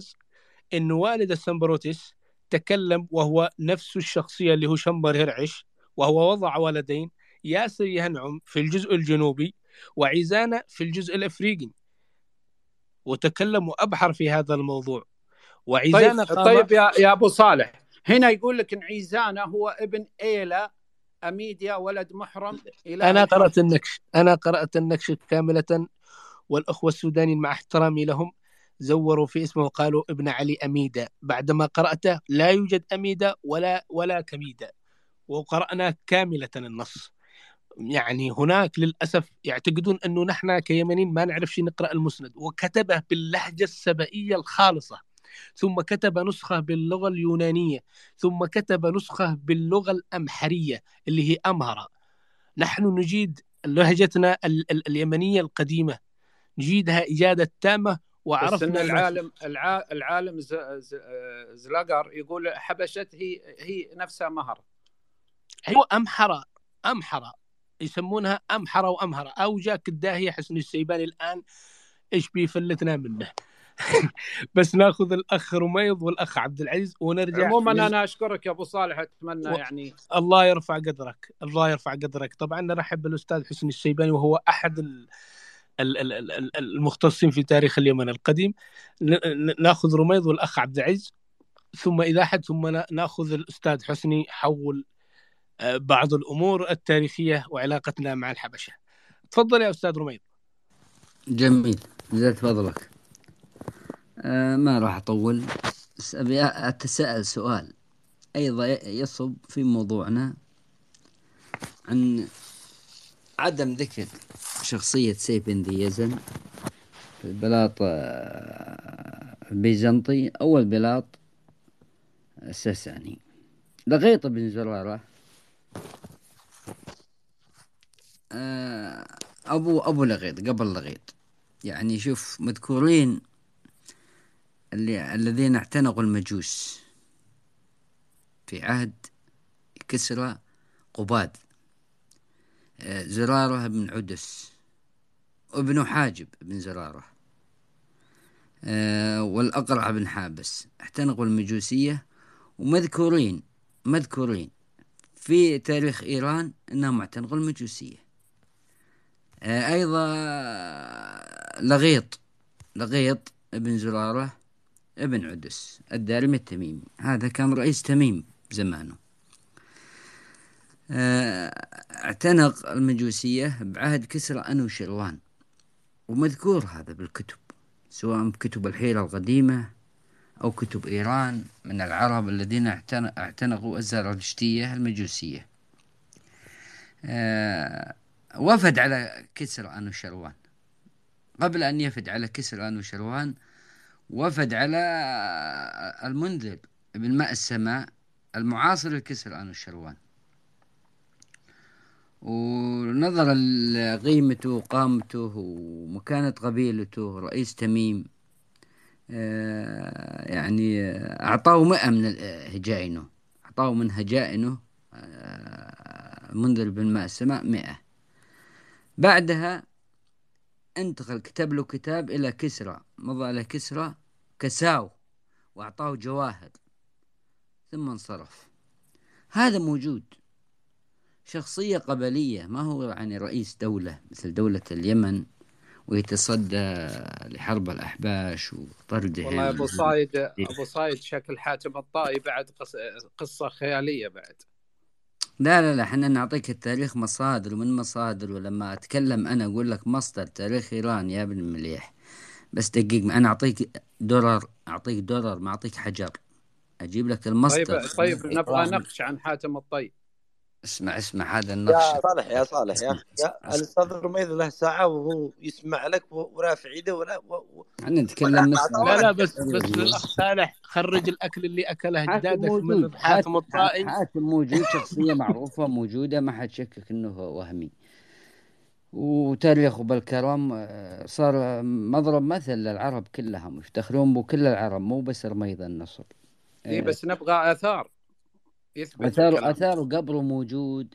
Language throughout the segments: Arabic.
الجواز انه والد السمبروتس تكلم وهو نفس الشخصية اللي هو شمبر هرعش وهو وضع ولدين ياسر يهنعم في الجزء الجنوبي وعيزانة في الجزء الأفريقي. وتكلم وابحر في هذا الموضوع. وعيزانة طيب, طيب يا يا أبو صالح هنا يقول لك إن عيزانة هو ابن إيلا أميديا ولد محرم إلى أنا قرأت النكش أنا قرأت النكش كاملة والأخوة السودانيين مع احترامي لهم. زوروا في اسمه وقالوا ابن علي اميدا بعدما قرأته لا يوجد اميدا ولا ولا كميدا وقرأنا كاملة النص. يعني هناك للأسف يعتقدون أنه نحن كيمنيين ما نعرف شيء نقرأ المسند. وكتبه باللهجة السبائيه الخالصة. ثم كتب نسخة باللغة اليونانية. ثم كتب نسخة باللغة الأمحرية اللي هي أمهرة. نحن نجيد لهجتنا ال- ال- اليمنية القديمة. نجيدها إجادة تامة وعرفنا العالم العالم زلاجر يقول حبشت هي هي نفسها مهر أيوه امحره امحره يسمونها امحره وامهره أو جاك الداهية حسن السيباني الآن إيش بيفلتنا منه؟ بس ناخذ الأخ رميض والأخ عبد العزيز ونرجع عموما أنا أشكرك يا أبو صالح أتمنى و... يعني الله يرفع قدرك الله يرفع قدرك. طبعا نرحب بالاستاذ حسن الشيباني وهو أحد ال... المختصين في تاريخ اليمن القديم. ناخذ رميض والأخ عبد العزيز ثم اذا حد ثم ناخذ الأستاذ حسني حول آه، بعض الأمور التاريخية وعلاقتنا مع الحبشة. تفضل يا أستاذ رميض. جميل. جزاك فضلك. آه ما راح أطول. بس أبي أتساءل سؤال. أيضا يصب في موضوعنا عن عدم ذكر شخصية سيف بن ذي يزن البلاط آه، البيزنطي أو البلاط الساساني. لغيط بن زرارة. آه، أبو أبو لغيط قبل لغيط. يعني شوف مذكورين اللي الذين اعتنقوا المجوس. في عهد كسرى قباد. زرارة بن عدس وابن حاجب بن زرارة آه، والأقرع بن حابس. احتنقوا المجوسية. ومذكورين مذكورين في تاريخ إيران أنهم اعتنقوا المجوسية. آه، أيضا لغيط لغيط ابن زرارة ابن عدس الدارمي التميمي. هذا كان رئيس تميم زمانه. اعتنق المجوسية بعهد كسرى أنوشيروان. ومذكور هذا بالكتب سواء بكتب الحيرة القديمة أو كتب إيران من العرب الذين اعتنقوا الزرادشتية المجوسية. آه، وفد على كسرى أنوشيروان. قبل أن يفد على كسرى أنوشيروان وفد على المنذر ابن ماء السماء المعاصر لكسرى أنوشيروان. ونظرا لقيمته وقامته ومكانة قبيلته رئيس تميم آه، يعني أعطاه مئة من هجائنه أعطاه من هجائنه آه، منذر بن ماء السماء مئة. بعدها انتقل كتب له كتاب إلى كسرى مضى إلى كسرى كساو وأعطاه جواهر ثم انصرف. هذا موجود. شخصية قبلية ما هو يعني رئيس دولة مثل دولة اليمن ويتصدى لحرب الأحباش وطردهم والله أبو صايد أبو صايد شكل حاتم الطائي بعد قصة خيالية بعد. لا لا لا إحنا نعطيك التاريخ مصادر ومن مصادر ولما أتكلم أنا أقول لك مصدر تاريخ إيران يا ابن المليح. بس دقيق أنا أعطيك دولار أعطيك دولار ما أعطيك حجر. أجيب لك المصدر. طيب طيب نبغى نقش عن حاتم الطيب اسمع اسمع هذا النقش. يا صالح يا صالح يا, يا الاستاذ رميد له ساعة وهو يسمع لك ورافع يده ولا و... إحنا نتكلم لا لا بس بس الاخ صالح خرج الأكل اللي أكله اجدادك من حاتم الطائي. حاتم موجود شخصية معروفة موجودة ما حد شكك إنه وهمي. وتاريخه بالكرم آه، صار مضرب مثل للعرب كلهم يفتخرون بكل العرب مو بس رميض النصر. اي آه، بس نبغى آثار. يثبت اثار اثاره قبره موجود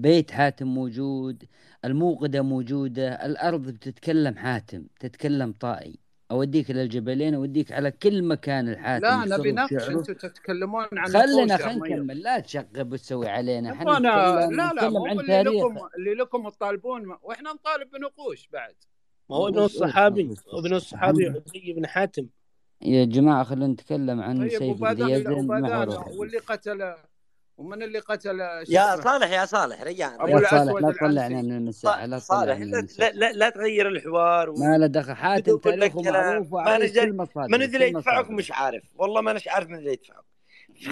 بيت حاتم موجود الموقدة موجودة الأرض بتتكلم حاتم تتكلم طائي. أوديك للجبلين أوديك على كل مكان الحاتم لا نبي نقش أنتم تتكلمون عن خلينا خلينا نكمل لا تشغب وتسوي علينا إحنا لا لا مو عن اللي لكم اللي لكم تطالبون وإحنا نطالب بنقوش بعد. ما هو ابن الصحابي ابن الصحابي عدي بن حاتم. يا جماعة خلينا نتكلم عن طيب سيف واللي قتل ومن اللي قتل يا صالح يا صالح رجعنا. أبو الأسود لا تطلعنا من المساحه لا صالح لا, لا, لا تغير الحوار و... ما له دخل حاتم تاريخه معروف ما نجد من اللي يدفعك مش عارف. والله ما نش عارف من اللي يدفعك.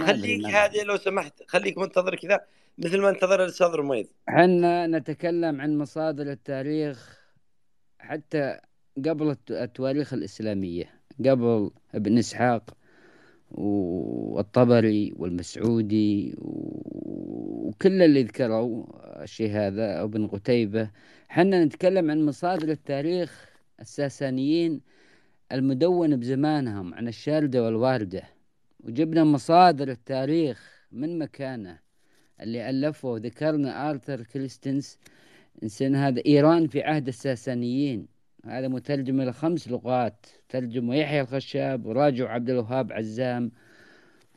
خليك هذه لو سمحت. خليك منتظر كذا مثل ما انتظر الأستاذ رميد إحنا نتكلم عن مصادر التاريخ حتى قبل التواريخ الإسلامية. قبل ابن إسحاق والطبري والمسعودي وكل اللي ذكروا الشيء هذا ابن قتيبة. حنا نتكلم عن مصادر التاريخ الساسانيين المدون بزمانهم عن الشاردة والواردة. وجبنا مصادر التاريخ من مكانه اللي ألفه وذكرنا آرثر كريستنس إنسان هذا إيران في عهد الساسانيين. هذا مترجم إلى خمس لغات ترجم يحيى الخشاب وراجع عبد الوهاب عزام.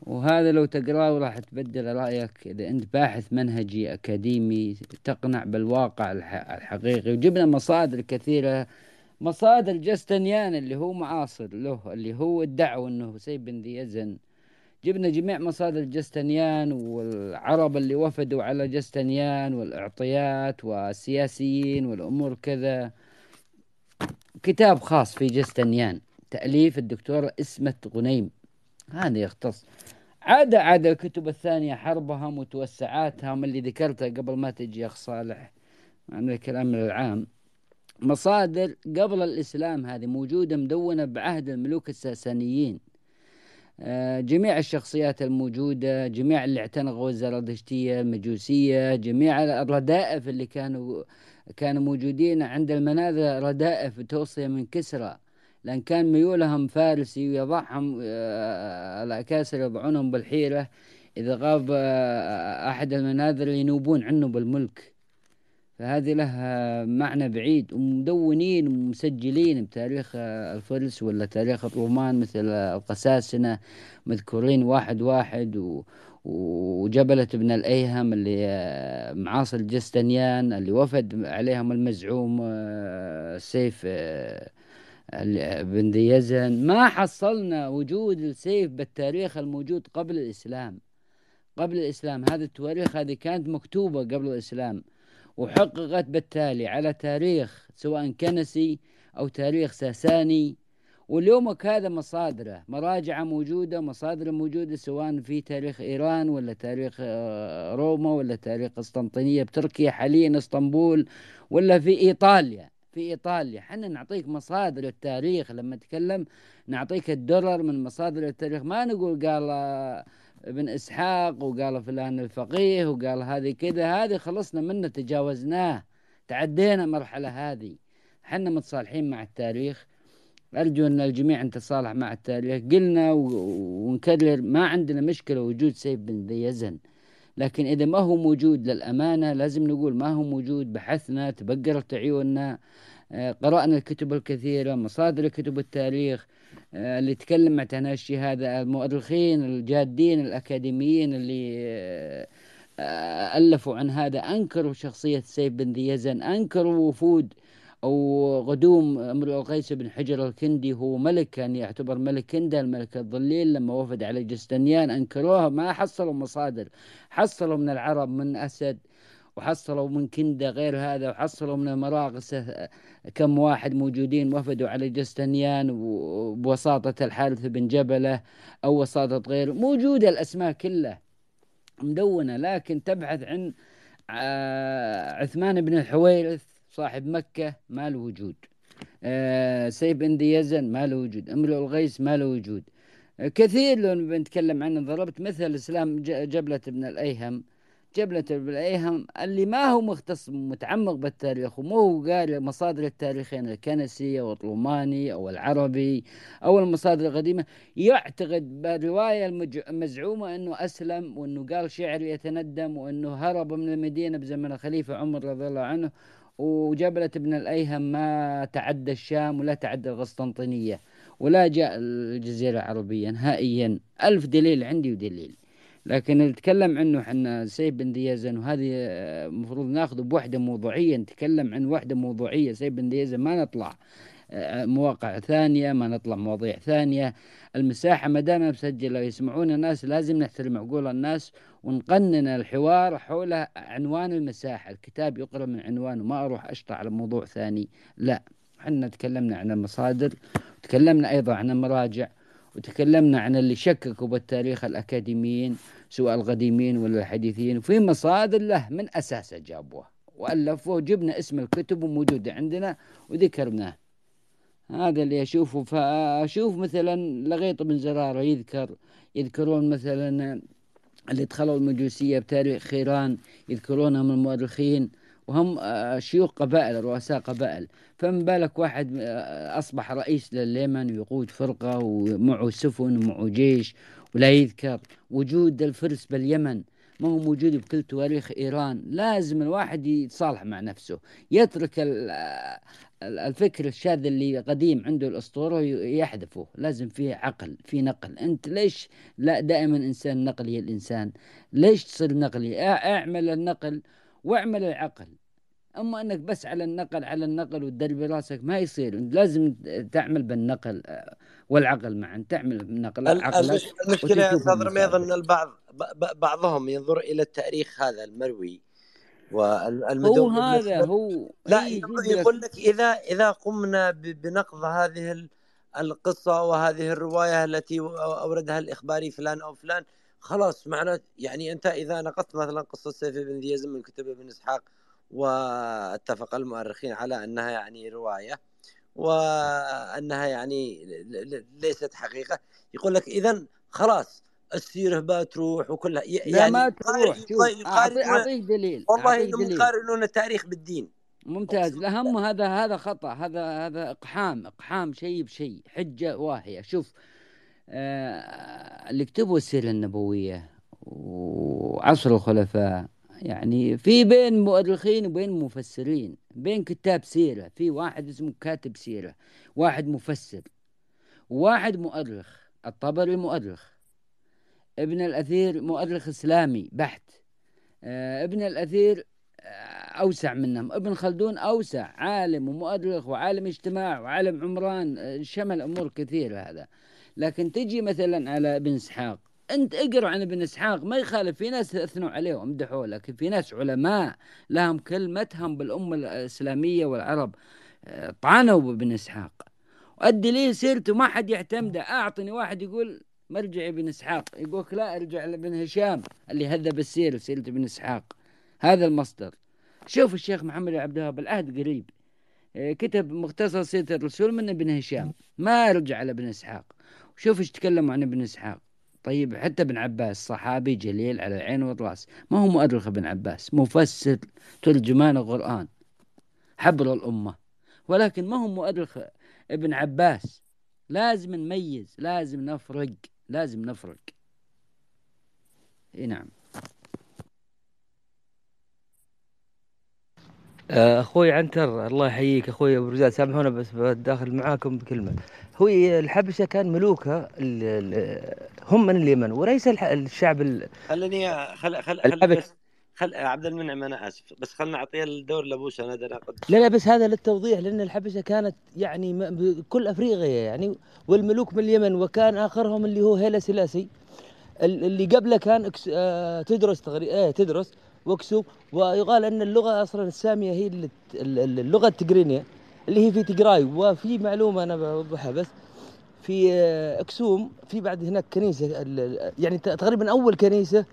وهذا لو تقراه راح تبدل رأيك إذا أنت باحث منهجي أكاديمي تقنع بالواقع الحقيقي. وجبنا مصادر كثيرة مصادر جستنيان اللي هو معاصر له اللي هو ادعوا أنه سيف بن ذي يزن جبنا جميع مصادر جستنيان والعرب اللي وفدوا على جستنيان والإعطيات والسياسيين والأمور كذا. كتاب خاص في جستنيان تأليف الدكتور اسمة غنيم. هذا يختص. عاد عاد الكتب الثانية حربهم وتوسعاتهم اللي ذكرتها قبل ما تجي أخ صالح عن الكلام العام. مصادر قبل الإسلام هذه موجودة مدونة بعهد الملوك الساسانيين. آه، جميع الشخصيات الموجودة جميع اللي اعتنقوا الزرادشتية المجوسية جميع الردائف اللي كانوا كانوا موجودين عند المنازل ردائف توصية من كسرى. لأن كان ميولهم فارسي ويضعهم آه، الأكاسر يضعونهم بالحيرة إذا غاب آه، أحد المناذر ينوبون عنه بالملك. فهذه لها معنى بعيد. ومدونين ومسجلين بتاريخ آه، الفرس ولا تاريخ الرومان مثل القساسنة مذكورين واحد واحد و وجبلة ابن الأيهم اللي آه، معاصر جستنيان اللي وفد عليهم المزعوم آه، سيف آه، بن ذي يزن ما حصلنا وجود السيف بالتاريخ الموجود قبل الإسلام. قبل الإسلام. هذا التواريخ هذه كانت مكتوبة قبل الإسلام وحققت بالتالي على تاريخ سواء كنسي أو تاريخ ساساني. واليومك هذا مصادره مراجع موجودة مصادر موجودة سواء في تاريخ إيران ولا تاريخ آه، روما ولا تاريخ قسطنطينية بتركيا حاليا إسطنبول ولا في إيطاليا. في إيطاليا. حنا نعطيك مصادر التاريخ لما نتكلم نعطيك الدرر من مصادر التاريخ. ما نقول قال آه، ابن إسحاق وقال فلان الفقيه وقال هذه كذا. هذه خلصنا منه تجاوزناه تعدينا مرحلة هذه. حنا متصالحين مع التاريخ. أرجو أن الجميع يتصالح مع التاريخ قلنا ونكرر ما عندنا مشكلة وجود سيف بن ذي يزن لكن إذا ما هو موجود للأمانة لازم نقول ما هو موجود بحثنا تبقرت عيوننا آه، قرأنا الكتب الكثيرة مصادر كتب التاريخ آه، اللي تكلمت عن هذا المؤرخين الجادين الأكاديميين اللي آه، ألفوا عن هذا أنكروا شخصية سيف بن ذي يزن أنكروا وفود أو قدوم امرؤ قيس بن حجر الكندي هو ملك كان يعتبر ملك كندا الملك الظليل لما وفد على جستنيان أنكروها ما حصلوا مصادر. حصلوا من العرب من أسد وحصلوا من كندا غير هذا وحصلوا من المراغسة كم واحد موجودين وفدوا على جستنيان بوساطة الحارث بن جبلة أو وساطة غيره. موجودة الأسماء كلها مدونة لكن تبحث عن آه، عثمان بن الحويرث صاحب مكة ما له وجود. آه سيف بن ذي يزن ما له وجود. امرؤ الغيس ما له وجود. آه كثير لو بنتكلم عنه ضربت مثل اسلام جبلة بن الأيهم. جبلة بن الأيهم اللي ما هو مختص متعمق بالتاريخ ومو هو قارئ مصادر التاريخين الكنسي أو الروماني أو العربي أو المصادر القديمة. يعتقد بالرواية المزعومة إنه أسلم وإنه قال شعر يتندم وإنه هرب من المدينة بزمن الخليفة عمر رضي الله عنه. وجبلة ابن الأيهم ما تعدى الشام ولا تعدى القسطنطينية ولا جاء الجزيرة العربية نهائيا. ألف دليل عندي ودليل. لكن نتكلم عنه إحنا سيف بن ديازن وهذه المفروض ناخذه بوحدة موضوعية. نتكلم عن وحدة موضوعية. سيف بن ديازن ما نطلع آه، مواقع ثانية ما نطلع مواضيع ثانية. المساحة ما دام مسجلة ويسمعون الناس لازم نحترم عقول الناس ونقنن الحوار حول عنوان المساحة. الكتاب يقرأ من عنوانه ما أروح أشطح على موضوع ثاني. لا إحنا تكلمنا عن المصادر تكلمنا أيضا عن المراجع وتكلمنا عن اللي شككوا بالتاريخ الأكاديميين سواء القديمين ولا الحديثين وفي مصادر له من أساسه جابوه وألفوه وجبنا اسم الكتب وموجودة عندنا وذكرناه. هذا اللي أشوفه. فأشوف مثلا لغيط بن زرارة يذكر يذكرون مثلا اللي دخلوا المجوسية بتاريخ خيران يذكرونهم المؤرخين وهم آه، شيوخ قبائل رؤساء قبائل. فما بالك واحد آه، أصبح رئيس لليمن ويقود فرقة ومعه سفن ومعه جيش ولا يذكر. وجود الفرس باليمن ما هو موجود بكل تواريخ إيران. لازم الواحد يتصالح مع نفسه يترك آه، الفكر الشاذ اللي قديم عنده الأسطورة يحذفه لازم فيه عقل في نقل. أنت ليش لا دائما إنسان نقلي الإنسان؟ ليش تصير نقلي اعمل النقل واعمل العقل. أما إنك بس على النقل على النقل وتدري براسك ما يصير. لازم تعمل بالنقل آه، والعقل معا. تعمل بالنقل المشكلة يا أستاذ رميض ان البعض بعضهم ينظر إلى التاريخ هذا المروي. والمدون هو هذا هو. لا يقول لك. إذا إذا قمنا بنقض هذه القصة وهذه الرواية التي أوردها الإخباري فلان أو فلان خلاص معناه يعني أنت إذا نقضت مثلا قصة سيف بن ديازم من كتب ابن إسحاق واتفق المؤرخين على أنها يعني رواية وأنها يعني ليست حقيقة يقول لك اذا خلاص السيرة بتروح وكلها. يعني لا ما تروح. أعطيك دليل والله إنهم يقارنون التاريخ بالدين. ممتاز. الأهم هذا هذا خطأ. هذا هذا إقحام إقحام شيء بشيء حجة واهية. شوف آه اللي كتبوا السيرة النبوية وعصر الخلفاء يعني في بين مؤرخين وبين مفسرين بين كتاب سيرة. في واحد اسمه كاتب سيرة واحد مفسر واحد مؤرخ الطبري مؤرخ ابن الأثير مؤرخ إسلامي بحت. آه ابن الأثير آه أوسع منهم. ابن خلدون أوسع عالم ومؤرخ وعالم اجتماع وعالم عمران. آه شمل أمور كثيرة هذا. لكن تجي مثلا على ابن إسحاق. أنت اقرأ عن ابن إسحاق ما يخالف في ناس اثنوا عليه وامدحوه لكن في ناس علماء لهم كلمتهم بالأمة الإسلامية والعرب. طعنوا بابن إسحاق. الدليل سيرته ما حد يعتمده. أعطني واحد يقول مرجع ابن إسحاق. يقول لا أرجع لابن هشام اللي هذب السير سيره ابن إسحاق. هذا المصدر. شوف الشيخ محمد عبد الوهاب العهد قريب. آه، كتب مختصر سيرة الرسول من ابن هشام. ما رجع لابن إسحاق. شوف إيش تكلموا عن ابن إسحاق. طيب حتى ابن عباس صحابي جليل على العين والراس ما هو مؤرخ ابن عباس. مفسر ترجمان القرآن حبر الأمة. ولكن ما هو مؤرخ ابن عباس. لازم نميز لازم نفرق. لازم نفرق. إي نعم. أخوي عنتر الله يحييك. أخوي أبو رجال سامحونا بس بداخل معاكم بكلمة. هو الحبشة كان ملوكها هم من اليمن وليس الشعب ال... خليني خل خل خل بس خل عبد المنعم أنا آسف. بس خلنا نعطيه الدور لابو سند أنا قد لا لا بس هذا للتوضيح لأن الحبشة كانت يعني بكل أفريقيا يعني والملوك من اليمن وكان آخرهم اللي هو هيلا سلاسي. اللي قبله كان آه، تدرس تغري... إيه تدرس واكسوم ويقال أن اللغة أصلا السامية هي اللغة التجرينيه اللي هي في تجراي وفي معلومة أنا بوضحها بس في آه، إكسوم في بعد هناك كنيسة يعني تقريبا أول كنيسة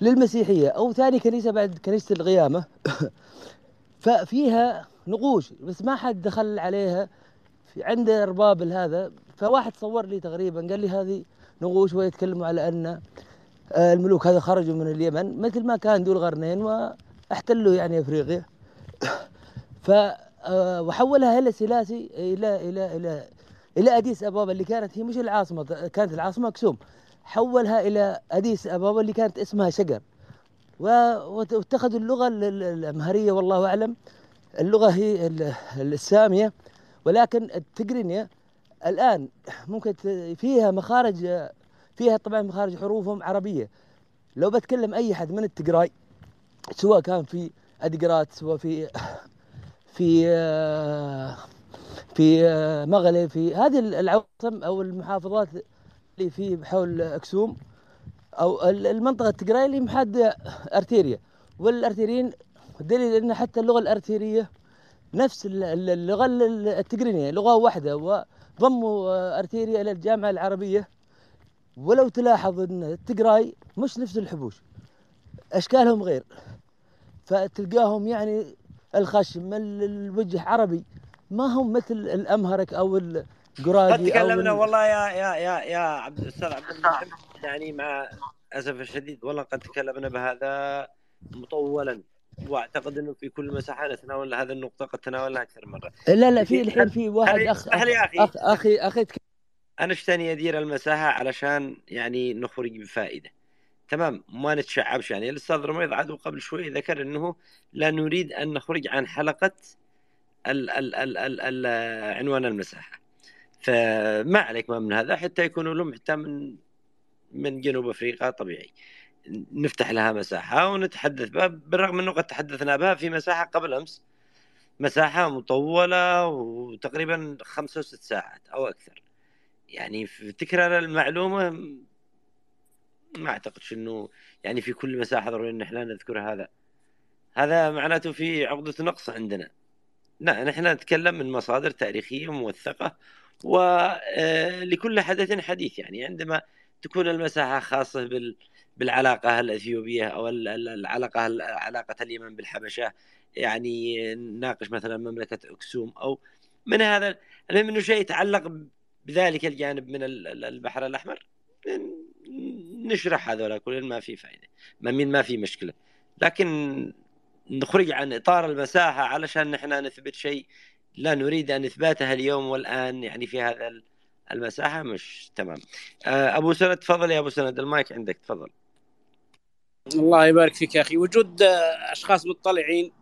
للمسيحية أو ثاني كنيسة بعد كنيسة القيامة. ففيها نقوش بس ما حد دخل عليها. عند أرباب هذا فواحد صور لي تقريبا قال لي هذه نقوش ويتكلموا على أن آه، الملوك هذا خرجوا من اليمن مثل ما كان ذو القرنين واحتلوا يعني أفريقيا. ف آه، وحولها هلا سلاسي إلى إلى إلى إلى أديس أبابا اللي كانت هي مش العاصمة كانت العاصمة أكسوم. حولها إلى اديس ابابا اللي كانت اسمها شقر واتخذوا اللغة الأمهرية والله أعلم. اللغة هي السامية. ولكن التقرينية الآن ممكن فيها مخارج فيها طبعا مخارج حروفهم عربية. لو بتكلم أي حد من التقراي سواء كان في أدقرات سواء في في في مغلب في هذه العواصم أو المحافظات اللي في حول أكسوم أو المنطقة التقراي اللي محاذة أرتيريا. والأرتيريين دليل أن حتى اللغة الأرتيرية نفس اللغة التقرينية لغة واحدة وضموا أرتيريا إلى الجامعة العربية. ولو تلاحظ أن التقراي مش نفس الحبوش أشكالهم غير. فتلقاهم يعني الخشم الوجه عربي ما هم مثل الأمهرك أو القرادي قد تكلمنا أو والله يا يا يا يا عبد الأستاذ عبد المحمد يعني مع الأسف الشديد والله قد تكلمنا بهذا مطولا. وأعتقد إنه في كل مساحة نتناول هذه النقطة قد تناولناها أكثر مرة. لا لا في الحين في واحد اخ أخي. اخ أخي أخي أنا اشتني ادير المساحة علشان يعني نخرج بفائدة. تمام؟ ما نتشعبش. يعني الأستاذ رميض عدو قبل شوي ذكر إنه لا نريد أن نخرج عن حلقة ال ال ال ال ال عنوان المساحة. فما عليك ما من هذا حتى يكونوا لهم حتى من من جنوب أفريقيا طبيعي. نفتح لها مساحة ونتحدث بها بالرغم أنه قد تحدثنا بها في مساحة قبل أمس. مساحة مطولة وتقريبا خمسة ست ساعات أو أكثر. يعني في تكرار المعلومة ما أعتقدش أنه يعني في كل مساحة ضروري أن إحنا نذكر هذا. هذا معناته في عقدة نقص عندنا. لا نحن نتكلم من مصادر تاريخية موثقة ولكل حدث حديث. يعني عندما تكون المساحة خاصة بال بالعلاقة الأثيوبية أو العلاقة علاقة اليمن بالحبشة يعني ناقش مثلا مملكة أكسوم أو من هذا المهم إنه شيء يتعلق بذلك الجانب من البحر الأحمر. نشرح هذول كلهم ما في فائده ما من ما في مشكلة. لكن نخرج عن إطار المساحة علشان نحن نثبت شيء لا نريد أن اثباته اليوم والآن يعني في هذا المساحة مش تمام. آه، أبو سند تفضل يا أبو سند المايك عندك تفضل. الله يبارك فيك يا أخي. وجود أشخاص مطلعين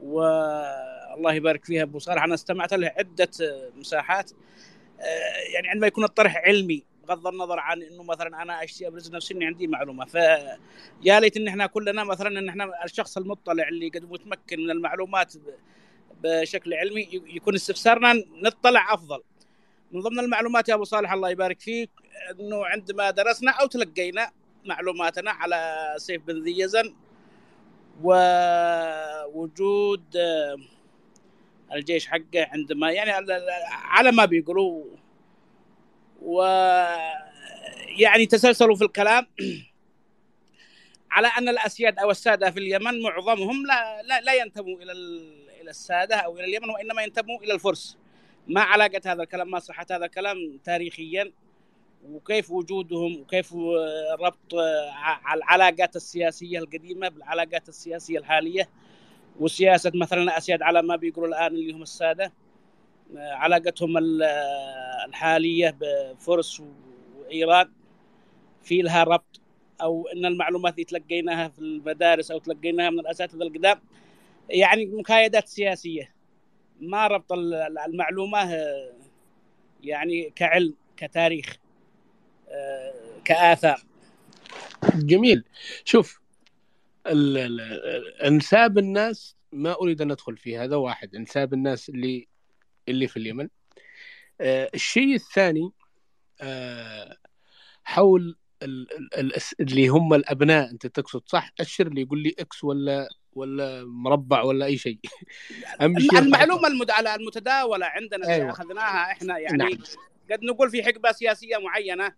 والله يبارك فيها أبو صالح. أنا استمعت له مساحات. آه، يعني عندما يكون الطرح علمي بغض النظر عن إنه مثلا أنا اشتي أبرز نفسي إني عندي معلومة. فيا ليت ان إحنا كلنا مثلا إن إحنا الشخص المطلع اللي قد متمكن من المعلومات بشكل علمي يكون استفسارنا نطلع أفضل. من ضمن المعلومات يا أبو صالح الله يبارك فيك إنه عندما درسنا أو تلقينا معلوماتنا على سيف بن ذي يزن ووجود الجيش حقه عندما يعني على ما بيقولوا و يعني تسلسلوا في الكلام على أن الأسياد أو السادة في اليمن معظمهم لا لا, لا ينتموا إلى إلى السادة أو إلى اليمن وإنما ينتموا إلى الفرس. ما علاقة هذا الكلام ما صحة هذا الكلام تاريخيا وكيف وجودهم وكيف ربط العلاقات السياسية القديمة بالعلاقات السياسية الحالية. وسياسة مثلا الاسياد على ما بيقولوا الآن اللي هم السادة علاقتهم الحالية بفرس وإيران. في لها ربط أو إن المعلومات اللي تلقيناها في المدارس أو تلقيناها من الأساتذة القدام يعني مكايدات سياسية. ما ربط المعلومة يعني كعلم كتاريخ كآثار. جميل. شوف انساب الناس ما أريد أن أدخل في هذا واحد. انساب الناس اللي اللي في اليمن. آه الشيء الثاني آه حول اللي هم الأبناء أنت تقصد صح أشر اللي يقول لي إكس ولا ولا مربع ولا أي شيء المعلومة المتداولة عندنا أيوة. أخذناها إحنا يعني نعم. قد نقول في حقبة سياسية معينة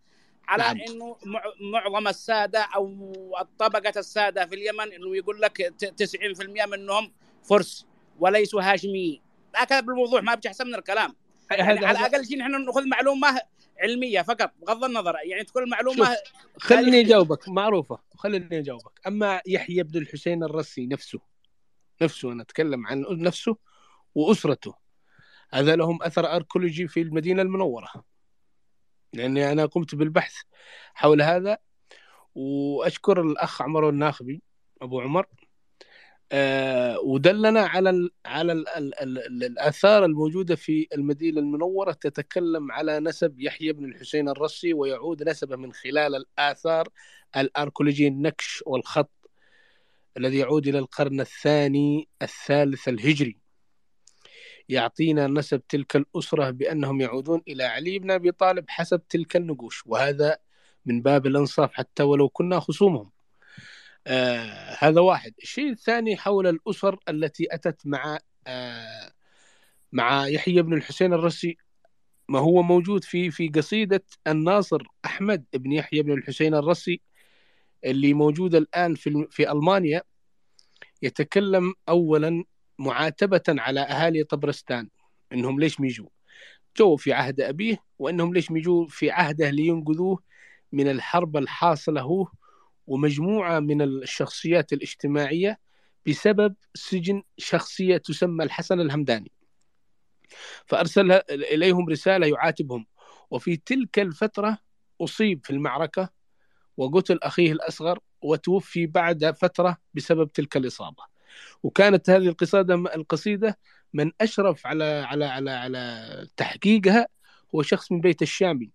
على نعم. إنه معظم السادة أو الطبقة السادة في اليمن إنه يقول لك 90% منهم فرس وليسوا هاشميين هكذا بالوضوح ما بيجي احسن من الكلام يعني على أقل شيء نحن نأخذ معلومة علمية فقط بغض النظر يعني تكون المعلومة خليني أجاوبك معروفة خليني أجاوبك. أما يحيى بن الحسين الرسي نفسه نفسه أنا أتكلم عن نفسه وأسرته هذا لهم أثر أركولوجي في المدينة المنورة. لأني أنا قمت بالبحث حول هذا وأشكر الأخ عمر الناخبي أبو عمر ودلنا على ال على ال ال ال الآثار الموجودة في المدينة المنورة تتكلم على نسب يحيى بن الحسين الرسي ويعود نسبة من خلال الآثار الأركولوجية النكش والخط الذي يعود إلى القرن الثاني الثالث الهجري. يعطينا نسب تلك الأسرة بأنهم يعودون إلى علي بن أبي طالب حسب تلك النقوش وهذا من باب الإنصاف حتى ولو كنا خصومهم. آه هذا واحد. الشيء الثاني حول الأسر التي أتت مع آه مع يحيى بن الحسين الرسي ما هو موجود في في قصيدة الناصر أحمد بن يحيى بن الحسين الرسي اللي موجودة الآن في في ألمانيا يتكلم أولا معاتبة على أهالي طبرستان إنهم ليش ميجوا جو في عهد أبيه وإنهم ليش ميجوا في عهده لينقذوه من الحرب الحاصلة هو ومجموعة من الشخصيات الاجتماعية بسبب سجن شخصية تسمى الحسن الهمداني. فأرسل إليهم رسالة يعاتبهم وفي تلك الفترة أصيب في المعركة وقتل أخيه الأصغر وتوفي بعد فترة بسبب تلك الإصابة. وكانت هذه القصيدة القصيدة من أشرف على على على على تحقيقها هو شخص من بيت الشامي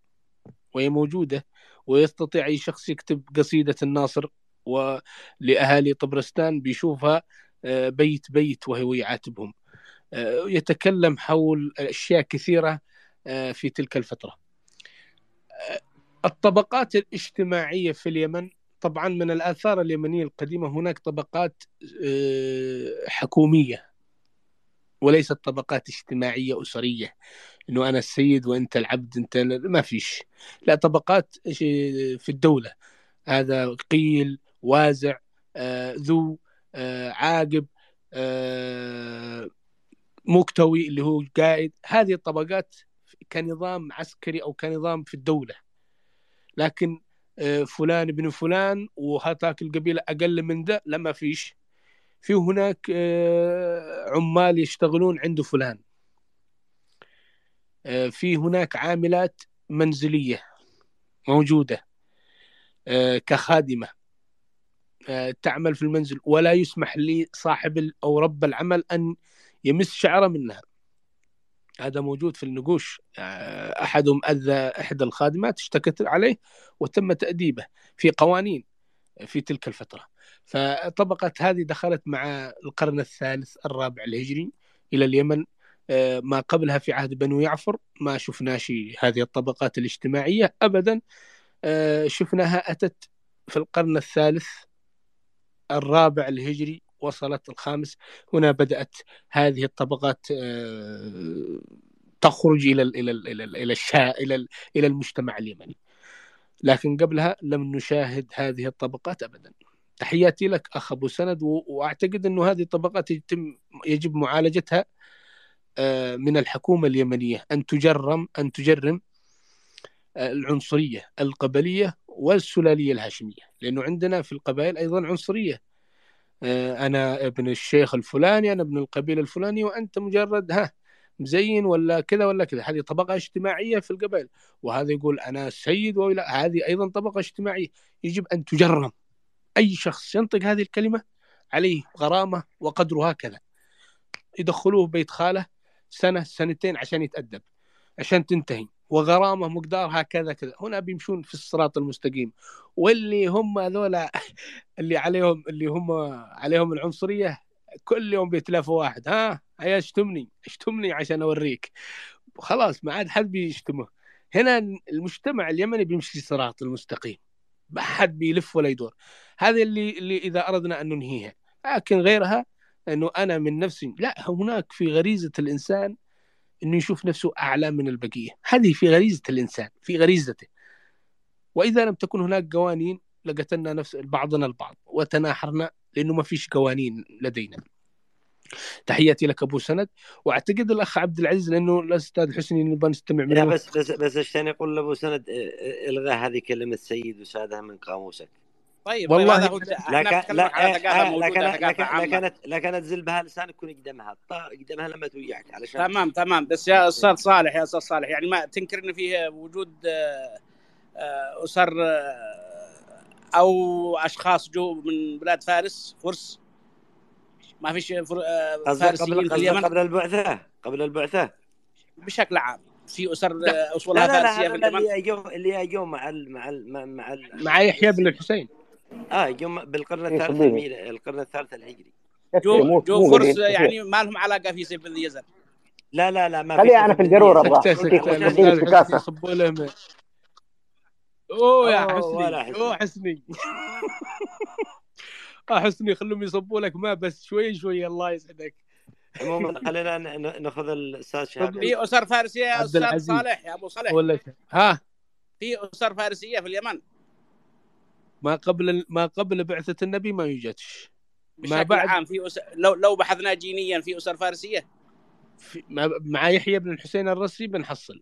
وهي موجودة ويستطيع أي شخص يكتب قصيدة الناصر ولأهالي طبرستان بيشوفها آه، بيت بيت وهو يعاتبهم. آه، يتكلم حول أشياء كثيرة آه، في تلك الفترة. الطبقات الاجتماعية في اليمن طبعا من الآثار اليمنية القديمة هناك طبقات حكومية وليست طبقات اجتماعية أسرية. إنه أنا السيد وأنت العبد أنت ما فيش. لا طبقات في الدولة. هذا قيل وازع آه، ذو آه، عاقب آه، مكتوي اللي هو قائد. هذه الطبقات كنظام عسكري أو كنظام في الدولة. لكن فلان ابن فلان وهاتاك القبيلة أقل من ده لا ما فيش. في هناك عمال يشتغلون عنده فلان. في هناك عاملات منزلية موجودة آه، كخادمة آه، تعمل في المنزل ولا يسمح لصاحب أو رب العمل أن يمس شعره منها. هذا موجود في النقوش. أحدهم أذى إحدى الخادمات اشتكت عليه وتم تأديبه في قوانين في تلك الفترة. فطبقه هذه دخلت مع القرن الثالث الرابع الهجري إلى اليمن. آه، ما قبلها في عهد بنو يعفر ما شفناش هذه الطبقات الاجتماعية أبدا. آه، شفناها أتت في القرن الثالث الرابع الهجري وصلت الخامس. هنا بدأت هذه الطبقات آه، تخرج إلى إلى إلى إلى الشا إلى إلى المجتمع اليمني. لكن قبلها لم نشاهد هذه الطبقات أبدا. تحياتي لك أخ أبو سند وأعتقد أنه هذه الطبقات يتم يجب معالجتها آه، من الحكومة اليمنية أن تجرم أن تجرم آه، العنصرية القبلية والسلالية الهاشمية. لأنه عندنا في القبائل أيضا عنصرية. آه، أنا ابن الشيخ الفلاني أنا ابن القبيلة الفلاني وأنت مجرد ها مزين ولا كذا ولا كذا. هذه طبقة اجتماعية في القبائل. وهذا يقول أنا سيد ولا هذه أيضا طبقة اجتماعية. يجب أن تجرم. أي شخص ينطق هذه الكلمة عليه غرامة وقدرها كذا. يدخلوه بيت خالة سنة سنتين عشان يتأدب عشان تنتهي. وغرامة مقدارها كذا كذا. هنا بيمشون في الصراط المستقيم. واللي هم هذولا اللي عليهم اللي هم عليهم العنصرية كل يوم بيتلافوا واحد. ها هيا اشتمني اشتمني عشان أوريك. خلاص ما عاد حد بيشتمه. هنا المجتمع اليمني بيمشي صراط المستقيم. ما حد بيلف ولا يدور. هذه اللي اللي إذا أردنا أن ننهيها. لكن غيرها إنه أنا من نفسي لا هناك في غريزة الإنسان إنه يشوف نفسه أعلى من البقية. هذه في غريزة الإنسان في غريزته. وإذا لم تكن هناك قوانين لقتلنا نفس بعضنا البعض وتناحرنا لأنه ما فيش قوانين لدينا. تحياتي لك أبو سند. وأعتقد الأخ عبد العزيز لأنه الاستاذ حسني نبغى نستمع منه لا بس بس بس عشان يقول لابو سند؟ إلغى هذه كلمة سيد وساده من قاموسك. طيب والله طيب لكن لكن لكن تزل بها لسانك يكون قدامها قدامها لما توياك علشان تمام تمام. بس يا أستاذ صالح يا أستاذ صالح يعني ما تنكر إن فيه وجود آه، آه، أسر آه، أو أشخاص جو من بلاد فارس فرس ما فيش فارسيين في اليمن؟ قبل البعثة؟ قبل البعثة؟ بشكل عام. في أسر أصولها فارسية في اليمن؟ اللي يجوا اللي يجوا مع ال مع ال مع ال مع يحيى بن الحسين آه يجوا بالقرن الثالث الميلادي القرن الثالث الهجري. جو جو فرس يعني ما لهم علاقة في سيف بن يزن. لا لا لا ما خليها أنا في الجروره يصبوا لهم أوه يا حسني. أوه حسني. آه حسني خلهم يصبوا لك ما بس شوي شوي الله يسعدك. عموما خلينا ناخذ الأستاذ شهاب. في أسر فارسية يا أستاذ صالح يا أبو صالح. ولا ها؟ في أسر فارسية في اليمن. ما قبل ما قبل بعثة النبي ما يوجدش. ما بعد عام في أسر لو لو بحثنا جينيا في أسر فارسية. في مع يحيى بن الحسين الرسي بنحصل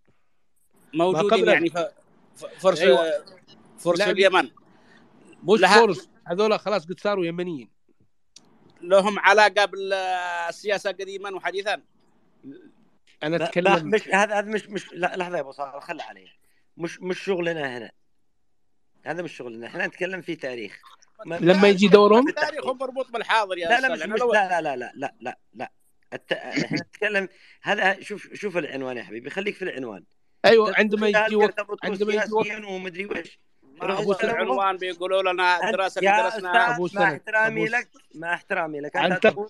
موجودين يعني ف... فرس أيوة. فرس اليمن. مش لها... فرس. هذول خلاص قد صاروا يمنيين. لهم علاقة بالسياسة قديما وحديثا. أنا أتكلم مش هذا هذا مش مش لحظة يا أبو صالح خلي عليه. مش مش شغلنا هنا. هذا مش شغلنا إحنا نتكلم في تاريخ. لما يجي دورهم؟ تاريخهم مربوط بالحاضر يا لا لا مش مش لا لا لا لا لا لا. الت... إحنا نتكلم هذا شوف شوف العنوان يا حبيبي. خليك في العنوان. أيوه عندما يجي وقت عندما يجي وقت ومدري وش ابو العنوان بيقولوا لنا الدراسه اللي درسناها أبو مع احترامي لك مع احترامي لك. أنت, أنت تقول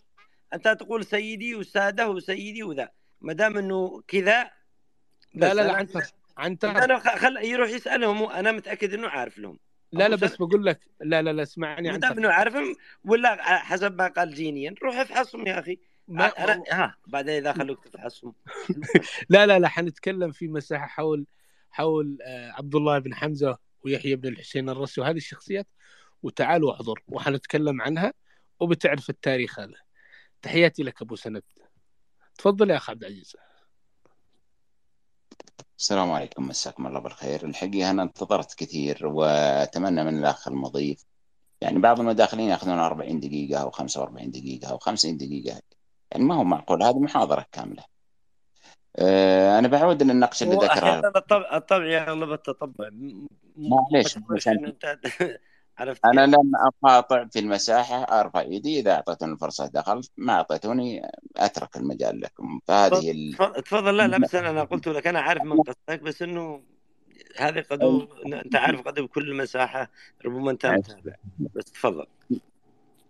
أنت تقول سيدي وسادة وسيدي وذا. ما دام إنه كذا لا لا لا انت انت أنا خل يروح يسألهم أنا متأكد إنه عارف لهم لا لا بس بقول لك لا لا لا اسمعني دام إنه عارفهم ولا حسب ما قال جينيا روح افحصهم يا أخي. ما أنا... ها بعدين إذا خلوك تفحصهم. لا لا لا حنتكلم في مساحة حول حول عبد الله بن حمزة ويحيى بن الحسين الرسي وهذه الشخصيات. وتعالوا احضر وحنتكلم عنها وبتعرف التاريخ هذا. تحياتي لك أبو سند. تفضل يا اخ عبد العزيز. السلام عليكم مساكم الله بالخير. الحقيقة أنا انتظرت كثير وأتمنى من الأخ المضيف يعني بعض المداخلين يأخذون 40 دقيقة أو 45 دقيقة أو 50 دقيقة. يعني ما هو معقول هذه محاضرة كاملة. أه أنا بعود للنقش اللي ذكره الطبع الطبع يغلب التطبع معليش عرفت أنا لم أقاطع في المساحة أرفع يدي إذا اعطيتوني الفرصه دخلت ما أعطيتوني أترك المجال لكم. فهذه ال... تفضل لا لا بس أنا قلت لك أنا عارف من قصدك بس إنه هذه قد أنت عارف قد بكل مساحة ربما أنت متابع. بس تفضل.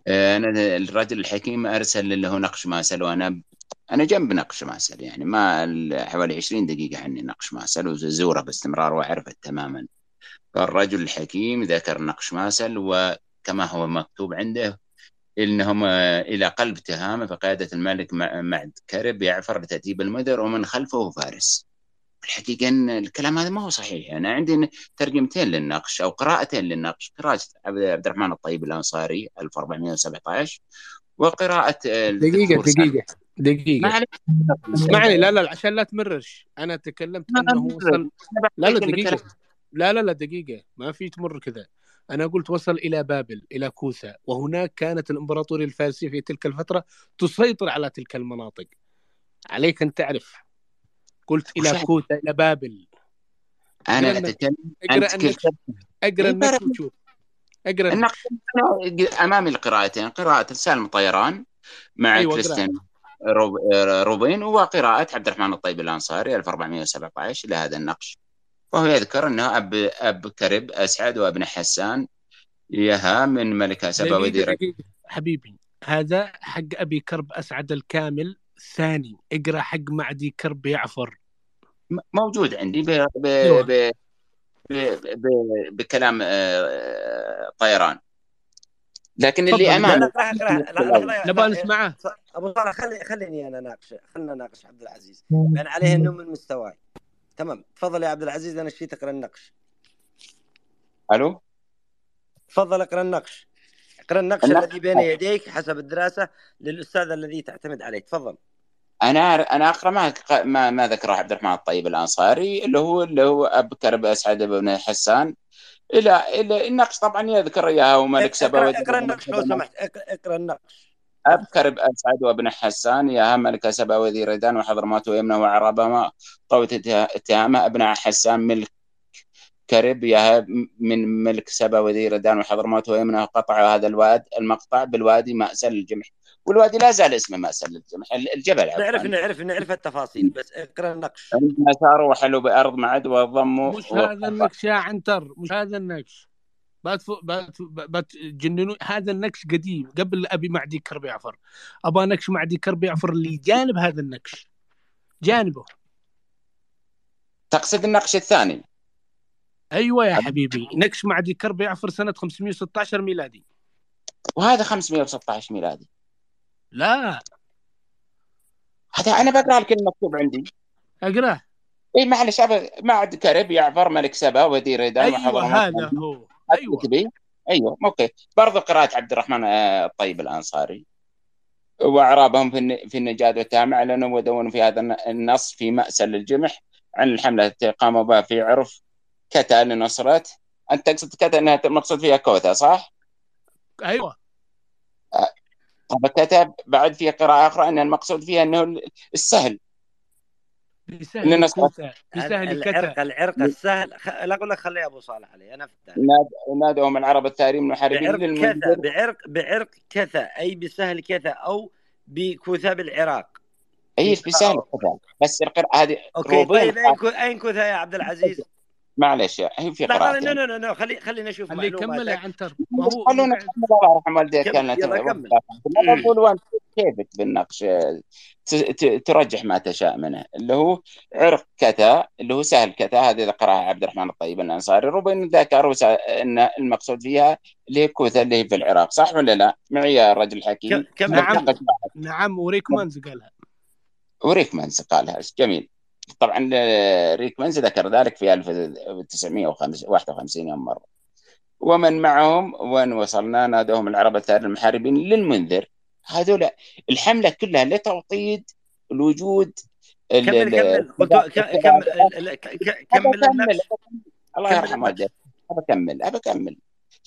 أنا الرجل الحكيم أرسل اللي هو نقش ماسل وأنا أنا جنب نقش ماسل يعني ما حوالي 20 دقيقة عني نقش ماسل وزورة باستمرار وأعرفه تماما. فالرجل الحكيم ذكر نقش ماسل وكما هو مكتوب عنده إنهم إلى قلب تهامه فقاده الملك معد كرب يعفر لتاديب المدر ومن خلفه فارس. الحقيقة إن الكلام هذا ما هو صحيح. أنا عندي ترجمتين للنقش أو قراءتين للنقش. قراءة عبد الرحمن الطيب الأنصاري 1417 وقراءة دقيقة دقيقة دقيقة. اسمعني لا لا عشان لا تمررش. أنا تكلمت أنه وصل لا لا دقيقة. لا لا لا دقيقة ما في تمر كذا. أنا قلت وصل إلى بابل إلى كوثا وهناك كانت الإمبراطورية الفارسية في تلك الفترة تسيطر على تلك المناطق. عليك أن تعرف. قلت إلى كوثا إلى بابل. أنا أتكلم أقرأ النكش وشوف. أقرأ النكش أمامي القراءتين قراءة سالم طيران مع أيوة كريستيان روبين وقراءة عبد الرحمن الطيب الأنصاري 1417 لهذا النقش. وهو يذكر أنه أب, أب كرب أسعد وابن حسان يها من ملكة سبا ودير حبيبي هذا حق أبي كرب أسعد الكامل ثاني اقرأ حق معدي كرب يعفر موجود عندي ب... ب... ب... ب... ب... بكلام طيران لكن اللي امامي نبغى نسمعه ابو صالح خلي خليني أنا اناقش خلينا نناقش عبد العزيز لأن عليه انه من مستواي تمام. تفضل يا عبد العزيز أنا شفت اقرا النقش. ألو؟ تفضل اقرأ النقش. اقرأ النقش الذي بين يديك حسب الدراسة للأستاذ الذي تعتمد عليه. تفضل. أنا أنا أقرأ ما ما, ما ذكره عبد الرحمن الطيب الأنصاري اللي هو اللي هو ابكر باسعد بن حسان. إلى إلى النقش طبعا يذكر اياها وملك سبا اقرأ النقش لو سمحت. اقرأ النقش. أبكر بأسعد وابن حسان يا ملك سبا وذي ردان وحضرموت ويمنى وعربة ما طوت اتهامه ابن حسان ملك كاريبيا من ملك سبا ودير دان وحضرموت ويمنى قطعوا هذا الواد المقطع بالوادي مأسل الجمح والوادي لا زال اسمه مأسل الجمح الجبل نعرف نعرف نعرف التفاصيل بس اقرأ النقش. صاروا وحلوا بأرض معد وضموا مش هذا النقش يا عنتر مش هذا النقش. بتجننوا هذا النقش قديم. قبل أبي معدي كرب يعفر. أبغى نقش معدي كرب يعفر اللي جانب هذا النقش. جانبه. تقصد النقش الثاني؟ أيوه يا حبيبي. نقش معدي كرب يعفر سنة 516 ميلادي. وهذا 516 ميلادي. لا. هذا أنا بقرأ لك المكتوب عندي. اقراه إي معلش معد كرب يعفر ملك سبا ودير أيوه هذا هو. أيوه. أيوه okay. برضو قراءة عبد الرحمن آه، الطيب الأنصاري. وإعرابهم في في النجاد والتهام اعلنوا ودونوا في هذا النص في مأسل الجمح عن الحملة التي قاموا بها في عرف كتا لنصرة أنت تقصد كتا إنها المقصود فيها كوتا صح؟ أيوه. آه، طب كتب بعد في قراءة أخرى أن المقصود فيها أنه السهل. بسهل كوتا بسهل العرق العرق السهل لا أقول لك خلي ابو صالح علي أنا في نادوا العرب الثارين المحاربين بعرق كذا بعرق بعرق كذا اي بسهل كذا أو بكوثا بالعراق اي بسهل كذا بس القراءة هذه أوكي طيب اين كوثا يا عبد العزيز؟ معلش هي في قراءة لا لا لا لا خلي خلينا نشوف خلي يكمل يا عنتر خلونا نكمل الله يرحم والديك كانت تقول وانت كيفك بالنقش؟ ترجح ما تشاء منه اللي هو عرق كتا اللي هو سهل كتا هذه قرأها عبد الرحمن الطيب الأنصاري ربما ذكر إن المقصود فيها اللي هي كوثا اللي هي في العراق صح ولا لا؟ معي يا رجل حكيم. نعم. نعم. وريك مانز قالها وريك مانز قالها جميل. طبعا ريكمنز ذكر ذلك في 1951 يوم مرة. ومن معهم وين وصلنا نادوهم العرب الثارين المحاربين للمنذر. هذول الحملة كلها لتوطيد الوجود كمل كمل. كمل كمل الله يرحم والديك بكمل بكمل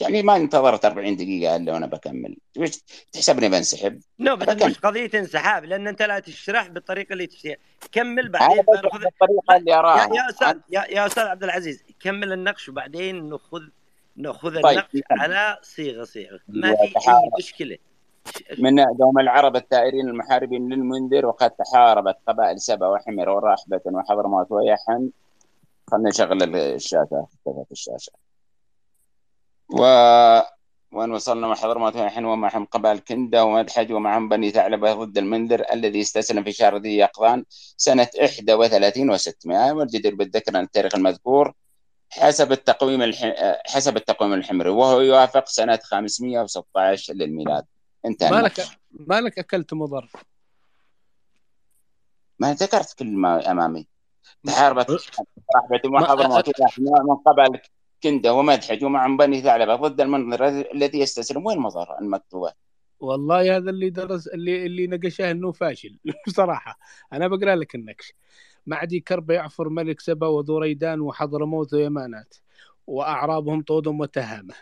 يعني ما انتظرت 40 دقيقة إلا وأنا بكمل. تحسبني بنسحب؟ نو بس مش قضية انسحاب لأن أنت لا تشرح بالطريقة اللي تشتهي كمل بعدين. بناخذ الطريقة اللي اراها يا, أستاذ يا, يا أستاذ عبد العزيز كمل النقش وبعدين ناخذ ناخذ طيب. النقش على صيغة صيغة. ما في أي مشكلة. من دوم العرب الثائرين المحاربين للمنذر وقد تحاربت قبائل سبأ وحمر ورحبة وحضرموت ويحن. خلنا نشغل الشاشة الشاشة؟ و وان وصلنا؟ مع حضرموت الحين ومعهم قبائل كندة ومدحج ومعهم بني ثعلبة ضد المنذر الذي استسلم في شهر ذي يقظان سنة 31 و600 والجدير بالذكر أن التاريخ المذكور حسب التقويم الح... حسب التقويم الحمري وهو يوافق سنة 516 للميلاد. انتهى مالك مالك أكلت مضر؟ ما ذكرت كل ما أمامي. تحاربت. رحبة وحضرموت من قبل كندة ومدحج ومعهم بني ثعلبة. ضد المنظر الذي يستسلم. وين مظهر المكتوبة؟ والله هذا اللي درس اللي اللي نقشه إنه فاشل. بصراحة. أنا بقرأ لك النكش معدي كرب يعفر ملك سبا وذو ريدان وحضرموت ويمنات. وأعرابهم طود وتهامة.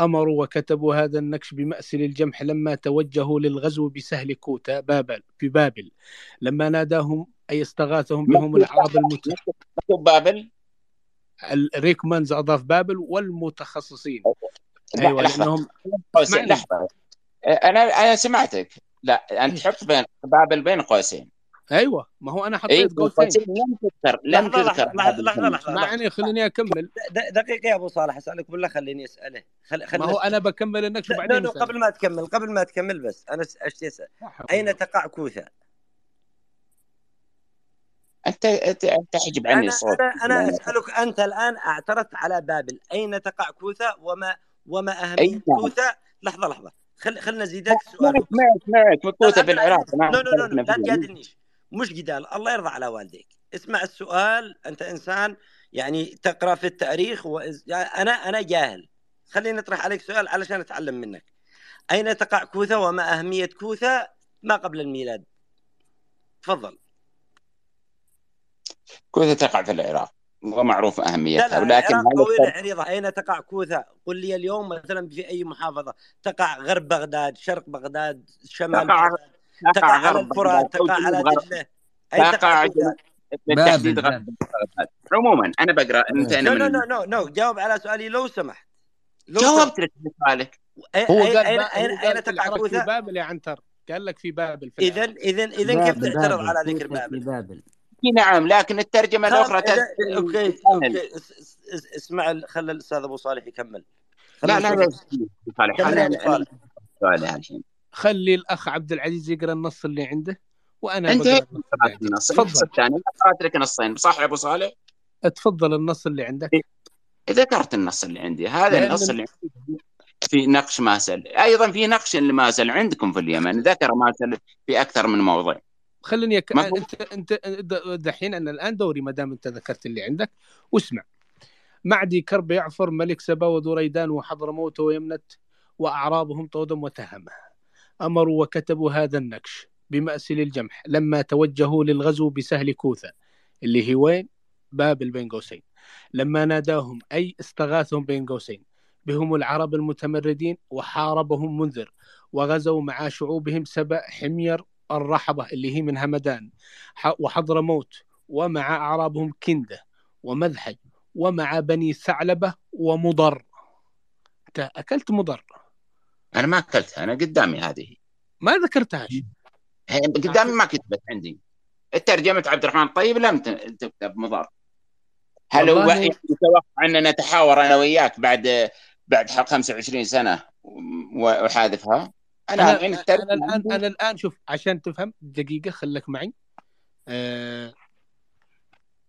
أمروا وكتبوا هذا النقش بمأسل الجمح لما توجهوا للغزو بسهل كوتا بابل في بابل. لما ناداهم أي استغاثهم بهم الأعراب المت بابل. ريكمانز أضاف بابل والمتخصصين. أيوه لأنهم لحظه أنا أنا سمعتك. لا أنت تحط بين بابل بين قوسين. أيوه ما هو أنا حطيت أيوة قوسين لم تذكر لم تذكر. لحظة لحظة لحظة معني خليني أكمل. دقيقة يا أبو صالح أسألك ولا خليني أسأله. خل... خل... ما هو أنا بكمل النكش وبعدين قبل ما تكمل قبل ما تكمل بس أنا اشتي أسأل؟ أين تقع كوثا؟ أنت أنت تحجب عني الصوت أنا أنا أسألك أنت الآن أعترضت على بابل. أين تقع كوثا وما وما اهميه كوثا؟ لحظة لحظة. خل خلنا نزيدك سؤال. معك معك معك كوثا بالعراق لا لا لا لا تجادلنيش. مش جدال الله يرضى على والديك. اسمع السؤال أنت إنسان يعني تقرأ في التاريخ وإز... يعني أنا أنا جاهل. خليني أطرح عليك سؤال علشان أتعلم منك. أين تقع كوثا وما أهمية كوثا ما قبل الميلاد؟ تفضل. كوثا تقع في العراق. ومعروف أهميتها ولكن طويلة عريضة. أين تقع كوثا؟ قل لي اليوم مثلا في أي محافظة. تقع غرب بغداد، شرق بغداد، شمال تقع بغداد. تقع على الفرات تقع على دجله تقع بالتحديد غرب. بغداد عموما أنا بقرأ انتهينا نو من نو نو نو نو جاوب على سؤالي لو سمحت. لو جاوبت لك سؤالك. سمحت. هو قال قال في تقع العراق في؟ بابل يا عنتر. قال لك في بابل العراق إذا إذا كيف تعترض. على ذكر بابل؟ بابل. نعم لكن الترجمة الأخرى okay. okay. اس- اس- اس- اسمع خلى الأستاذ أبو صالح يكمل. لا لا لا أنا صالح. سؤالي الحين خلي الأخ عبد العزيز يقرأ النص اللي عنده وأنا أنت النص الثاني قرات لك نصين صح يا أبو صالح؟ تفضل النص اللي عندك. ذكرت النص اللي عندي. هذا النص اللي عندي في نقش ماسل. أيضا في نقش لماسل عندكم في اليمن. ذكر ماسل في أكثر من موضع. خليني يك... انت انت دحين أنا الآن دوري ما دام أنت ذكرت اللي عندك. واسمع. معدي كرب يعفر ملك سبا وذريدان وحضرموت ويمنت وأعرابهم طودم وتهمه أمروا وكتبوا هذا النكش بمأسل الجمح لما توجهوا للغزو بسهل كوثة اللي وين؟ بابل بين قوسين لما ناداهم أي استغاثهم بين قوسين بهم العرب المتمردين وحاربهم منذر وغزوا مع شعوبهم سبأ حمير الرحبة اللي هي من همدان وحضرموت ومع أعرابهم كندة ومذحج ومع بني ثعلبة ومضر أنت أكلت مضر أنا ما أكلتها أنا قدامي هذه. ما ذكرتهاش. قدامي ما كتبت عندي. الترجمة عبد الرحمن الطيب لم تكتب مضار هل هو يتوقع أن نتحاور أنا وياك بعد بعد حق 25 سنة و- وحاذفها أنا أنا الترجمة الان عندي- أنا الآن شوف عشان تفهم دقيقة خليك معي. آه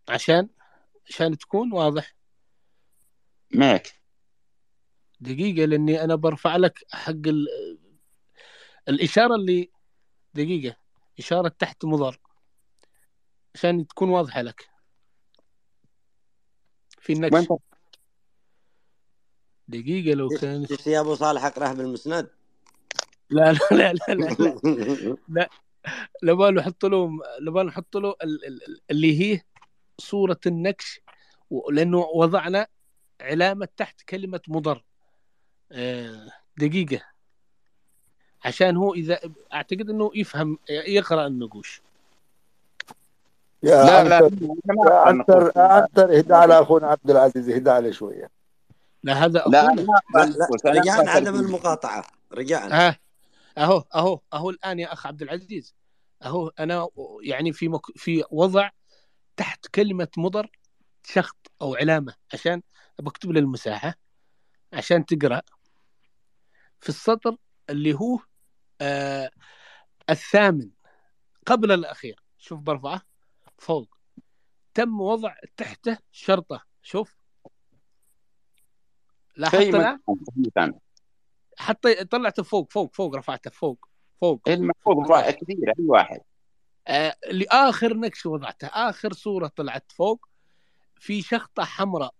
عشان عشان تكون واضح. معك دقيقة لأني أنا برفع لك حق ال... الإشارة اللي دقيقة إشارة تحت مضر عشان تكون واضحة لك. في النكش دقيقة لو كان شفت يا أبو صالح أقرأها بالمسند. لا لا لا لا, لا, لا. له نبغى نحط له ال- ال- ال- اللي هي صورة النكش لأنه وضعنا علامة تحت كلمة مضر. دقيقة. عشان هو إذا أعتقد أنه يفهم يقرأ النقوش. يا لا لا عنتر يا عنتر إهدى على أخونا عبد العزيز إهدى عليه شوية. لا هذا لا لا رجعنا عدم. المقاطعة. رجعنا. ها أهو أهو أهو الآن يا أخ عبد العزيز. أهو أنا يعني في مك... في وضع تحت كلمة مضر شخط أو علامة عشان بكتب له المساحة عشان تقرأ. في السطر اللي هو آه الثامن قبل الأخير. شوف برفعة فوق. تم وضع تحته شرطة. شوف. لاحظت من كان حتى طلعته فوق فوق فوق رفعته فوق فوق. المفروض كثير أي واحد. آه لآخر نكش وضعته. آخر صورة طلعت فوق. في شخطة حمراء.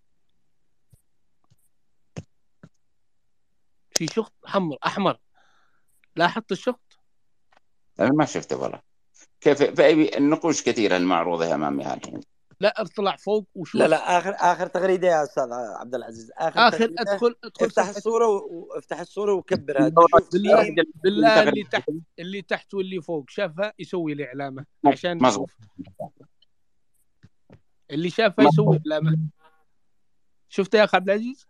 في شخط حمر أحمر. لاحظت الشخط أنا ما شفته والله. كيف في النقوش كثيره المعروضه أمامي الحين لا اطلع فوق وشوف. لا لا اخر آخر تغريدة يا أستاذ عبد العزيز. آخر, آخر تغريدة ادخل أدخل افتح الصورة وافتح الصورة وكبرها. بالله- اللي تحت اللي تحت واللي فوق. شافها يسوي لي علامه عشان مظبوط. نشوف. اللي شافها يسوي علامه شفت يا اخ عبد العزيز؟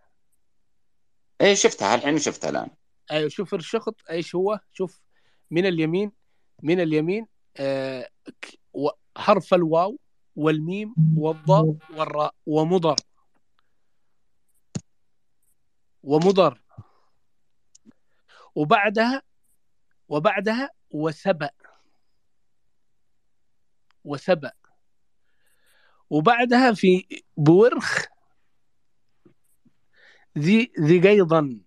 اي شفتها الحين شفتها الآن. أيوه شوف الشخط إيش هو؟ شوف من اليمين من اليمين آه حرف الواو والميم والضاء والراء ومضر. ومضر. وبعدها وبعدها وسبأ. وسبأ. وبعدها في بورخ ذي ذي قيضا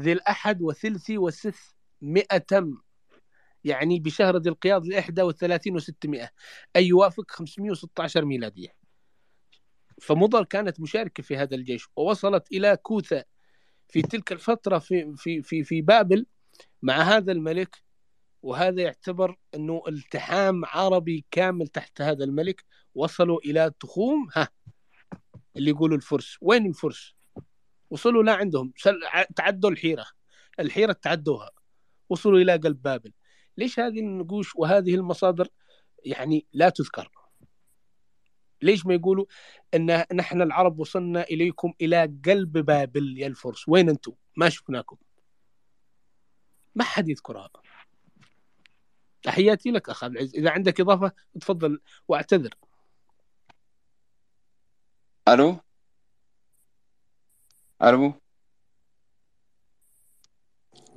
ذي الأحد وثلثي وسث مئة. يعني بشهر ذي القياض الإحدى وثلاثين وستمائة أي يوافق 516 ميلادية. فمضر كانت مشاركة في هذا الجيش ووصلت إلى كوثة في تلك الفترة في في في في بابل مع هذا الملك. وهذا يعتبر أنه التحام عربي كامل تحت هذا الملك. وصلوا إلى تخوم. ها اللي يقولوا الفرس. وين الفرس؟ وصلوا لا عندهم. تعدوا الحيرة. الحيرة تعدوها. وصلوا إلى قلب بابل. ليش هذه النقوش وهذه المصادر يعني لا تذكر؟ ليش ما يقولوا إن نحن العرب وصلنا إليكم إلى قلب بابل يا الفرس؟ وين أنتم؟ ما شفناكم. ما حد يذكرها. تحياتي لك أخ عبد العزيز. إذا عندك إضافة تفضل واعتذر. ألو؟ ألو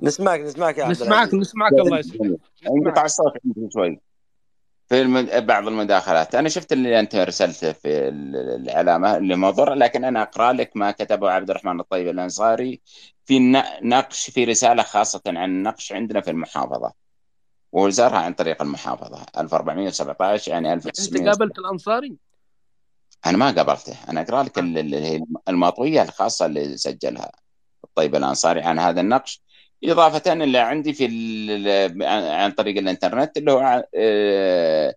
نسمعك نسمعك يا عبد نسمعك نسمعك الله يسلمك. انقطع الصوت عندي شوي. في المد... بعض المداخلات. أنا شفت اللي أنت ارسلته في ال- العلامه اللي مضر لكن أنا أقرأ لك ما كتبه عبد الرحمن الطيب الأنصاري في نقش في رسالة خاصة عن النقش عندنا في المحافظة. وزارها عن طريق المحافظة. 1417 يعني أنت 1900 قابلت الأنصاري؟ أنا ما قابلته. أنا أقرأ لك هي المطوية الخاصة اللي سجلها. الطيب الانصاري عن هذا النقش. إضافة اللي عندي في عن طريق الإنترنت اللي هو آه،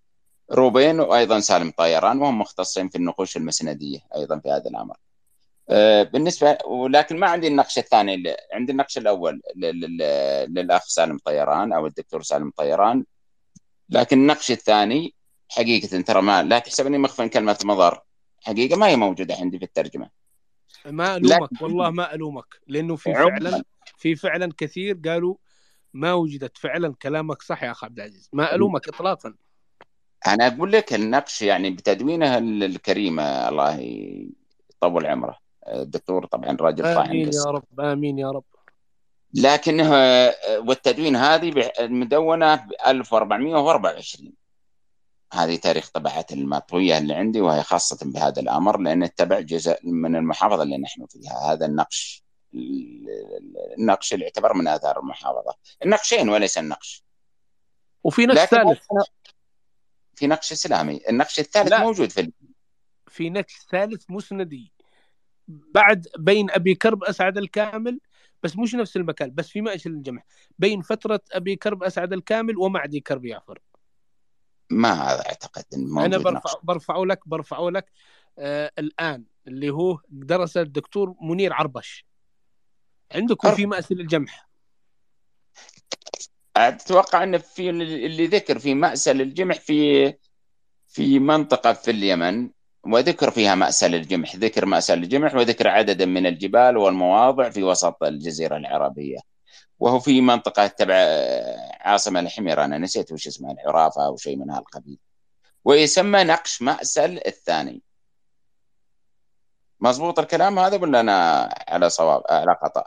روبين وأيضا سالم طيران وهم مختصين في النقوش المسندية أيضا في هذا الأمر. آه، بالنسبة ولكن ما عندي النقش الثاني اللي- عندي النقش الأول لل- لل- للأخ سالم طيران أو الدكتور سالم طيران. لكن النقش الثاني حقيقة ترى ما لا تحسبني مخفن كلمة مضر. حقيقة ما هي موجودة عندي في الترجمة. ما لكن الومك والله ما ألومك لأنه في فعلا في فعلا كثير قالوا ما وجدت فعلا كلامك صح يا اخ عبد العزيز. ما ألومك. اطلاقا. أنا أقول لك النقش يعني بتدوينه ال- الكريمة الله يطول عمره. الدكتور طبعا راجل آمين يا رب آمين يا رب. لكنه والتدوين هذه مدونة ب 1424 هذه تاريخ طبعة المطوية اللي عندي وهي خاصة بهذا الأمر لأن تبع جزء من المحافظة اللي نحن فيها. هذا النقش النقش اللي يعتبر من آثار المحافظة. النقشين وليس النقش. وفي نقش ثالث. في نقش إسلامي. النقش الثالث لا. موجود في في نقش ثالث مسندي. بعد بين أبي كرب أسعد الكامل بس مش نفس المكان بس في مأشر الجمع بين فترة أبي كرب أسعد الكامل ومعدي كرب يعفر. ما هذا أعتقد إنه أنا برفع برفعه لك برفعه لك آه الآن اللي هو درس الدكتور منير عربش. عندكم في مأسل الجمح أتوقع أن في اللي ذكر في مأسل الجمح في في منطقة في اليمن وذكر فيها مأسل الجمح ذكر مأسل الجمح وذكر عددا من الجبال والمواضع في وسط الجزيرة العربية. وهو في منطقة تبع عاصمة الحمير أنا نسيت وش اسمها العرافة أو شيء من هالقبيل. ويسمى نقش مأسل الثاني. مضبوط الكلام هذا ولا أنا على صواب على خطأ؟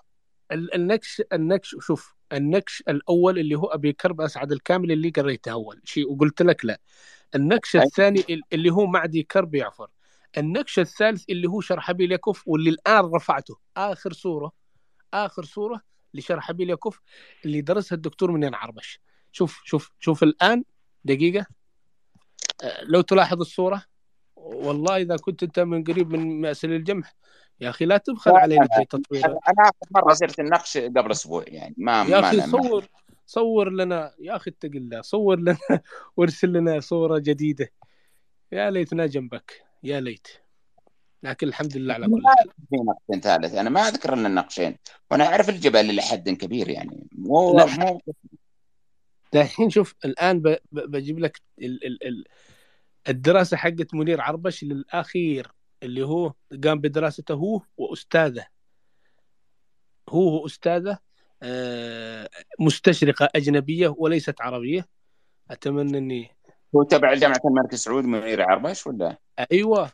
ال- النكش النكش شوف النكش الأول اللي هو أبي كرب أسعد الكامل اللي قريته أول. شيء وقلت لك لا. النكش. الثاني ال- اللي هو معدي كرب يعفر. النكش الثالث اللي هو شرحبيل يكف واللي الآن رفعته. آخر صوره آخر صوره لشرحبيل يكف اللي درسها الدكتور منين عربش. شوف شوف شوف الآن دقيقة. آه، لو تلاحظ الصورة والله إذا كنت أنت من قريب من مأسل الجمح يا أخي لا تبخل علينا في تطويرها أنا أنا آخر مرة صرت النقش قبل أسبوع يعني ما يا أخي صور صور لنا يا أخي اتق الله صور لنا وارسل لنا صورة جديدة. يا ليتنا جنبك يا ليت. لكن الحمد لله على كل حال. في نقشين ثالث. أنا ما أذكر إلا النقشين. وأنا أعرف الجبل إلى حد كبير يعني. مو لا. مو الحين شوف الآن ب- ب- بجيب لك ال ال ال الدراسة حقت منير عربش للأخير اللي هو قام بدراسته هو وأستاذه. هو وأستاذه آه، مستشرقة أجنبية وليست عربية. أتمنى إني هو تبع جامعة الملك سعود منير عربش ولا؟ أيوه.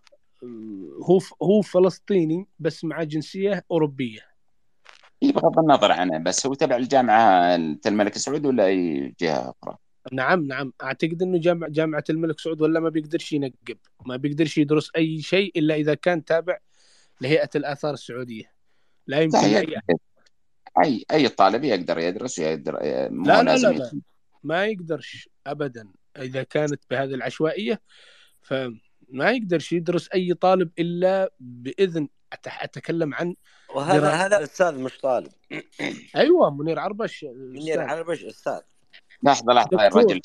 هو هو فلسطيني بس مع جنسية أوروبية. إيه بغض النظر عنه بس هو تبع الجامعة الملك سعود ولا أي جهة أخرى؟ نعم نعم. أعتقد إنه جامع جامعة الملك سعود ولا ما بيقدرش ينقب. ما بيقدرش يدرس أي شيء إلا إذا كان تابع لهيئة الآثار السعودية. لا يمكن أي. اي أي طالب يقدر يدرس ويقدر مو لا لا لا, لا. ما يقدرش ابدا. إذا كانت بهذه العشوائية فما يقدرش يدرس أي طالب إلا بإذن. أتكلم عن وهذا دراسة. هذا أستاذ مش طالب. أيوه منير عربش منير. عربش أستاذ. لحظة لحظة يا. رجل.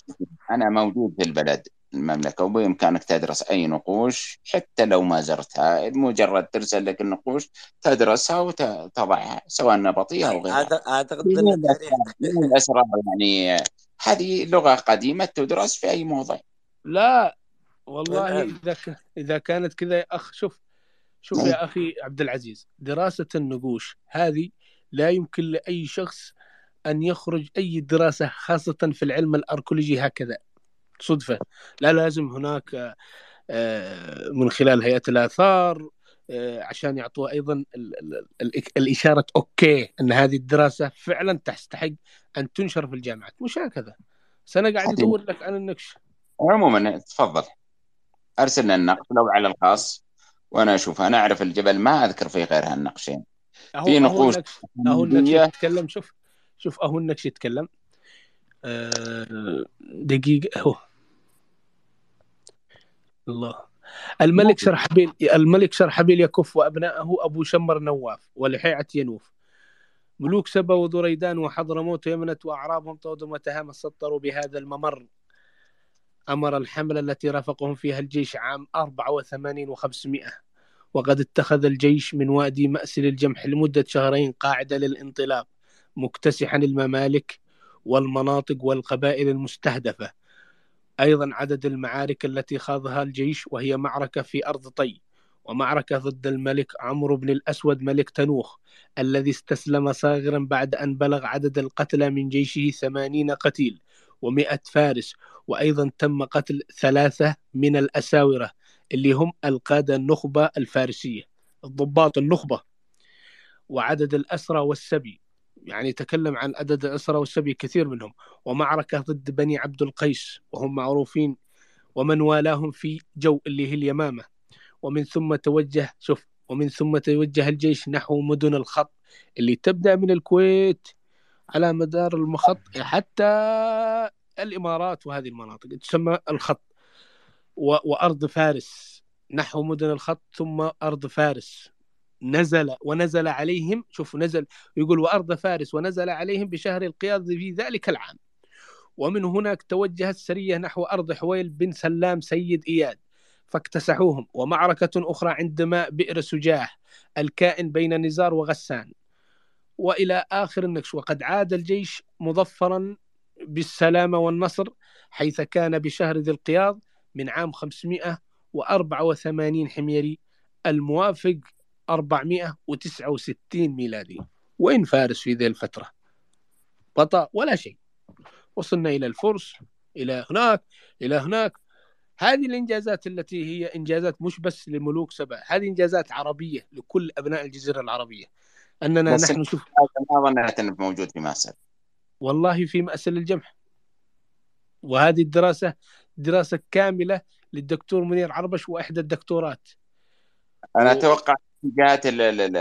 أنا موجود في البلد المملكة وبإمكانك تدرس أي نقوش حتى لو ما زرتها. مجرد ترسل لك النقوش تدرسها وتضعها سواء نبطية أو غيرها. اعتقد الأسرار يعني هذه لغة قديمة تدرس في أي موضع. لا والله. إذا ك... إذا كانت كذا يا أخ شوف شوف يا أخي عبد العزيز دراسة النقوش هذه لا يمكن لأي شخص أن يخرج أي دراسة خاصة في العلم الأركولوجي هكذا. صدفة. لا لازم هناك آه، آه، من خلال هيئة الآثار آه، عشان يعطوا أيضا ال- ال- ال- الإشارة أوكي أن هذه الدراسة فعلا تستحق أن تنشر في الجامعات. مش هكذا. سنه قاعد يدور لك عن النقش. عموما تفضل. ارسلنا النقش لو على الخاص وأنا أشوف أنا أعرف الجبل ما أذكر فيه غير هالنقشين. في نقوش أهو النقش. يتكلم شوف شوف أهو النقش يتكلم. آه، دقيقة أهو. الله. الملك شرحبيل الملك شرحبيل يكف وابنائه أبو شمر نواف ولحيعة ينوف. ملوك سبا وذريدان وحضرموت ويمنت وأعرابهم طود وتهامة سطروا بهذا الممر. أمر الحملة التي رافقهم فيها الجيش عام 84 و500 وقد اتخذ الجيش من وادي مأسل الجمح لمدة شهرين قاعدة للانطلاق مكتسحا الممالك والمناطق والقبائل المستهدفة. أيضا عدد المعارك التي خاضها الجيش وهي معركة في أرض طي ومعركة ضد الملك عمرو بن الأسود ملك تنوخ الذي استسلم صاغرا بعد أن بلغ عدد القتلى من جيشه ثمانين قتيل ومئة فارس. وأيضا تم قتل ثلاثة من الأساورة اللي هم القادة النخبة الفارسية الضباط النخبة وعدد الأسرى والسبي. يعني تكلم عن عدد الأسرى والسبي كثير منهم. ومعركة ضد بني عبد القيس وهم معروفين ومن والاهم في جو اللي هي اليمامة. ومن ثم توجه شوف ومن ثم توجه الجيش نحو مدن الخط اللي تبدأ من الكويت على مدار المخط حتى الإمارات وهذه المناطق تسمى الخط. و- وأرض فارس نحو مدن الخط ثم أرض فارس. نزل ونزل عليهم شوف نزل يقول وأرض فارس ونزل عليهم بشهر القياض في ذلك العام. ومن هناك توجهت سرية نحو أرض حويل بن سلام سيد إياد فاكتسحوهم. ومعركة أخرى عند ماء بئر سجاح الكائن بين نزار وغسان. وإلى آخر النكش وقد عاد الجيش مظفرا بالسلامة والنصر حيث كان بشهر ذي القياض من عام 584 حميري الموافق 469 ميلادي. وين فارس في ذي الفترة؟ بطأ ولا شيء. وصلنا إلى الفرس إلى هناك إلى هناك. هذه الإنجازات التي هي إنجازات مش بس لملوك سبا هذه إنجازات عربية لكل أبناء الجزيرة العربية. أننا نحن نشوف هذا ما إنه موجود في ماسل والله في مأسل الجمح وهذه الدراسة دراسة كاملة للدكتور منير عربش وإحدى الدكتورات. أنا و- ال-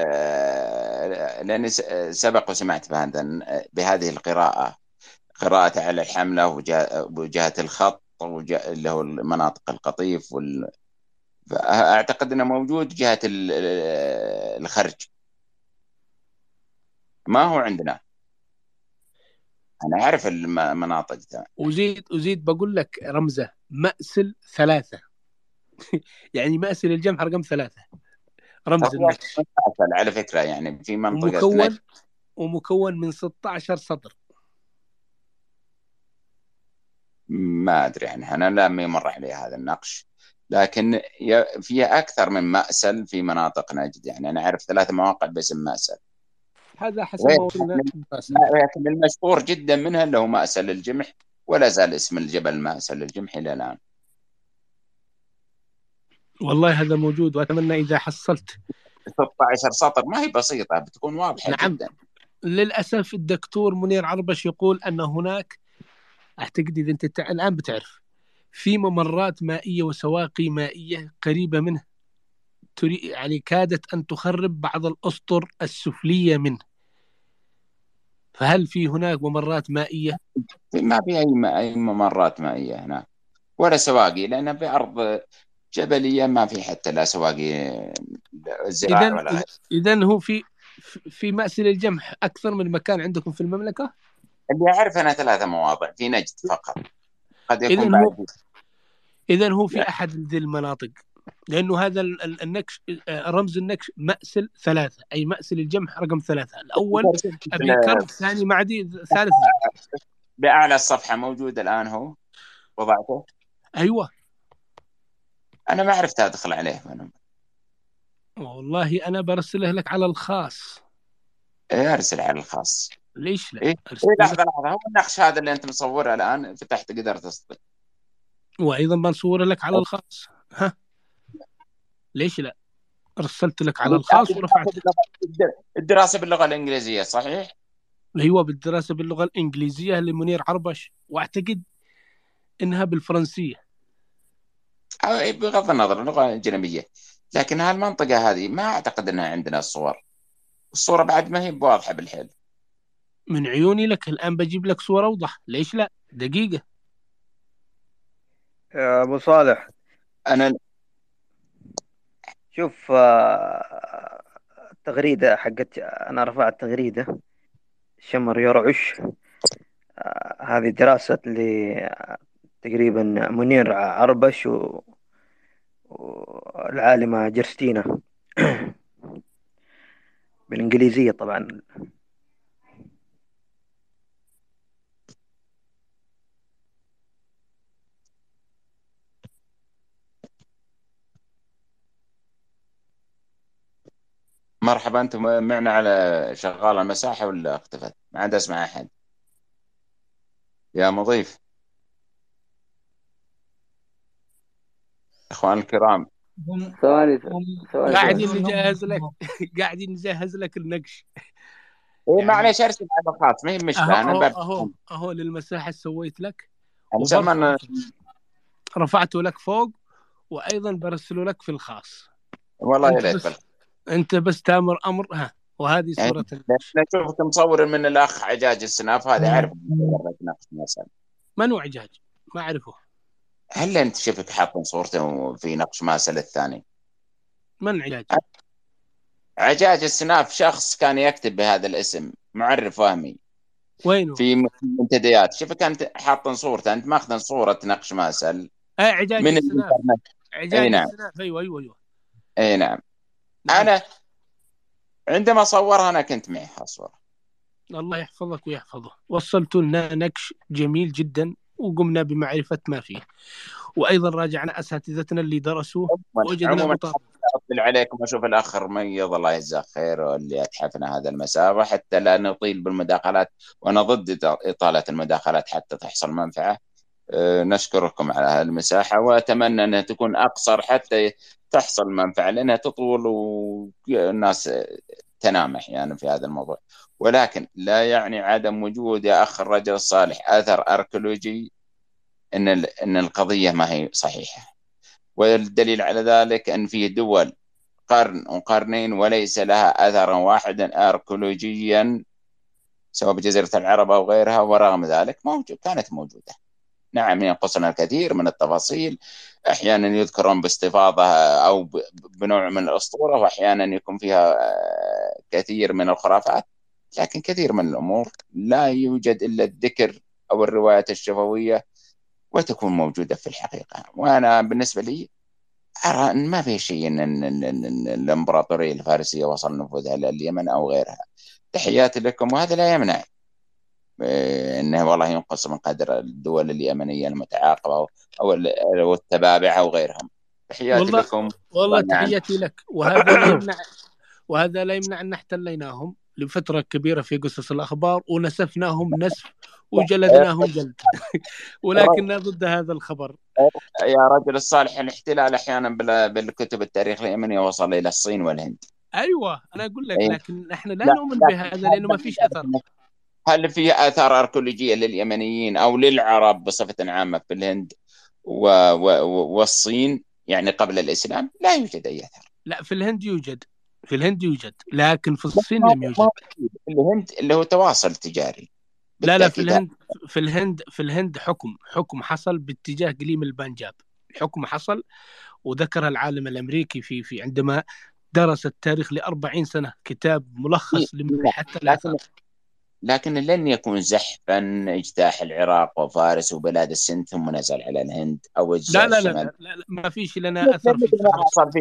لأني س- سبق وسمعت بهذا بهذه القراءة. قراءة على الحملة وجه- وجهة الخط اللي هو المناطق القطيف وال... فأعتقد إنه موجود جهة ال- الخرج. ما هو عندنا. أنا أعرف المناطق ده. وزيد وزيد بقول لك رمزة مأسل ثلاثة. يعني مأسل الجمح رقم ثلاثة. رمز النكش مأسل على فكرة يعني في منطقة ومكون نجد ومكون من 16 سطر ما أدري عنها. أنا لا ما يمر علي هذا النقش. لكن ي- في أكثر من مأسل في مناطق نجد. يعني أنا أعرف ثلاث مواقع باسم مأسل. هذا حسب ما وصلنا. لكن المشهور جدا منها اللي هو مأسل الجمح ولا زال اسم الجبل مأسل الجمح إلى الآن والله هذا موجود وأتمنى إذا حصلت 16 سطر ما هي بسيطة بتكون واضحة نعم. جدا للأسف الدكتور منير عربش يقول أن هناك أعتقد إذا أنت الآن بتعرف في ممرات مائية وسواقي مائية قريبة منه يعني كادت أن تخرب بعض الأسطر السفلية منه فهل في هناك ممرات مائية؟ ما في أي أي ممرات مائية هناك ولا سواقي لأن بارض جبلية ما في حتى لا سواقي زراعة إذا ولا إذا هو في في مأسل الجمح أكثر من مكان عندكم في المملكة؟ اللي اعرف أنا ثلاثة مواضع في نجد فقط قد إذن يكون هو- بعد إذا هو في. أحد ذي المناطق لأنه هذا ال- ال- النكش آه، رمز النكش مأسل ثلاثة. أي مأسل الجمح رقم ثلاثة. الأول أبي كرم الثاني معدي الثالث بأعلى الصفحه موجود الآن هو. وضعته. أيوة. أنا ما عرفت أدخل عليه. من والله أنا برسله لك على الخاص. إيه أرسل على الخاص. ليش لا؟ إيه؟ أرسل. إيه. لحظه لحظه هو النقش هذا اللي أنت مصوره الآن فتحت قدرت تصدق وأيضا بنصور لك على الخاص. ها؟ ليش لا؟ أرسلت لك على الخاص ورفعته الدراسه باللغة الإنجليزية صحيح؟ أيوه بالدراسة باللغة الإنجليزية لمنير عربش وأعتقد إنها بالفرنسية. أو إيه، بغض النظر اللغة اجنبيه لكن هالمنطقة هذه ما أعتقد إنها عندنا الصور. الصورة بعد ما هي بواضحة بالحيل. من عيوني لك الآن بجيب لك صور أوضح. ليش لا؟ دقيقة. يا أبو صالح. أنا شوف آه، التغريدة حقت أنا رفعت تغريدة شمر يرعش آه، هذه دراسة ل تقريبا منير عربش. والعالمة جرستينا بالإنجليزية طبعا مرحبا أنتم معنا على شغال المساحة ولا اختفت؟ ما عاد أسمع أحد. يا مضيف. إخوان الكرام. ثواني هم قاعدين نجهز لك قاعدين نجهز لك النقش. إيه يعني- معليش أرسل على الخاص ما هي مشكلة أنا أهو برد أهو أهو للمساحة سويت لك. مسمى رفعته لك فوق وأيضا برسله لك في الخاص. والله يا ريت. انت بس تامر أمر ها وهذه يعني صورة أنا اشوفك مصور من الأخ عجاج السناف هذا اعرف نفس المسألة من هو عجاج؟ ما أعرفه. هل أنت شفك حاط صورته في نقش ماسل الثاني؟ من عجاج؟ عجاج السناف شخص كان يكتب بهذا الاسم معرف وهمي وينه؟ في منتديات. شوفك أنت حاط صورته أنت ماخذ صورة نقش ماسل. اي عجاج من السناف. الإنترنت. عجاج نعم. السناف. أيوه أيوه أيوه. إي نعم نعم. أنا عندما صورها أنا كنت معي هالصوره الله يحفظك ويحفظه. وصلت لنا نقش جميل جدا وقمنا بمعرفة ما فيه. وأيضا راجعنا أساتذتنا اللي درسوه وجدنا مطابق. أطلع عليكم وأشوف الاخ رميض الله يجزاه خير واللي أتحفنا هذا المساء. وحتى لا نطيل بالمداخلات وأنا ضد إطالة المداخلات حتى تحصل منفعة. أه، نشكركم على هذه المساحة وأتمنى أنها تكون أقصر حتى تحصل منفعة لأنها تطول والناس تنام أحيانا في هذا الموضوع. ولكن لا يعني عدم وجود يا أخ الرجل الصالح أثر اركيولوجي إن ال- إن القضية ما هي صحيحة. والدليل على ذلك أن في دول قرن وقرنين وليس لها أثرا واحدا اركيولوجيا سواء بجزيرة العرب أو غيرها ورغم ذلك موجود كانت موجودة. نعم ينقصنا الكثير من التفاصيل. أحيانا يذكرون باستفاضة أو بنوع من الأسطورة واحيانا يكون فيها آه، كثير من الخرافات لكن كثير من الأمور لا يوجد إلا الذكر أو الروايات الشفوية وتكون موجودة في الحقيقة. وأنا بالنسبة لي أرى إن ما في شيء إن, الإمبراطورية الفارسية وصل نفوذها لليمن أو غيرها. تحياتي لكم وهذا لا يمنع. إنه والله ينقص من قدر الدول اليمنية المتعاقبة أو أو ال- أو التبابع أو غيرهم. تحياتي والله- لكم. والله نعم. تحياتي لك. وهذا لا يمنع وهذا لا يمنع أن احتليناهم لفترة كبيرة في قصص الأخبار ونسفناهم نسف وجلدناهم جلد. ولكننا ضد هذا الخبر. يا رجل الصالح الاحتلال أحيانا بال- بالكتب التاريخ اليمنية وصل إلى الصين والهند. أيوة أنا أقول لك أي. لكن نحن لا لا، نؤمن بهذا لأنه ما فيش أثر. هل في آثار اركيولوجيه لليمنيين أو للعرب بصفة عامة في الهند و... و... والصين يعني قبل الإسلام؟ لا يوجد أي اثر لا في الهند يوجد. في الهند يوجد لكن في الصين لم يوجد. الهند اللي هو تواصل تجاري. لا لا في. الهند في الهند في الهند حكم حكم حصل باتجاه قليم البنجاب. الحكم حصل وذكرها العالم الأمريكي في في عندما درس التاريخ ل 40 سنة كتاب ملخص لم- حتى لكن لكن لن يكون زحفا اجتاح العراق وفارس وبلاد السند ثم نزل على الهند أو لا لا لا. لا, لا, لا ما فيش لنا أثر في مثل ما حصل في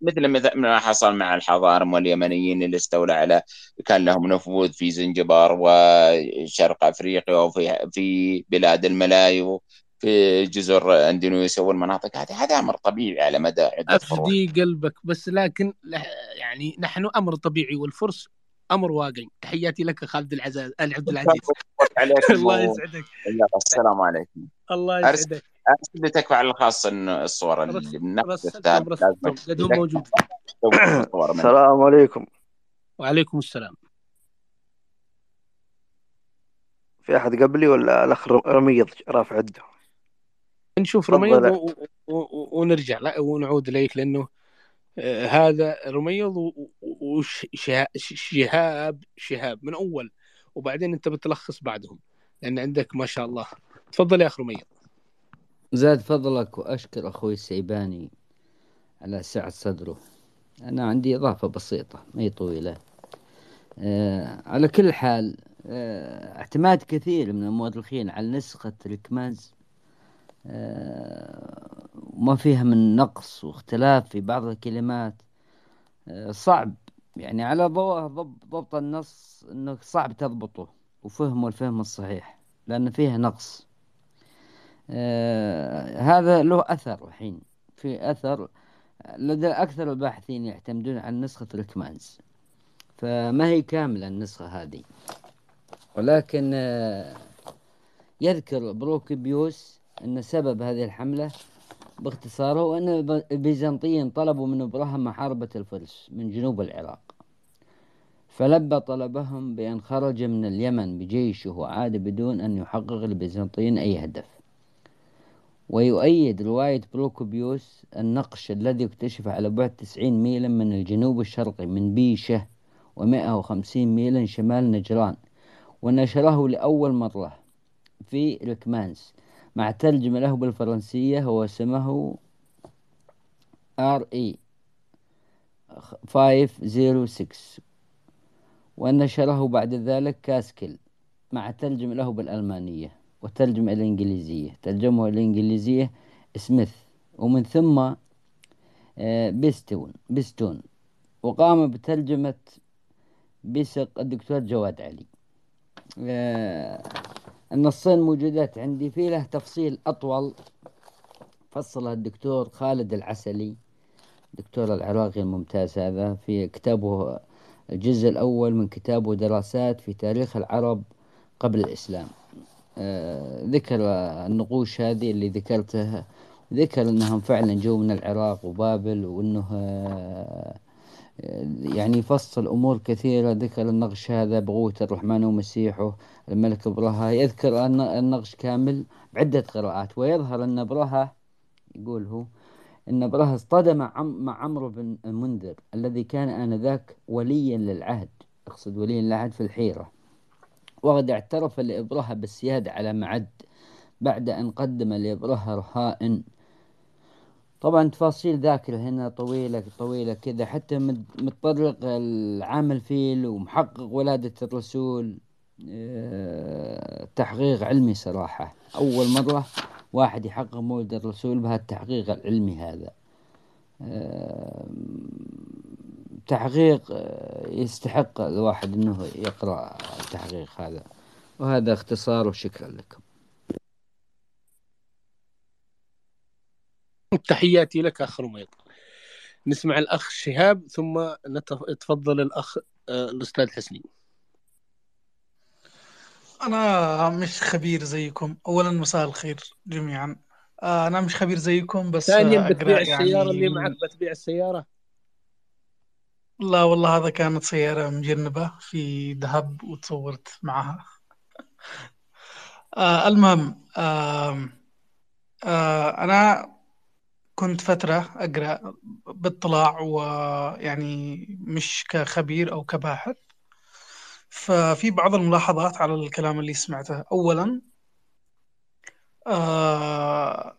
مثل مثل ما حصل مع الحضارم واليمنيين اللي استولى على كان لهم نفوذ في زنجبار وشرق أفريقيا وفي في بلاد الملايو في جزر أندونيسيا والمناطق هذه. هذا أمر طبيعي على مدى عدة أفدي قلبك بس لكن يعني نحن أمر طبيعي والفرس أمر واقعي. تحياتي لك خالد العزاز عبد العزيز. الله يسعدك. السلام عليكم. الله يسعدك. أرسل تكفى على الخاص الصور اللي هو موجود. السلام عليكم. وعليكم السلام. في أحد قبلي ولا الأخ رميض رافع يده؟ نشوف. رميض و... و... و... ونرجع. لا ونعود إليك لأنه هذا رميض وشهاب شهاب من أول. وبعدين أنت بتلخص بعدهم. لأن عندك ما شاء الله. تفضل يا أخ رميض. زاد فضلك وأشكر أخوي السيباني على سعة صدره. أنا عندي إضافة بسيطة ما هي طويلة. آه على كل حال آه اعتماد كثير من المؤرخين على نسخة ريكمانز آه وما فيها من نقص واختلاف في بعض الكلمات. آه صعب. يعني على ضوء ضبط, النص إنه صعب تضبطه وفهمه الفهم الصحيح لأن فيها نقص. آه هذا له أثر الحين. في أثر لدى أكثر الباحثين يعتمدون على نسخة ريكمانز فما هي كاملة النسخة هذه؟ ولكن آه يذكر بروكيبيوس أن سبب هذه الحملة باختصاره هو أن البيزنطيين طلبوا من إبراهيم محاربة الفرس من جنوب العراق. فلبى طلبهم بأن خرج من اليمن بجيشه وعاد بدون أن يحقق البيزنطيين أي هدف. ويؤيد رواية بروكوبيوس النقش الذي اكتشف على بعد 90 ميلا من الجنوب الشرقي من بيشة و150 ميلا شمال نجران ونشره لأول مرة في ريكمانس. مع ترجمة له بالفرنسية هو اسمه Ry 506 ونشره بعد ذلك كاسكل مع ترجمة له بالألمانية وترجمة إلى الإنجليزية. ترجمه الإنجليزية سميث. ومن ثم بيستون بيستون. وقام بترجمة بيسق الدكتور جواد علي. النصين موجودات عندي في له تفصيل أطول. فصله الدكتور خالد العسلي دكتور العراقي الممتاز هذا في كتابه الجزء الأول من كتابه دراسات في تاريخ العرب قبل الإسلام. آه ذكر النقوش هذه اللي ذكرتها ذكر أنهم فعلا جو من العراق وبابل وأنه آه يعني فصل أمور كثيرة. ذكر النقش هذا بقوة الرحمن ومسيحه الملك برهة يذكر النقش كامل بعدة قراءات ويظهر أن برهة يقول هو أن برهة اصطدم مع عمرو بن المنذر الذي كان آنذاك وليا للعهد. أقصد وليا للعهد في الحيرة. وقد اعترف لإبرهة بالسيادة على معد بعد أن قدم لإبرهة رهائن. طبعا تفاصيل ذاكرة هنا طويلة طويلة كذا حتى متطرق العام الفيل ومحقق ولادة الرسول. تحقيق علمي صراحة. أول مرة واحد يحقق مولد الرسول بهذا التحقيق العلمي هذا. تحقيق يستحق الواحد إنه يقرأ التحقيق هذا. وهذا اختصار وشكرا لكم. تحياتي لك أخ رميض. نسمع الأخ شهاب ثم نتفضل الأخ الأستاذ حسني. أنا مش خبير زيكم. أولا مساء الخير جميعا. أنا مش خبير زيكم بس ثانيا بتبيع يعني السيارة اللي معك بتبيع السيارة. لا والله هذا كانت سيارة مجنبة في ذهب وتصورت معها. آه المهم آه آه أنا كنت فترة أقرأ باطلاع ويعني مش كخبير أو كباحث. ففي بعض الملاحظات على الكلام اللي سمعته. أولا آه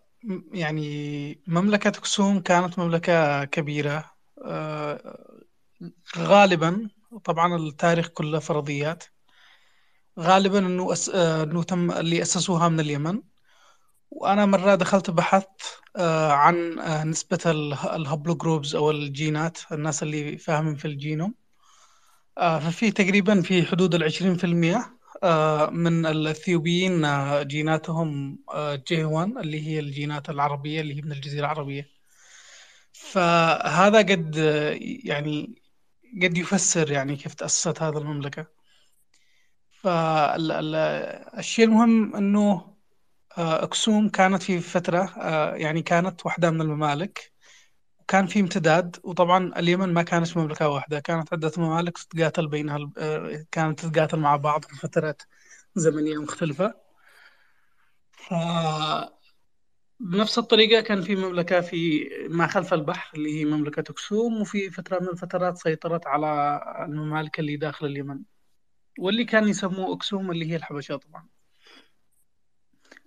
يعني مملكة أكسوم كانت مملكة كبيرة. آه غالبا طبعا التاريخ كله فرضيات غالبا إنه أس... آه إنه تم اللي أسسوها من اليمن. وأنا مرة دخلت بحثت آه عن آه نسبة ال haplogroups أو الجينات الناس اللي فاهمين في الجينوم. ففي تقريبا في حدود المية آه، من الأثيوبيين آه، جيناتهم جي 1 اللي هي الجينات العربية اللي هي من الجزيرة العربية. فهذا قد يعني قد يفسر يعني كيف تأسست هذه المملكة. فالشيء المهم أنه أكسوم كانت في فترة يعني كانت واحدة من الممالك. كان في امتداد وطبعا اليمن ما كانت مملكة واحدة كانت عدة ممالك تتقاتل بينها آه، كانت تتقاتل مع بعض في فترات زمنية مختلفة. ف بنفس الطريقة كان في مملكة في ما خلف البحر اللي هي مملكة أكسوم وفي فترة من الفترات سيطرت على الممالك اللي داخل اليمن واللي كان يسموه أكسوم اللي هي الحبشة طبعا.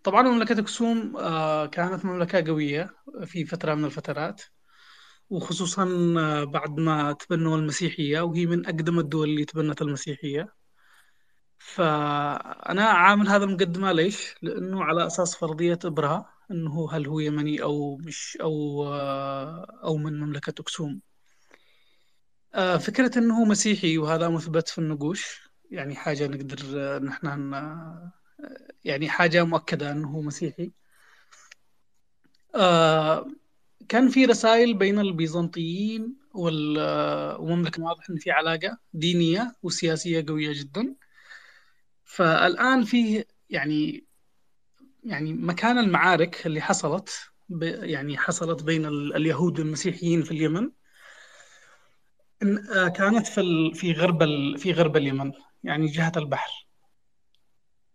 طبعا مملكة أكسوم آه، كانت مملكة قوية في فترة من الفترات وخصوصا بعد ما تبنوا المسيحية وهي من أقدم الدول اللي تبنت المسيحية. فأنا عامل هذا المقدمة ليش؟ لأنه على أساس فرضية إبرهة أنه هل هو يمني أو مش أو أو من مملكة أكسوم آه، فكرة أنه مسيحي وهذا مثبت في النقوش. يعني حاجة نقدر نحن يعني حاجة مؤكدة أنه مسيحي. آه، كان في رسائل بين البيزنطيين والمملكة واضح إن في علاقة دينية وسياسية قوية جدا. فالآن في يعني يعني مكان المعارك اللي حصلت يعني حصلت بين اليهود والمسيحيين في اليمن. آه، كانت في في غرب في غرب اليمن يعني جهة البحر.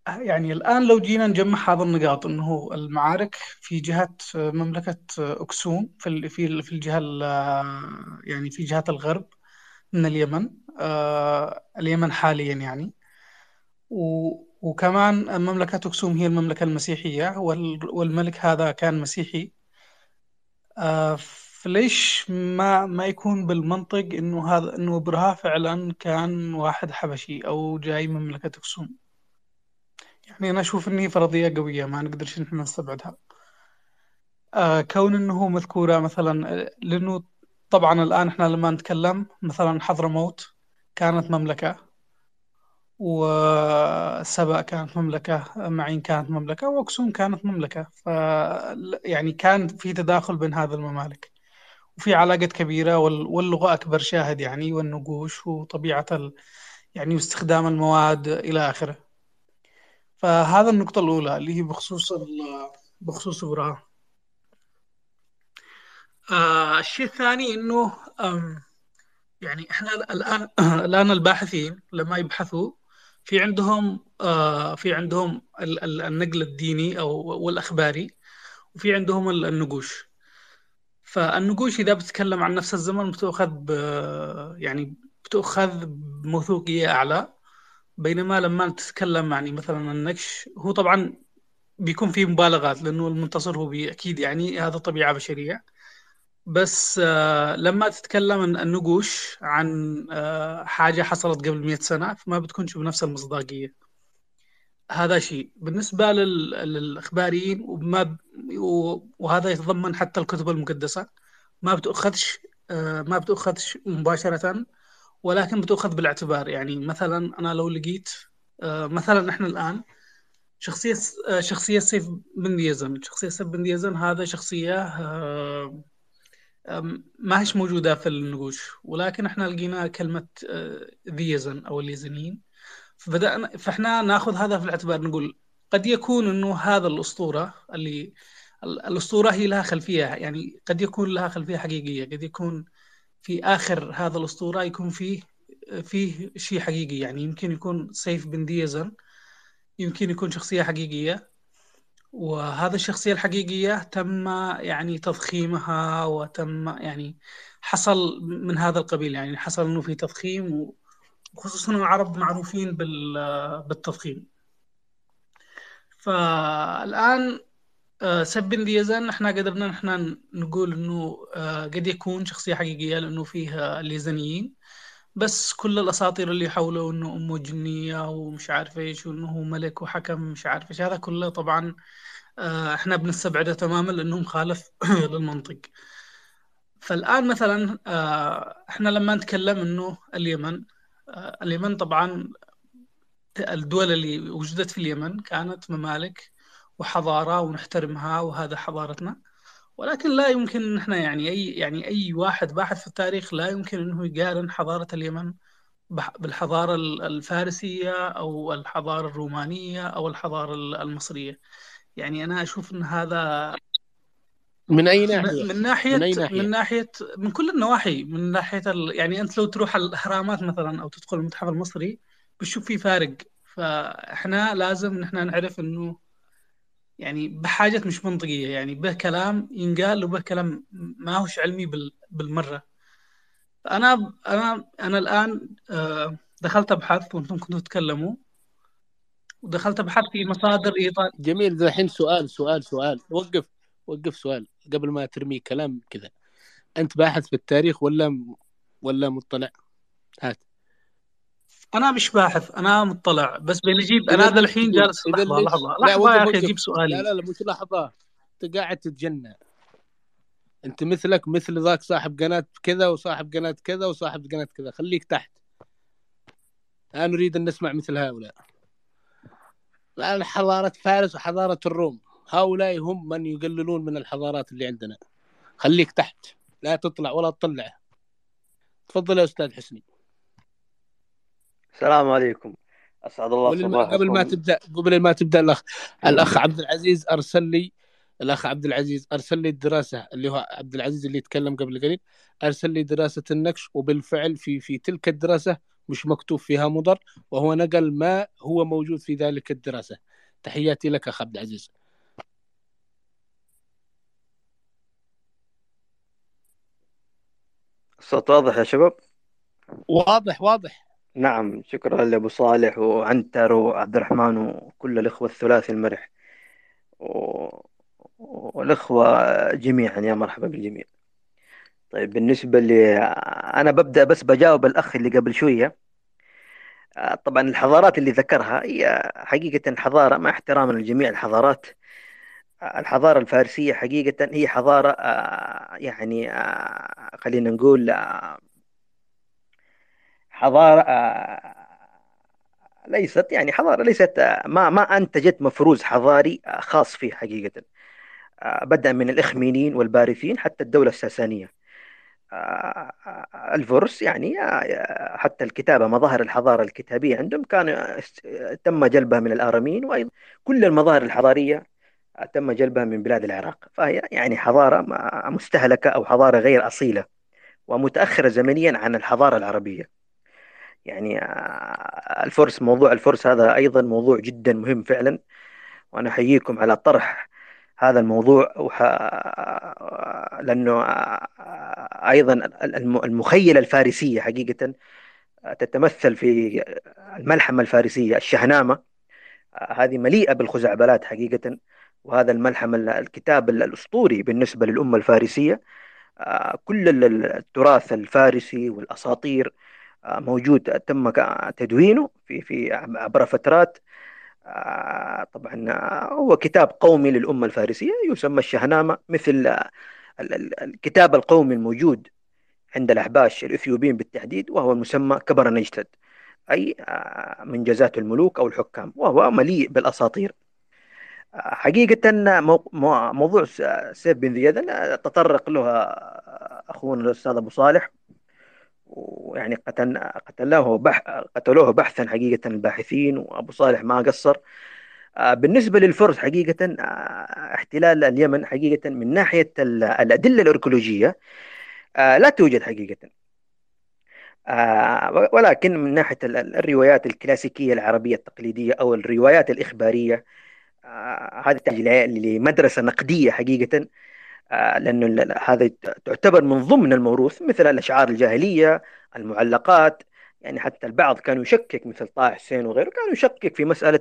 يعني الآن لو جينا نجمع هذه النقاط أنه المعارك في جهة مملكة أكسوم في في في الجهة يعني في جهة الغرب من اليمن آه، اليمن حاليا يعني. وكمان مملكة أكسوم هي المملكة المسيحية والملك هذا كان مسيحي. آه، فليش ما ما يكون بالمنطق إنه هذا إنه برها فعلا كان واحد حبشي أو جاي من مملكة أكسوم يعني أنا أشوف إن هي فرضية قوية ما نقدرش نحن نستبعدها. آه كون إنه مذكورة مثلا لأنه طبعا الآن إحنا لما نتكلم مثلا حضرموت كانت مملكة وسبأ كانت مملكة معين كانت مملكة وأكسوم كانت مملكة. ف يعني كان في تداخل بين هذه الممالك. وفي علاقات كبيرة واللغة أكبر شاهد يعني والنقوش وطبيعة ال... يعني واستخدام المواد إلى آخره. فهذا النقطة الأولى اللي هي بخصوص بخصوص إبراهيم آه الشيء الثاني إنه يعني إحنا الآن الآن الباحثين لما يبحثوا في عندهم آه في عندهم النقل الديني أو والأخباري وفي عندهم النقوش. فالنقوش إذا بتتكلم عن نفس الزمن بتأخذ يعني بتأخذ بموثوقية أعلى. بينما لما تتكلم يعني مثلا النقش هو طبعا بيكون في مبالغات لأنه المنتصر هو أكيد يعني هذا طبيعة بشرية. بس آه لما تتكلم النقوش عن آه حاجة حصلت قبل 100 سنة فما بتكونش بنفس المصداقية. هذا شيء. بالنسبة للإخباريين وما وهذا يتضمن حتى الكتب المقدسة ما بتاخذش آه ما بتاخذش مباشرة. ولكن بتؤخذ بالاعتبار. يعني مثلا أنا لو لقيت آه، مثلا إحنا الآن شخصية آه، شخصية سيف بن ذي يزن شخصية سيف بن ذي يزن هذا شخصية آه، ما هيش موجودة في النقوش. ولكن إحنا لقينا كلمة ذيزن أو اليزنيين. فبدأنا فإحنا نأخذ هذا في الاعتبار. نقول قد يكون إنه هذا الأسطورة اللي الأسطورة هي لها خلفية يعني قد يكون لها خلفية حقيقية. قد يكون في آخر هذا الأسطورة يكون فيه فيه شيء حقيقي. يعني يمكن يكون سيف بن ديزن يمكن يكون شخصية حقيقية وهذا الشخصية الحقيقية تم يعني تضخيمها وتم يعني حصل من هذا القبيل. يعني حصل إنه في تضخيم وخصوصا العرب معروفين بالتضخيم. فالآن آه، سب ديزن إحنا قدرنا إحنا نقول إنه آه، قد يكون شخصية حقيقية لأنه فيه ليزنيين بس كل الأساطير اللي حوله إنه أمه جنية ومش عارف إيش وإنه هو ملك وحكم مش عارف إيش هذا كله طبعا آه، إحنا بنستبعده تماما لأنه مخالف للمنطق. فالآن مثلا إحنا لما نتكلم إنه اليمن اليمن طبعا الدول اللي وجدت في اليمن كانت ممالك وحضارة ونحترمها وهذا حضارتنا ولكن لا يمكن نحن يعني أي يعني أي واحد باحث في التاريخ لا يمكن أنه يقارن حضارة اليمن بالحضارة الفارسية أو الحضارة الرومانية أو الحضارة المصرية يعني أنا أشوف أن هذا من أي ناحية؟ من ناحية من أي ناحية؟ من ناحية من كل النواحي من ناحية ال... يعني أنت لو تروح الأهرامات مثلا أو تدخل المتحف المصري بتشوف في فارق فإحنا لازم نحن نعرف إنه يعني بحاجة مش منطقية يعني به كلام ينقال وبه كلام ما هوش علمي بال... بالمرة. أنا أنا أنا الآن آه، دخلت أبحث وأنتم كنتوا تتكلموا. ودخلت أبحث في مصادر إيطالية جميل الحين سؤال سؤال سؤال. وقف وقف سؤال قبل ما ترمي كلام كذا. أنت باحث في التاريخ ولا ولا مطلع؟ هات. أنا مش باحث أنا مطلع بس بنجيب أنا هذا الحين جالس لحظة لحظة. لحظة يا أخي أجيب سؤالي. لا لا لا مش لحظة. أنت قاعد تتجنى أنت مثلك مثل ذاك صاحب قناة كذا وصاحب قناة كذا وصاحب قناة كذا. خليك تحت. لا نريد أن نسمع مثل هؤلاء. الان حضارة فارس وحضارة الروم. هؤلاء هم من يقللون من الحضارات اللي عندنا. خليك تحت. لا تطلع ولا تطلع. تفضل يا أستاذ حسني. السلام عليكم. أسعد الله صباحكم. قبل ما تبدا قبل ما تبدأ الاخ الأخ عبد العزيز أرسل لي الأخ عبد العزيز أرسل لي الدراسه اللي هو عبد العزيز اللي يتكلم قبل قليل. أرسل لي دراسة النقش وبالفعل في في تلك الدراسة مش مكتوب فيها مضر وهو نقل ما هو موجود في ذلك الدراسة. تحياتي لك أخ عبد العزيز. الصوت واضح يا شباب؟ واضح واضح. نعم شكرا لأبو صالح وعنتر وعبد الرحمن وكل الإخوة الثلاثي المرح و... والإخوة جميعا يا مرحبا بالجميع. طيب بالنسبة لي أنا ببدأ بس بجاوب الأخ اللي قبل شوية. طبعا الحضارات اللي ذكرها هي حقيقة حضارة مع احترام لجميع الحضارات. الحضارة الفارسية حقيقة هي حضارة آه، يعني آه، خلينا نقول آه، حضارة ليست يعني حضارة ليست ما ما أنتجت مفروز حضاري خاص فيه حقيقة. بدأ من الإخمينيين والبارثين حتى الدولة الساسانية. الفرس يعني حتى الكتابة مظاهر الحضارة الكتابية عندهم كان تم جلبها من الآراميين وأيضا كل المظاهر الحضارية تم جلبها من بلاد العراق. فهي يعني حضارة مستهلكة أو حضارة غير أصيلة ومتأخرة زمنيا عن الحضارة العربية. يعني آه، الفرس موضوع الفرس هذا أيضا موضوع جدا مهم فعلا وأنا أحييكم على طرح هذا الموضوع وح... لأنه آه، أيضا المخيلة الفارسية حقيقة تتمثل في الملحمة الفارسية الشهنامة هذه مليئة بالخزعبلات حقيقة وهذا الملحم الكتاب الأسطوري بالنسبة للأمة الفارسية آه، كل التراث الفارسي والأساطير آه، موجود تم تدوينه في في عبر فترات. آه، طبعا هو كتاب قومي للأمة الفارسية يسمى الشهنامة مثل الكتاب القومي الموجود عند الأحباش الإثيوبيين بالتحديد وهو المسمى كبر نجتد أي منجزات الملوك أو الحكام وهو مليء بالأساطير. حقيقة موضوع سيف بن زياد تطرق له أخونا الأستاذ أبو صالح. ويعني قتل قتلوه بح قتلوه بحثا حقيقة الباحثين وأبو صالح ما قصر. بالنسبة للفرس حقيقة احتلال اليمن حقيقة من ناحية الأدلة الأركولوجية لا توجد حقيقة. ولكن من ناحية الروايات الكلاسيكية العربية التقليدية أو الروايات الإخبارية آه، هذه تحتاج لمدرسة نقدية حقيقة. آه، لأنه هذا تعتبر من ضمن الموروث مثل الأشعار الجاهلية المعلقات يعني حتى البعض كانوا يشكك مثل طه حسين وغيره كانوا يشكك في مسألة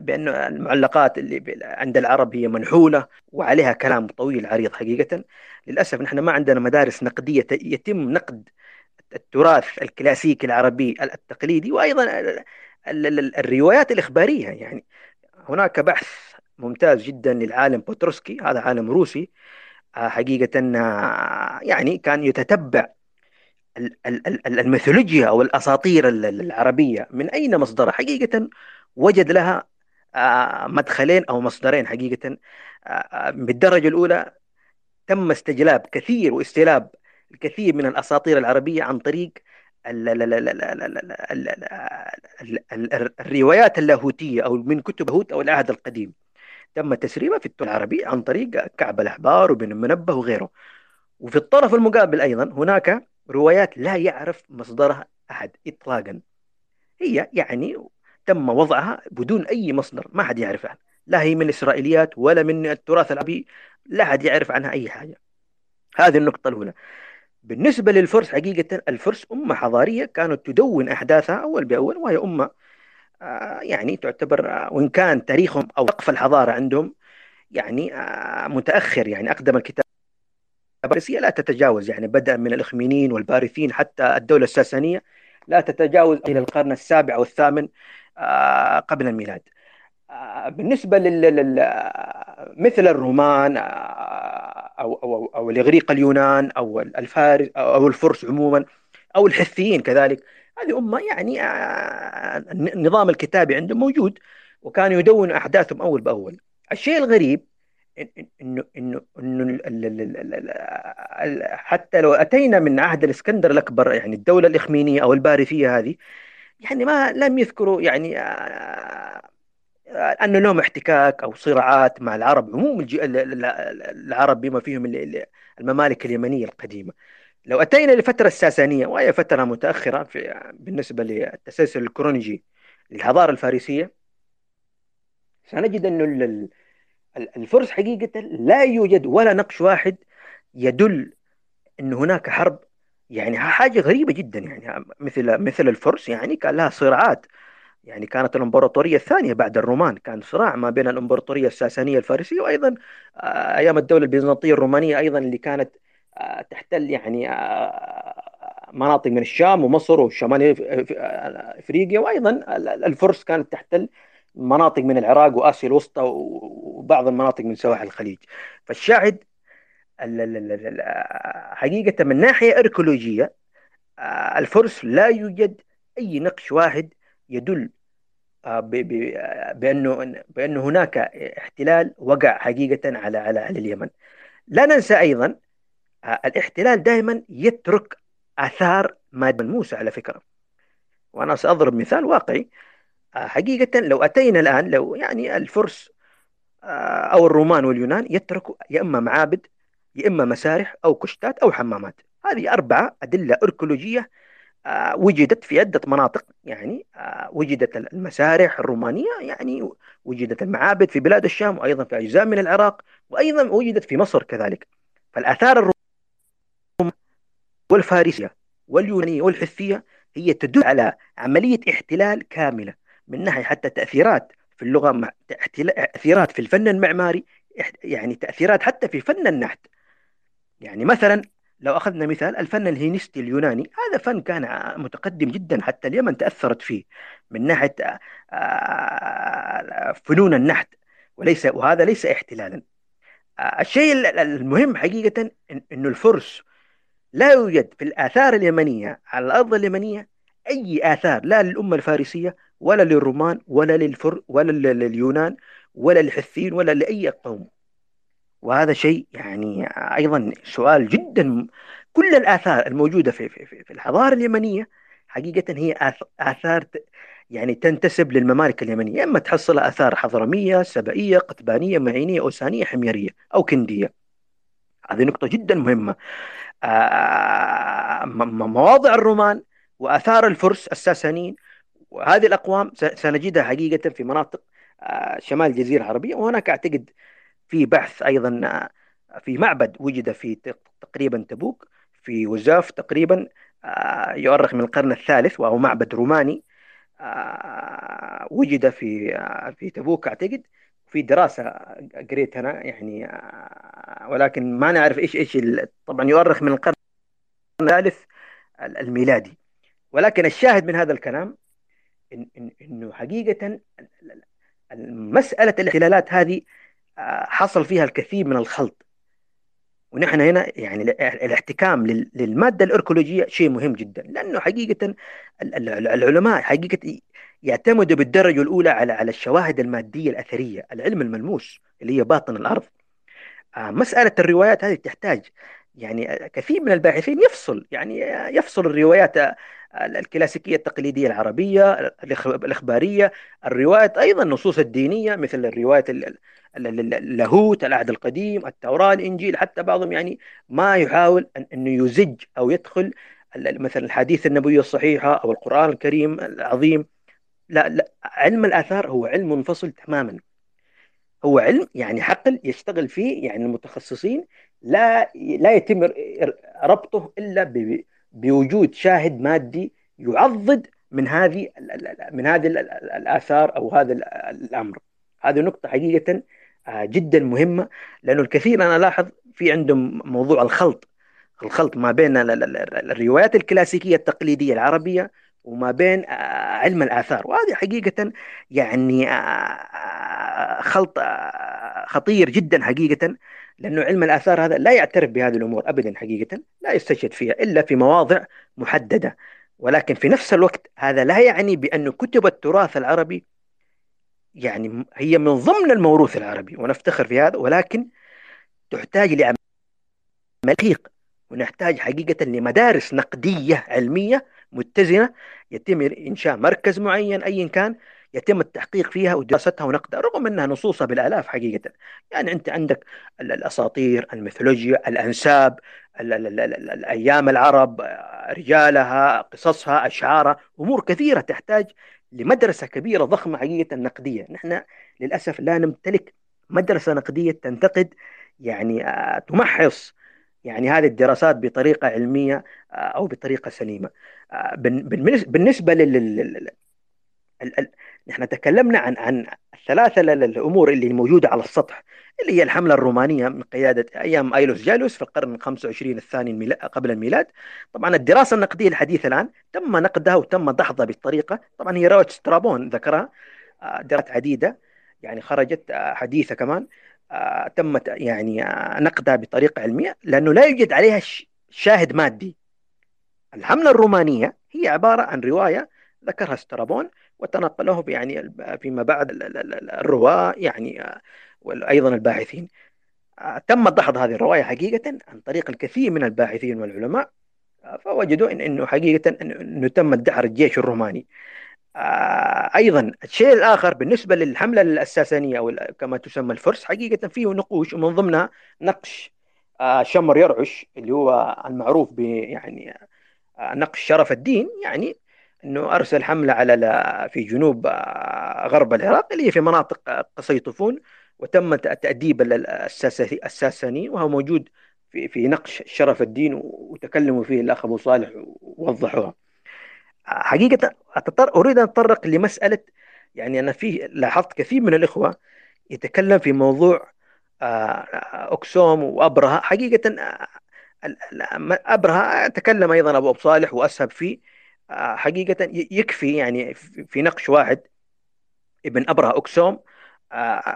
بأن المعلقات اللي عند العرب هي منحولة وعليها كلام طويل عريض حقيقة. للأسف نحن ما عندنا مدارس نقدية يتم نقد التراث الكلاسيكي العربي التقليدي وأيضا الروايات الإخبارية يعني هناك بحث ممتاز جدا للعالم بوتروسكي هذا عالم روسي آه، حقيقة آه، يعني كان يتتبع الميثولوجيا أو الاساطير العربيه من اين مصدرها حقيقه وجد لها آه، مدخلين أو مصدرين حقيقه آه، بالدرجه الاولى تم استجلاب كثير واستلاب الكثير من الاساطير العربيه عن طريق الروايات اللاهوتيه أو من كتب هوت أو العهد القديم تم تسريبها في التون العربي عن طريق كعب الأحبار وبن المنبه وغيره. وفي الطرف المقابل أيضا هناك روايات لا يعرف مصدرها أحد اطلاقا. هي يعني تم وضعها بدون أي مصدر ما حد يعرف عنها لا هي من الإسرائيليات ولا من التراث العربي لا حد يعرف عنها أي حاجة. هذه النقطة الأولى. بالنسبة للفرس حقيقة الفرس أمة حضارية كانت تدون أحداثها أول بأول وهي أمة يعني تعتبر آه، وإن كان تاريخهم أو وقف الحضارة عندهم يعني آه، متأخر. يعني أقدم الكتاب الفارسية لا تتجاوز. يعني بدءا من الإخمينيين والبارثين حتى الدولة الساسانية لا تتجاوز إلى القرن السابع والثامن قبل الميلاد. بالنسبة لل مثل الرومان أو أو أو الإغريق اليونان أو الفارس أو الفرس عموما أو الحثيين كذلك هذه أمة يعني النظام الكتابي عندهم موجود وكانوا يدونوا أحداثهم أول بأول. الشيء الغريب إنه إنه إنه حتى لو أتينا من عهد الإسكندر الأكبر يعني الدولة الإخمينية أو البارثيه هذه يعني ما لم يذكروا يعني أن لهم احتكاك أو صراعات مع العرب عموم العرب بما فيهم الممالك اليمنية القديمة. لو أتينا لفترة الساسانية وهي فترة متأخرة في بالنسبة للتسلسل الكرونيجي للحضارة الفارسية سنجد أن الفرس حقيقة لا يوجد ولا نقش واحد يدل أن هناك حرب. يعني حاجة غريبة جدا يعني مثل مثل الفرس يعني كان لها صراعات. يعني كانت الإمبراطورية الثانية بعد الرومان كان صراع ما بين الإمبراطورية الساسانية الفارسية وأيضا آه، أيام الدولة البيزنطية الرومانية أيضا اللي كانت تحتل يعني آه، مناطق من الشام ومصر وشمال إفريقيا وأيضا الفرس كانت تحتل مناطق من العراق وآسيا الوسطى وبعض المناطق من سواحل الخليج. فالشاهد حقيقة من ناحية إركولوجية الفرس لا يوجد أي نقش واحد يدل آه، بأنه بانه هناك احتلال وقع حقيقة على على على اليمن. لا ننسى أيضا آه، الاحتلال دائما يترك آثار مادة ملموسة على فكرة. وأنا سأضرب مثال واقعي. آه، حقيقة لو أتينا الآن لو يعني الفرس أو الرومان واليونان يتركوا يا إما معابد يا إما مسارح أو كشتات أو حمامات. هذه أربعة أدلة أركولوجية آه، وجدت في عدة مناطق. يعني آه، وجدت المسارح الرومانية يعني وجدت المعابد في بلاد الشام وأيضا في أجزاء من العراق وأيضا وجدت في مصر كذلك. فالآثار الرومانية والفارسية واليونانية والحثية هي تدل على عملية احتلال كاملة من ناحية حتى تأثيرات في اللغة مع تأثيرات في الفن المعماري يعني تأثيرات حتى في فن النحت. يعني مثلا لو أخذنا مثال الفن الهينستي اليوناني هذا فن كان متقدم جدا حتى اليمن تأثرت فيه من ناحية آه، فنون النحت وليس وهذا ليس احتلالا. آه، الشيء المهم حقيقة أنه الفرس لا يوجد في الآثار اليمنية على الأرض اليمنية أي آثار لا للأمة الفارسية ولا للرومان ولا للفر ولا لليونان ولا للحثين ولا لأي قوم. وهذا شيء يعني أيضا سؤال جدا كل الآثار الموجودة في في في الحضارة اليمنية حقيقة هي آثار يعني تنتسب للممالك اليمنية. إما تحصل آثار حضرمية سبئيه قطبانية معينية أوسانية حميرية أو كندية. هذه نقطة جدا مهمة. آه، مواضع الرومان وآثار الفرس الساسانيين وهذه الأقوام سنجدها حقيقة في مناطق آه، شمال الجزيرة العربية. وهناك أعتقد في بحث أيضا في معبد وجد في تقريبا تبوك في وزاف تقريبا آه، يؤرخ من القرن الثالث وهو معبد روماني آه، وجد في آه، في تبوك أعتقد. في دراسة قريت أنا يعني ولكن ما نعرف إيش إيش طبعا يؤرخ من القرن الثالث الميلادي. ولكن الشاهد من هذا الكلام إن إن إنه حقيقة مسألة الاحتلالات هذه حصل فيها الكثير من الخلط. ونحن هنا يعني الاحتكام للمادة الأركولوجية شيء مهم جدا لأنه حقيقة العلماء حقيقة يعتمدوا بالدرجة الأولى على على الشواهد المادية الأثرية العلم الملموس اللي هي باطن الأرض. آه، مسألة الروايات هذه تحتاج يعني كثير من الباحثين يفصل يعني يفصل الروايات الكلاسيكية التقليدية العربية الإخبارية الروايات أيضا النصوص الدينية مثل الرواية اللاهوت العهد القديم التوراة الإنجيل حتى بعضهم يعني ما يحاول أنه يزج أو يدخل مثلا الحديث النبوية الصحيحة أو القرآن الكريم العظيم. لا, لا علم الآثار هو علم منفصل تماما. هو علم يعني حقل يشتغل فيه يعني المتخصصين لا لا يتم ربطه إلا بوجود شاهد مادي يعضد من هذه من هذه الآثار أو هذا الأمر. هذه نقطة حقيقة آه، جدا مهمة لأنه الكثير أنا لاحظ في عندهم موضوع الخلط. الخلط ما بين الروايات الكلاسيكية التقليدية العربية وما بين آه، علم الآثار. وهذه حقيقة يعني آه، خلط خطير جدا حقيقة لأنه علم الآثار هذا لا يعترف بهذه الأمور أبدا حقيقة لا يستشهد فيها إلا في مواضع محددة. ولكن في نفس الوقت هذا لا يعني بأن كتب التراث العربي يعني هي من ضمن الموروث العربي ونفتخر في هذا ولكن تحتاج لعمل دقيق ونحتاج حقيقة لمدارس نقدية علمية متزنة يتم إنشاء مركز معين أيا كان يتم التحقيق فيها ودراستها ونقدها رغم أنها نصوصها بالآلاف حقيقة. يعني أنت عندك الأساطير الميثولوجيا الأنساب الأيام العرب رجالها قصصها أشعارها أمور كثيرة تحتاج لمدرسة كبيرة ضخمة حقيقة نقدية. نحن للأسف لا نمتلك مدرسة نقدية تنتقد يعني آه، تمحص يعني هذه الدراسات بطريقة علمية آه، أو بطريقة سليمة. آه، بالنسبة لل نحن تكلمنا عن عن الثلاثة الأمور اللي موجودة على السطح اللي هي الحملة الرومانية من قيادة أيام أيلوس جالوس في القرن ال 25 الثاني قبل الميلاد. طبعا الدراسة النقدية الحديثة الآن تم نقدها وتم دحضها بالطريقة. طبعا هي رواية سترابون ذكرها آه، دراسات عديدة يعني خرجت حديثة كمان. آه، تمت يعني نقدها بطريقة علمية لأنه لا يوجد عليها شاهد مادي. الحملة الرومانية هي عبارة عن رواية ذكرها سترابون وتنقله يعني فيما بعد الرواة يعني وأيضا الباحثين. تم دحض هذه الرواية حقيقة عن طريق الكثير من الباحثين والعلماء فوجدوا إنه حقيقة إنه تم دحر الجيش الروماني. أيضا الشيء الآخر بالنسبة للحملة الساسانيه أو كما تسمى الفرس حقيقة فيه نقوش ومن ضمنها نقش شمر يرعش اللي هو المعروف ب يعني نقش شرف الدين يعني إنه أرسل حملة على في جنوب آه، غرب العراق اللي هي في مناطق قصيطفون وتم تأديب الساساني وهو موجود في في نقش شرف الدين وتكلموا فيه الأخ أبو صالح ووضحوها. حقيقة أتطر... أريد أن أتطرق لمسألة يعني أنا في لاحظت كثير من الإخوة يتكلم في موضوع آه، اكسوم وأبرهة. حقيقة آه، أبرهة تكلم أيضا أبو صالح وأسهب فيه. حقيقة يكفي يعني في نقش واحد ابن أبرهة أكسوم آه،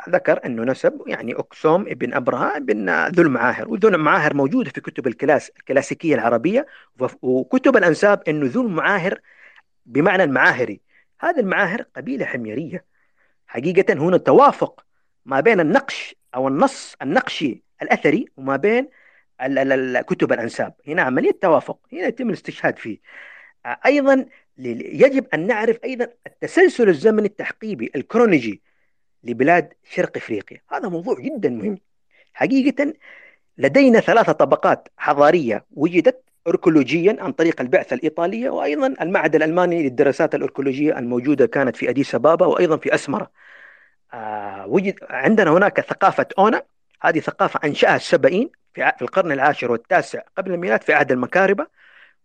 ذكر أنه نسب يعني أكسوم ابن أبرهة ابن ذو المعاهر. وذو المعاهر موجودة في كتب الكلاس الكلاسيكية العربية. وكتب الأنساب أنه ذو المعاهر بمعنى المعاهري هذا المعاهر قبيلة حميرية. حقيقة هنا توافق ما بين النقش أو النص النقشي الأثري وما بين كتب الأنساب. هنا عملية توافق. هنا يتم الاستشهاد فيه. أيضا يجب أن نعرف أيضا التسلسل الزمني التحقيبي الكرونيجي لبلاد شرق إفريقيا. هذا موضوع جدا مهم. حقيقة لدينا ثلاثة طبقات حضارية وجدت أركولوجيا عن طريق البعثة الإيطالية وأيضا المعهد الألماني للدراسات الأركولوجية الموجودة كانت في أديس أبابا وأيضا في أسمرة. آه وجد عندنا هناك ثقافة أونا. هذه ثقافة أنشأها السبعين في القرن العاشر والتاسع قبل الميلاد في عهد المكاربة.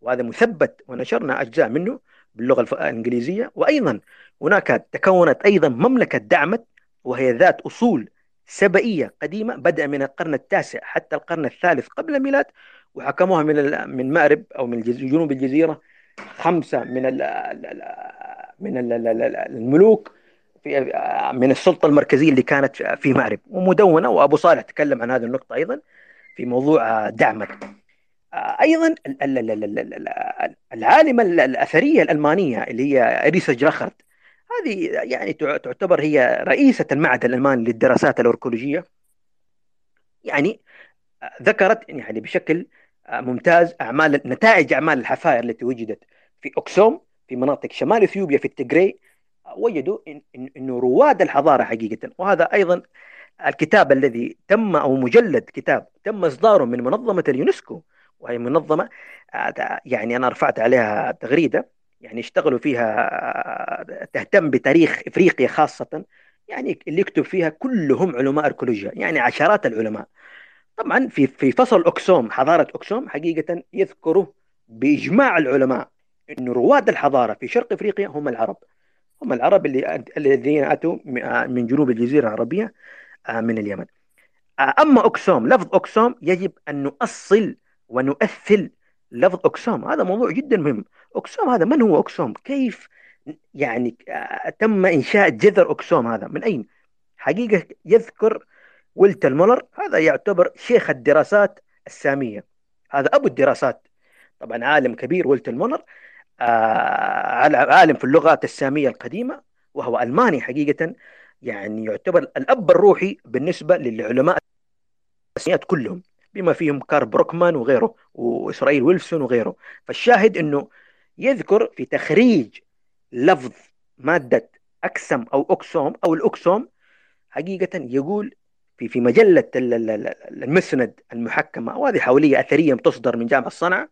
وهذا مثبت ونشرنا أجزاء منه باللغة الإنجليزية. وأيضا هناك تكونت أيضا مملكة دعمت وهي ذات أصول سبئية قديمة بدأ من القرن التاسع حتى القرن الثالث قبل الميلاد وحكموها من من مأرب أو من جنوب الجزيرة خمسة من من الملوك في من السلطة المركزية اللي كانت في مأرب ومدونة وأبو صالح تكلم عن هذه النقطة أيضا في موضوع دعمت أيضا العالمه الاثريه الالمانيه اللي هي اريسا جراخرت هذه يعني تعتبر هي رئيسة المعهد الألماني للدراسات الأوركولوجية. يعني ذكرت يعني بشكل ممتاز أعمال نتائج أعمال الحفائر التي وجدت في اكسوم في مناطق شمال إثيوبيا في التجري وجدوا إن إن انه رواد الحضارة حقيقة. وهذا أيضا الكتاب الذي تم أو مجلد كتاب تم إصداره من منظمة اليونسكو. وهي منظمة يعني أنا رفعت عليها تغريدة. يعني اشتغلوا فيها تهتم بتاريخ إفريقيا خاصة يعني اللي يكتب فيها كلهم علماء أركولوجيا يعني عشرات العلماء. طبعا في في فصل اكسوم حضارة اكسوم حقيقة يذكروا بإجماع العلماء انه رواد الحضارة في شرق إفريقيا هم العرب. هم العرب اللي الذين أتوا من جنوب الجزيرة العربية آه، من اليمن. آه، أما اكسوم لفظ اكسوم يجب أن نؤصل ونؤثل لفظ اكسوم هذا موضوع جدا مهم. اكسوم هذا من هو اكسوم كيف يعني آه، تم إنشاء جذر اكسوم هذا؟ من أين؟ حقيقة يذكر والتر مولر هذا يعتبر شيخ الدراسات السامية. هذا أبو الدراسات. طبعا عالم كبير والتر مولر آه عالم في اللغات السامية القديمة وهو ألماني حقيقة يعني يعتبر الأب الروحي بالنسبة للعلماء الساميات كلهم. بما فيهم كار بروكمان وغيره وإسرائيل ويلسون وغيره. فالشاهد إنه يذكر في تخريج لفظ مادة أكسم أو أكسوم أو الأكسوم حقيقة يقول في في مجلة المسند المحكمة وهذه حوليه أثرية تصدر من جامعة صنعاء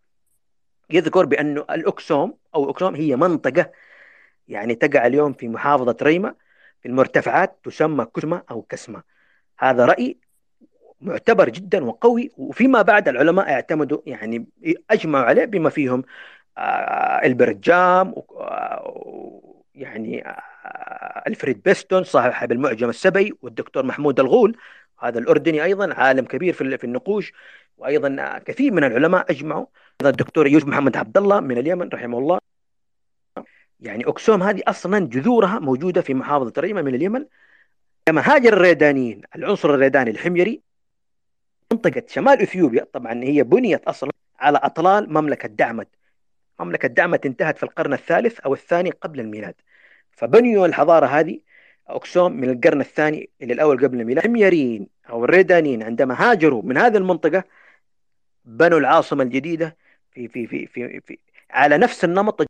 يذكر بانه الأكسوم أو أكسوم هي منطقة يعني تقع اليوم في محافظة ريما في المرتفعات تسمى كسمة أو كسمة هذا رأي معتبر جدا وقوي وفيما بعد العلماء اعتمدوا يعني أجمعوا عليه بما فيهم آه، البرجام يعني آه، ألفريد بيستون صاحب المعجم السبعي والدكتور محمود الغول هذا الأردني أيضا عالم كبير في النقوش وأيضا كثير من العلماء أجمعوا. أيضا الدكتور يوسف محمد عبد الله من اليمن رحمه الله. يعني أكسوم هذه أصلا جذورها موجودة في محافظة ريما من اليمن. لما هاجر الريدانيين العنصر الريداني الحميري منطقة شمال إثيوبيا طبعا هي بنيت أصلا على أطلال مملكة دعمت. مملكة دعمت انتهت في القرن الثالث أو الثاني قبل الميلاد. فبنيوا الحضارة هذه أكسوم من القرن الثاني إلى الأول قبل الميلاد. الحميريين أو الريدانيين عندما هاجروا من هذه المنطقة بنوا العاصمة الجديدة في في في في, في على نفس النمط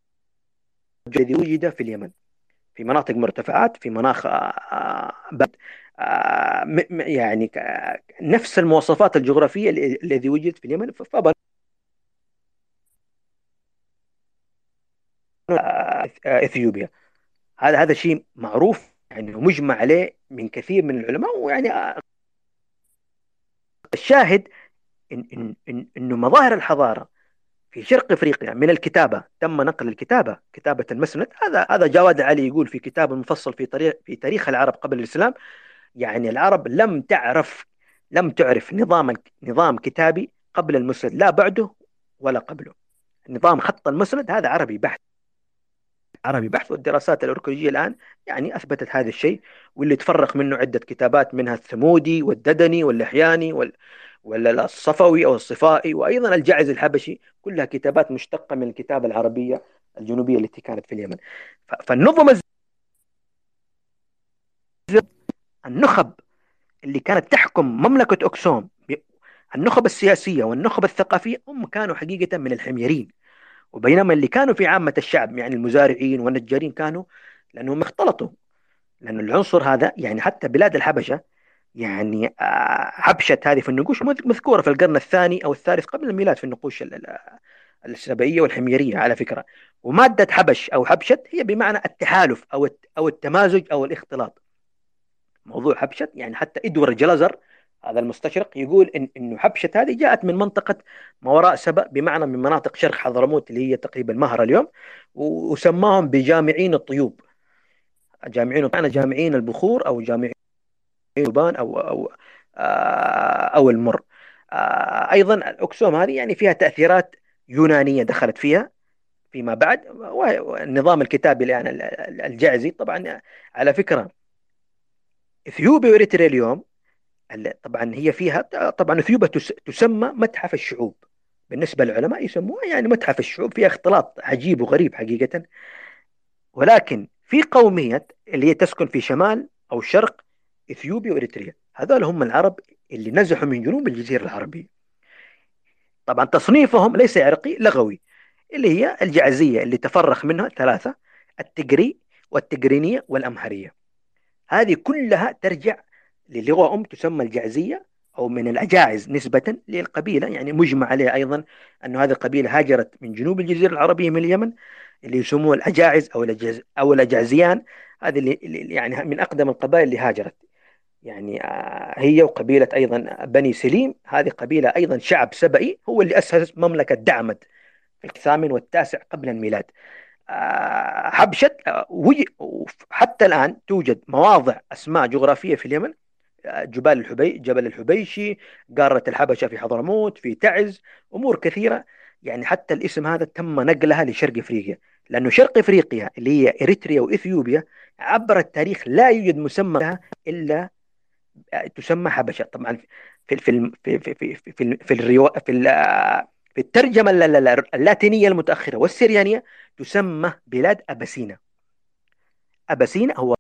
الذي وجد في اليمن في مناطق مرتفعات في مناخ آه، آه، آه، يعني نفس المواصفات الجغرافية الذي وجد في اليمن فبنوا إثيوبيا. هذا هذا شيء معروف يعني مجمع عليه من كثير من العلماء ويعني الشاهد إن إن إن إنه مظاهر الحضارة في شرق إفريقيا من الكتابة تم نقل الكتابة كتابة المسند. هذا هذا جواد علي يقول في كتاب مفصل في تاريخ في تاريخ العرب قبل الإسلام يعني العرب لم تعرف لم تعرف نظام نظام كتابي قبل المسند لا بعده ولا قبله. نظام خط المسند هذا عربي بحت عربي بحث والدراسات الأركولوجية الآن يعني أثبتت هذا الشيء. واللي تفرق منه عدة كتابات منها الثمودي والددني واللحياني وال... ولا الصفوي أو الصفائي وأيضا الجعز الحبشي. كلها كتابات مشتقة من الكتابة العربية الجنوبية التي كانت في اليمن. فالنظم النخب اللي كانت تحكم مملكة أكسوم النخب السياسية والنخب الثقافية هم كانوا حقيقة من الحميرين. وبينما اللي كانوا في عامة الشعب يعني المزارعين والنجارين كانوا لأنهم اختلطوا. لأن العنصر هذا يعني حتى بلاد الحبشة يعني آه، حبشة هذه في النقوش مذكورة في القرن الثاني أو الثالث قبل الميلاد في النقوش السبعية والحميرية على فكرة. ومادة حبش أو حبشت هي بمعنى التحالف أو أو التمازج أو الاختلاط. موضوع حبشت يعني حتى إدوار جلزر هذا المستشرق يقول إن إنه حبشة هذه جاءت من منطقة ما وراء سبأ بمعنى من مناطق شرق حضرموت اللي هي تقريبا مهرة اليوم وسماهم بجامعين الطيوب. جامعين كان جامعين البخور أو جامعين البان أو أو آه، أو المر. آه، أيضا الأكسوم هذه يعني فيها تأثيرات يونانية دخلت فيها فيما بعد والنظام الكتابي الآن الجعزي طبعا على فكرة إثيوبيا وإريتريا اليوم طبعا هي فيها طبعا إثيوبيا تسمى متحف الشعوب. بالنسبة للعلماء يسموها يعني متحف الشعوب فيها اختلاط عجيب وغريب حقيقة. ولكن في قومية اللي هي تسكن في شمال أو شرق إثيوبيا وإريتريا هذول هم العرب اللي نزحوا من جنوب الجزيرة العربية. طبعا تصنيفهم ليس عرقي لغوي اللي هي الجعزية اللي تفرخ منها ثلاثة التجري والتجرينية والأمهرية. هذه كلها ترجع للغة أم تسمى الجعزية أو من العجائز نسبة للقبيلة يعني مجمع عليه أيضا انه هذه القبيلة هاجرت من جنوب الجزيرة العربية من اليمن اللي يسموه العجائز أو الجز أو الأجعزيان هذه اللي يعني من أقدم القبائل اللي هاجرت. يعني آه، هي وقبيلة أيضا بني سليم هذه قبيلة أيضا شعب سبئي هو اللي أسس مملكة دعمت في الثامن والتاسع قبل الميلاد. حبشت آه، حتى الآن توجد مواضع أسماء جغرافية في اليمن جبال الحبي جبل الحبيشي قارة الحبشة في حضرموت في تعز أمور كثيرة. يعني حتى الاسم هذا تم نقلها لشرق إفريقيا لأنه شرق إفريقيا اللي هي إريتريا وإثيوبيا عبر التاريخ لا يوجد مسمى لها إلا تسمى حبشة. طبعا في في في في في في في, الريو في, في الترجمة اللاتينية المتأخرة والسريانية تسمى بلاد ابسينا ابسينا هو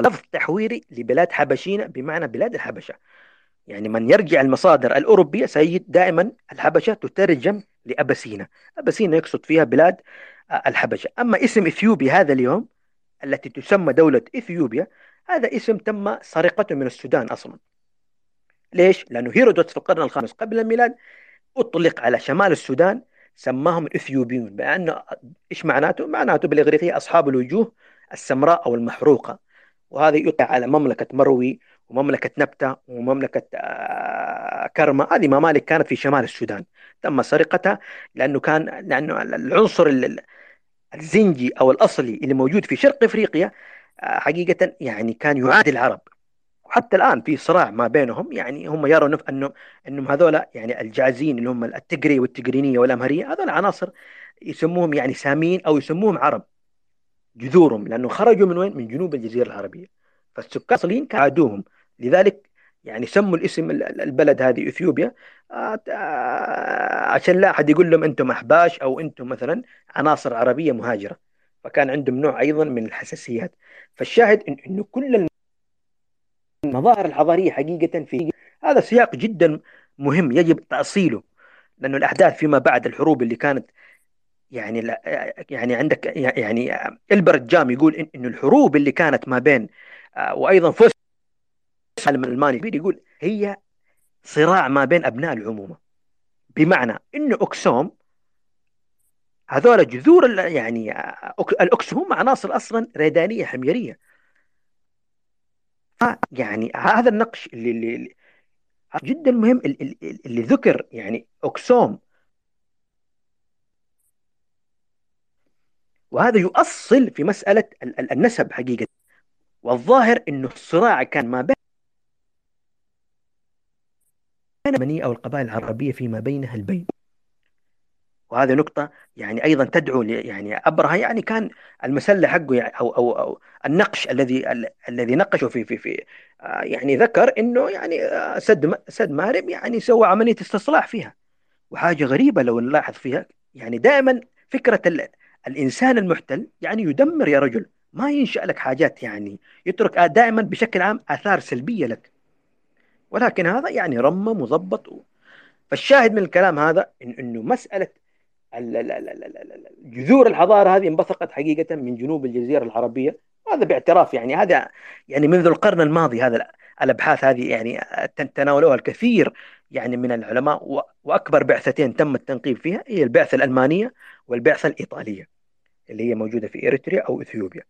لفظ تحويري لبلاد حبشينة بمعنى بلاد الحبشة. يعني من يرجع المصادر الأوروبية سيجد دائما الحبشة تترجم لأبسينا أبسينا يقصد فيها بلاد آه، الحبشة. أما اسم إثيوبيا هذا اليوم التي تسمى دولة إثيوبيا هذا اسم تم سرقته من السودان أصلا. ليش؟ لأنه هيرودوت في القرن الخامس قبل الميلاد أطلق على شمال السودان سماهم الإثيوبيون بأنه إيش معناته؟ معناته بالإغريقية أصحاب الوجوه السمراء أو المحروقة. وهذا يطلق على مملكة مروي ومملكة نبتة ومملكة آه، كرما. هذه ممالك كانت في شمال السودان. تم سرقتها لأنه كان لأنه العنصر الزنجي أو الأصلي اللي موجود في شرق إفريقيا آه، حقيقة يعني كان يعادي العرب. وحتى الآن في صراع ما بينهم يعني هم يروا نف أنه أنهم هذول يعني الجازين اللي هم التجري والتجرينية والأمهرية هذول عناصر يسموهم يعني ساميين أو يسموهم عرب جذورهم لأنه خرجوا من وين؟ من جنوب الجزيرة العربية. فالسكان الأصليين كانوا عادوهم. لذلك يعني سموا الاسم البلد هذه إثيوبيا. عشان لا أحد يقول لهم أنتم أحباش أو أنتم مثلا عناصر عربية مهاجرة. فكان عندهم نوع أيضا من الحساسيات. فالشاهد إنه كل المظاهر الحضارية حقيقة في هذا سياق جدا مهم يجب تأصيله لأنه الأحداث فيما بعد الحروب اللي كانت يعني يعني عندك يعني ألبرت جام يقول انه الحروب اللي كانت ما بين آه، وأيضا فوس العالم الالماني يقول هي صراع ما بين أبناء العمومة. بمعنى انه اكسوم هذول جذور يعني الاكس هم عناصر أصلا ريدانية حميرية. يعني هذا النقش اللي, اللي جدا مهم اللي, اللي ذكر يعني اكسوم وهذا يؤصل في مسألة النسب حقيقة. والظاهر إنه الصراع كان ما بين اليمنية أو القبائل العربية فيما بينها البين وهذه نقطة يعني أيضا تدعو يعني أبرهة يعني كان المسلة حقه يعني أو أو أو النقش الذي الذي نقشه في في في آه، يعني ذكر إنه يعني آه، سد سد مارب يعني سوى عملية استصلاح فيها. وحاجة غريبة لو نلاحظ فيها يعني دائما فكرة الإنسان المحتل يعني يدمر يا رجل. ما ينشأ لك حاجات يعني يترك دائما بشكل عام آثار سلبية لك. ولكن هذا يعني رمى مضبط فالشاهد من الكلام هذا إن إنه مسألة جذور الحضارة هذه انبثقت حقيقة من جنوب الجزيرة العربية. هذا باعتراف يعني هذا يعني منذ القرن الماضي هذا الأبحاث هذه يعني تناولوها الكثير يعني من العلماء وأكبر بعثتين تم التنقيب فيها هي البعثة الألمانية والبعثة الإيطالية اللي هي موجودة في إريتريا أو إثيوبيا.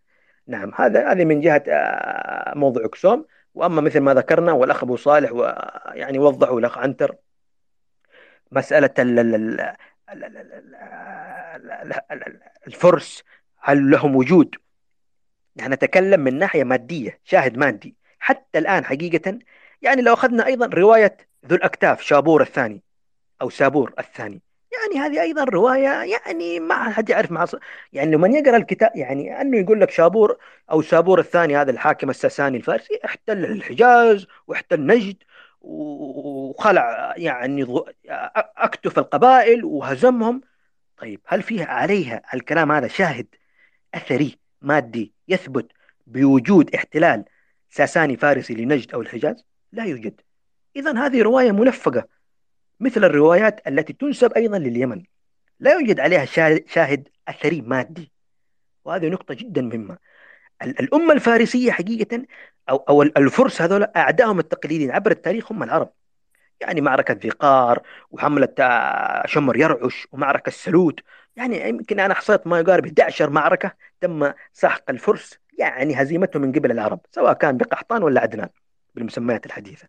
نعم هذا هذه من جهة آه، موضوع أكسوم. وأما مثل ما ذكرنا والأخ أبو صالح يعني وضح والاخ عنتر مسألة الفرس هل لهم وجود؟ نحن نتكلم من ناحية مادية شاهد مادي. حتى الآن حقيقة يعني لو أخذنا أيضا رواية ذو الأكتاف شابور الثاني أو سابور الثاني. يعني هذه أيضا رواية يعني ما حد يعرف مع يعني من يقرأ الكتاب يعني أنه يقول لك شابور أو شابور الثاني هذا الحاكم الساساني الفارسي احتل الحجاز واحتل نجد وخلع يعني أكتف القبائل وهزمهم. طيب هل فيها عليها الكلام هذا شاهد أثري مادي يثبت بوجود احتلال ساساني فارسي لنجد أو الحجاز؟ لا يوجد. إذا هذه رواية ملفقة مثل الروايات التي تنسب أيضا لليمن. لا يوجد عليها شاهد أثري مادي. وهذه نقطة جدا مهمة. الأمة الفارسية حقيقة أو أو الفرس هذول أعدائهم التقليديين عبر التاريخ هم العرب. يعني معركة ذقار وحملة آه، شمر يرعش ومعركة السلوت. يعني يمكن أنا حصيت ما يقارب 11 معركة تم سحق الفرس يعني هزيمتهم من قبل العرب سواء كان بقحطان ولا عدنان بالمسميات الحديثة.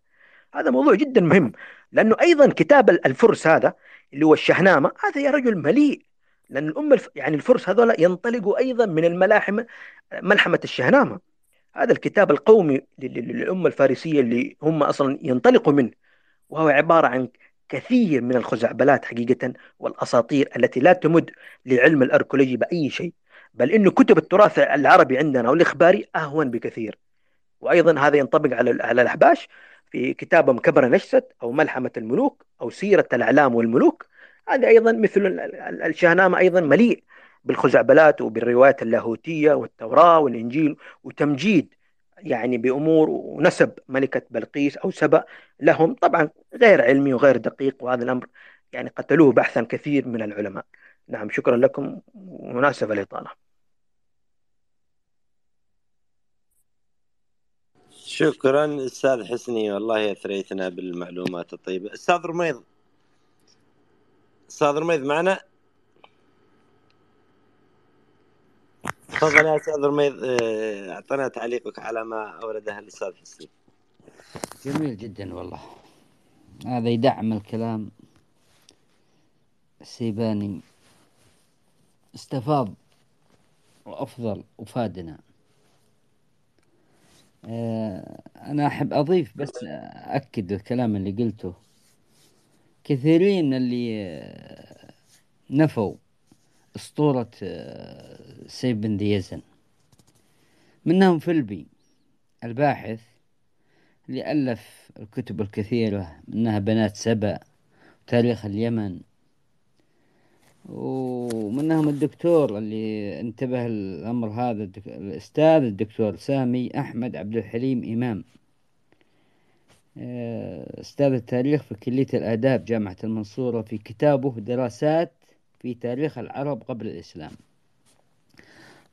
هذا موضوع جدا مهم لأنه أيضا كتاب الفرس هذا اللي هو الشهنامة هذا يا رجل مليء لأن الأمة الف... يعني الفرس هذول ينطلقوا أيضا من الملاحم ملحمة الشهنامة. هذا الكتاب القومي للأمة الفارسية اللي هم أصلا ينطلقوا منه. وهو عبارة عن كثير من الخزعبلات حقيقة والأساطير التي لا تمد لعلم الأركولوجي بأي شيء. بل إنه كتب التراث العربي عندنا والإخباري أهون بكثير. وأيضا هذا ينطبق على على الأحباش. في كتابهم كبر نشست أو ملحمة الملوك أو سيرة الأعلام والملوك. هذا أيضا مثل الشهنامة أيضا مليء بالخزعبلات وبالروايات اللاهوتية والتوراة والإنجيل وتمجيد يعني بأمور ونسب ملكة بلقيس أو سبأ لهم. طبعا غير علمي وغير دقيق وهذا الأمر يعني قتلوه بحثا كثير من العلماء. نعم شكرا لكم ومناسبة الإطالة شكرا أستاذ حسني والله أثريتنا بالمعلومات الطيبة. أستاذ رميض أستاذ رميض معنا؟ تفضل يا أستاذ رميض آه، أعطنا تعليقك على ما أورده الأستاذ حسني جميل جدا والله. هذا يدعم الكلام السيباني استفاض وأفضل وفادنا. آه، أنا أحب أضيف بس أكد الكلام اللي قلته. كثيرين اللي نفوا أسطورة آه، سيف بن ذي يزن منهم فيلبي الباحث اللي ألف الكتب الكثيرة منها بنات سبأ تاريخ اليمن. ومنهم الدكتور اللي انتبه الأمر هذا الأستاذ الدكتور سامي أحمد عبد الحليم إمام. آه، أستاذ التاريخ في كلية الآداب جامعة المنصورة في كتابه دراسات في تاريخ العرب قبل الإسلام.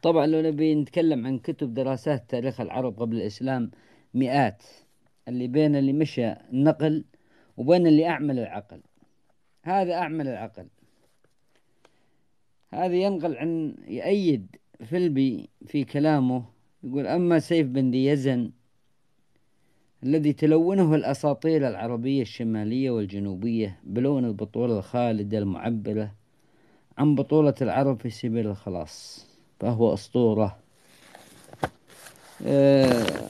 طبعا لو نبي نتكلم عن كتب دراسات تاريخ العرب قبل الإسلام مئات. اللي بين اللي مشى النقل وبين اللي أعمل العقل. هذا أعمل العقل. هذا ينقل عن يأيد فيلبي في كلامه يقول أما سيف بن ذي يزن الذي تلونه الأساطير العربية الشمالية والجنوبية بلون البطولة الخالدة المعبرة عن بطولة العرب في سبيل الخلاص فهو أسطورة أه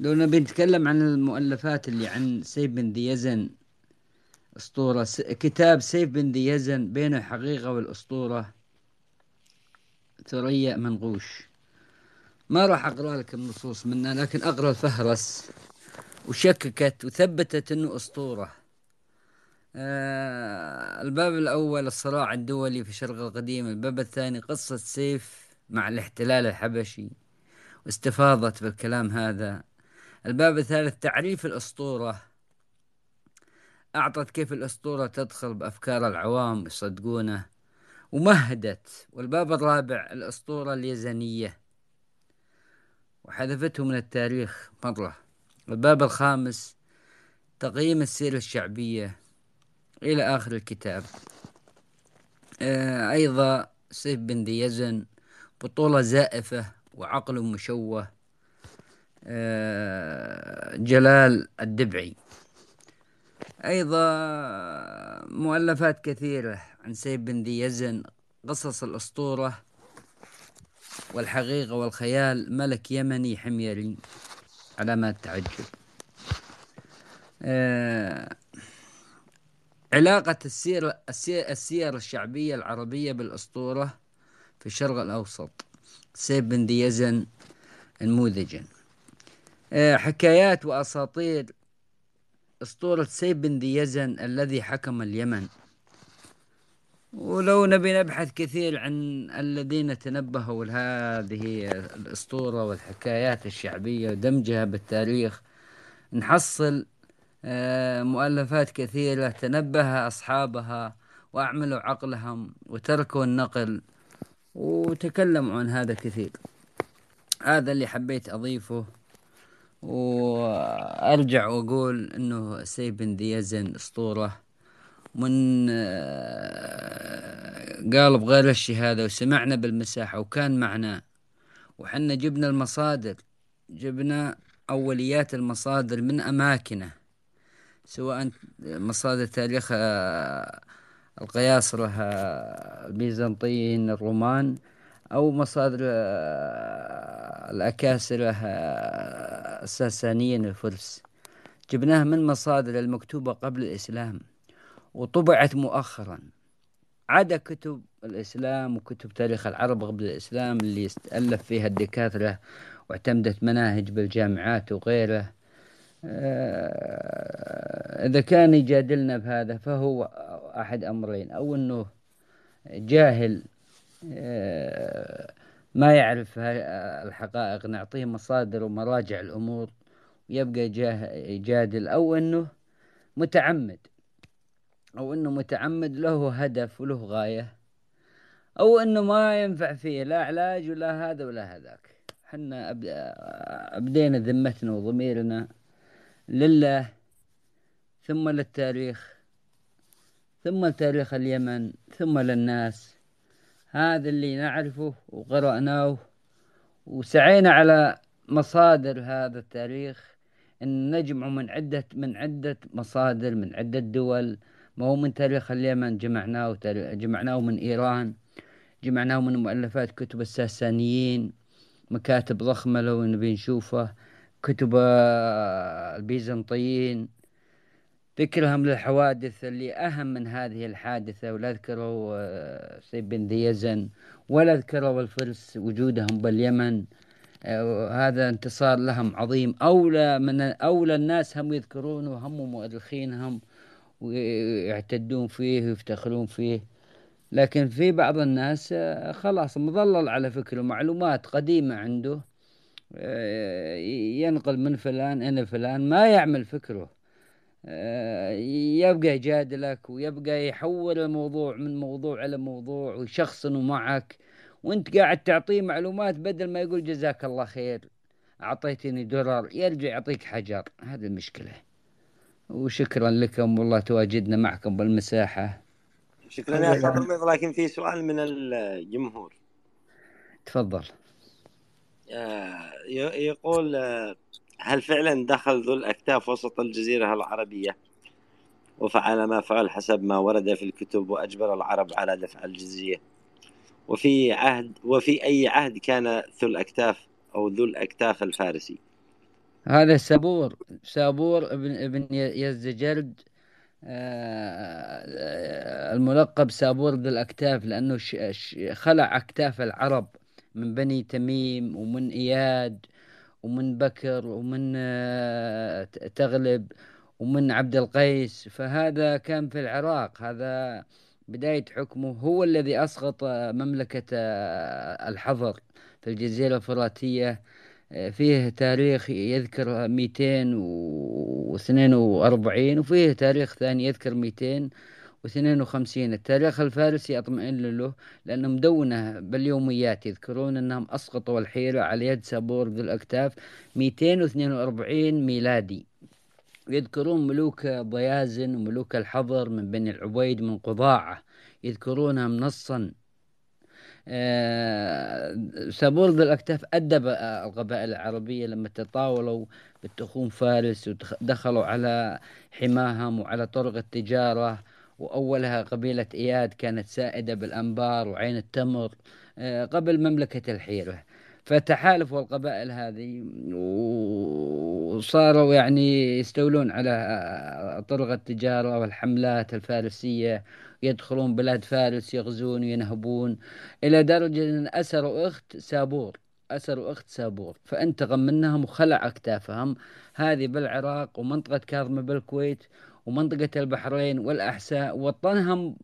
لو نبي نتكلم عن المؤلفات اللي عن سيف بن ذي يزن أسطورة. كتاب سيف بن ذي يزن بين الحقيقة والأسطورة ثريا منغوش ما راح أقرأ لك النصوص منه لكن أقرأ الفهرس وشككت وثبتت أنه أسطورة. آه الباب الأول الصراع الدولي في الشرق القديم الباب الثاني قصة سيف مع الاحتلال الحبشي واستفاضت بالكلام هذا. الباب الثالث تعريف الأسطورة. أعطت كيف الأسطورة تدخل بأفكار العوام يصدقونه ومهدت. والباب الرابع الأسطورة اليزنية. وحذفته من التاريخ مرة الباب الخامس تقييم السيرة الشعبية إلى آخر الكتاب. آه أيضا سيف بن ذي يزن بطولة زائفة وعقل مشوه. آه جلال الدبعي. أيضا مؤلفات كثيرة عن سيف بن ذي يزن قصص الأسطورة والحقيقة والخيال ملك يمني حميري علامات تعجب. آه علاقة السير السير, السير الشعبية العربية بالأسطورة في الشرق الأوسط. سيف بن ذي يزن نموذجا آه، حكايات وأساطير أسطورة سيف بن ذي يزن الذي حكم اليمن. ولو نبي نبحث كثير عن الذين تنبهوا لهذه الأسطورة والحكايات الشعبية ودمجها بالتاريخ نحصل آه، مؤلفات كثيرة تنبه أصحابها وأعملوا عقلهم وتركوا النقل وتكلموا عن هذا كثير. هذا اللي حبيت أضيفه وأرجع وأقول أنه سيف بن ذي يزن أسطورة. من آه، قالب غير الشهادة وسمعنا بالمساحة وكان معنا. وحنا جبنا المصادر جبنا أوليات المصادر من أماكنه سواء مصادر تاريخ آه، القياصرة آه، البيزنطيين الرومان أو مصادر الأكاسرة الساسانيين الفرس. جبناها من مصادر المكتوبة قبل الإسلام. وطبعت مؤخرا. عدا كتب الإسلام وكتب تاريخ العرب قبل الإسلام اللي ألف فيها الدكاترة واعتمدت مناهج بالجامعات وغيره. آه، إذا كان يجادلنا بهذا فهو أحد أمرين. أو أنه جاهل آه، ما يعرف الحقائق نعطيه مصادر ومراجع الأمور ويبقى يجادل. أو أنه متعمد. أو أنه متعمد له هدف وله غاية أو أنه ما ينفع فيه لا علاج ولا هذا ولا هذاك. حنا أبدينا ذمتنا وضميرنا لله ثم للتاريخ ثم لتاريخ اليمن ثم للناس. هذا اللي نعرفه وقرأناه وسعينا على مصادر هذا التاريخ. أن نجمع من عدة من عدة مصادر من عدة دول. ما هو من تاريخ اليمن جمعناه جمعناه من إيران جمعناه من مؤلفات كتب الساسانيين مكاتب ضخمة لو نبي نشوفه كتب البيزنطيين. ذكرهم للحوادث اللي أهم من هذه الحادثة ولا ذكروا آه، سيد بن ذي يزن ولا ذكروا الفرس وجودهم باليمن. آه، هذا انتصار لهم عظيم. أولى من أولى الناس هم يذكرونه وهم مؤرخينهم. ويعتدون فيه ويفتخرون فيه. لكن في بعض الناس آه، خلاص مظلل على فكره معلومات قديمة عنده آه، ينقل من فلان إلى فلان ما يعمل فكره. آه، يبقى يجادلك ويبقى يحول الموضوع من موضوع إلى موضوع ويشخصنه معك وأنت قاعد تعطيه معلومات بدل ما يقول جزاك الله خير أعطيتني درر يرجع يعطيك حجر. هذه المشكلة. وشكرا لكم والله تواجدنا معكم بالمساحة. شكرا يا أخي لكن في سؤال من الجمهور. تفضل. آه، يقول آه، هل فعلا دخل ذو الأكتاف وسط الجزيرة العربية؟ وفعل ما فعل حسب ما ورد في الكتب وأجبر العرب على دفع الجزية. وفي عهد وفي أي عهد كان ذو الأكتاف أو ذو الأكتاف الفارسي؟ هذا سابور سابور ابن ابن يزدجرد آه، الملقب سابور ذو الأكتاف لأنه خلع أكتاف العرب من بني تميم ومن إياد ومن بكر ومن آه، تغلب ومن عبد القيس. فهذا كان في العراق. هذا بداية حكمه. هو الذي أسقط مملكة آه، الحضر في الجزيرة الفراتية. فيه تاريخ يذكر 242 وفيه تاريخ ثاني يذكر 252 التاريخ الفارسي أطمئن له لأنه مدونة باليوميات يذكرون أنهم أسقطوا الحيرة على يد سابور ذو الأكتاف 242 ميلادي. يذكرون ملوك ضيازن وملوك الحضر من بني العبيد من قضاعة يذكرونهم نصا. آه، سابور ذو الأكتاف أدب القبائل العربية لما تطاولوا بالتخوم فارس ودخلوا على حماهم وعلى طرق التجارة وأولها قبيلة إياد كانت سائدة بالأنبار وعين التمر آه، قبل مملكة الحيرة. فتحالفوا القبائل هذه وصاروا يعني يستولون على طرق التجارة والحملات الفارسية يدخلون بلاد فارس يغزون وينهبون إلى درجة أن أسروا أخت سابور أسروا أخت سابور. فانتقم منهم وخلع أكتافهم هذه بالعراق ومنطقة كاظمة بالكويت ومنطقة البحرين والأحساء وطنهم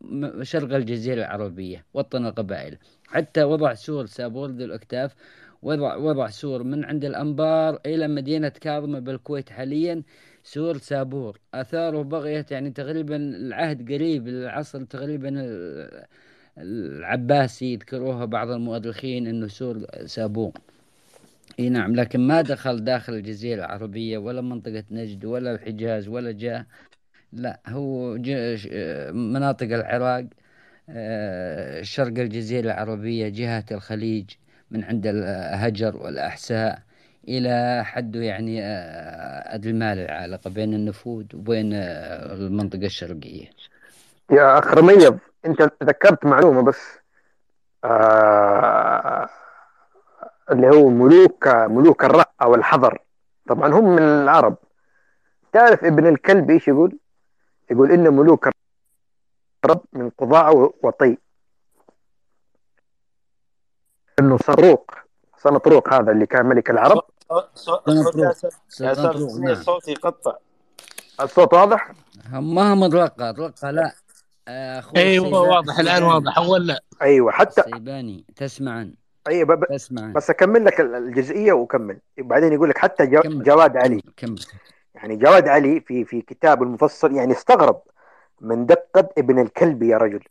شرق الجزيرة العربية وطن القبائل. حتى وضع سور سابور ذو الأكتاف وضع وضع سور من عند الأنبار إلى مدينة كاظمة بالكويت حاليا. سور سابور. آثاره بقيت يعني تقريبا العهد قريب العصر تقريبا العباسي يذكروها بعض المؤرخين إنه سور سابور. إي نعم لكن ما دخل داخل الجزيرة العربية ولا منطقة نجد ولا الحجاز ولا جاء لا هو مناطق العراق آه، شرق الجزيرة العربية جهة الخليج من عند الهجر والأحساء. إلى حد يعني آه، المال العالقة بين النفود وبين آه، المنطقة الشرقية. يا أخ رميض أنت ذكرت معلومة بس آه اللي هو ملوك ملوك الرأ أو الحضر طبعا هم من العرب. تعرف ابن الكلب إيش يقول؟ يقول إن ملوك الرب من قضاء وطي. إنه صاروق. سنطروق هذا اللي كان ملك العرب. الصوت يقطع. الصوت واضح؟ ما هم الرقة؟ الرقة لا. أيوه واضح الآن واضح اول لا أيوه حتى سيباني تسمعا. أيوه ب... تسمعا. بس أكمل لك الجزئية وكمل بعدين يقول لك حتى جو... كمل. جواد علي. كمل. يعني جواد علي في في كتاب المفصل يعني استغرب من دقة ابن الكلب يا رجل.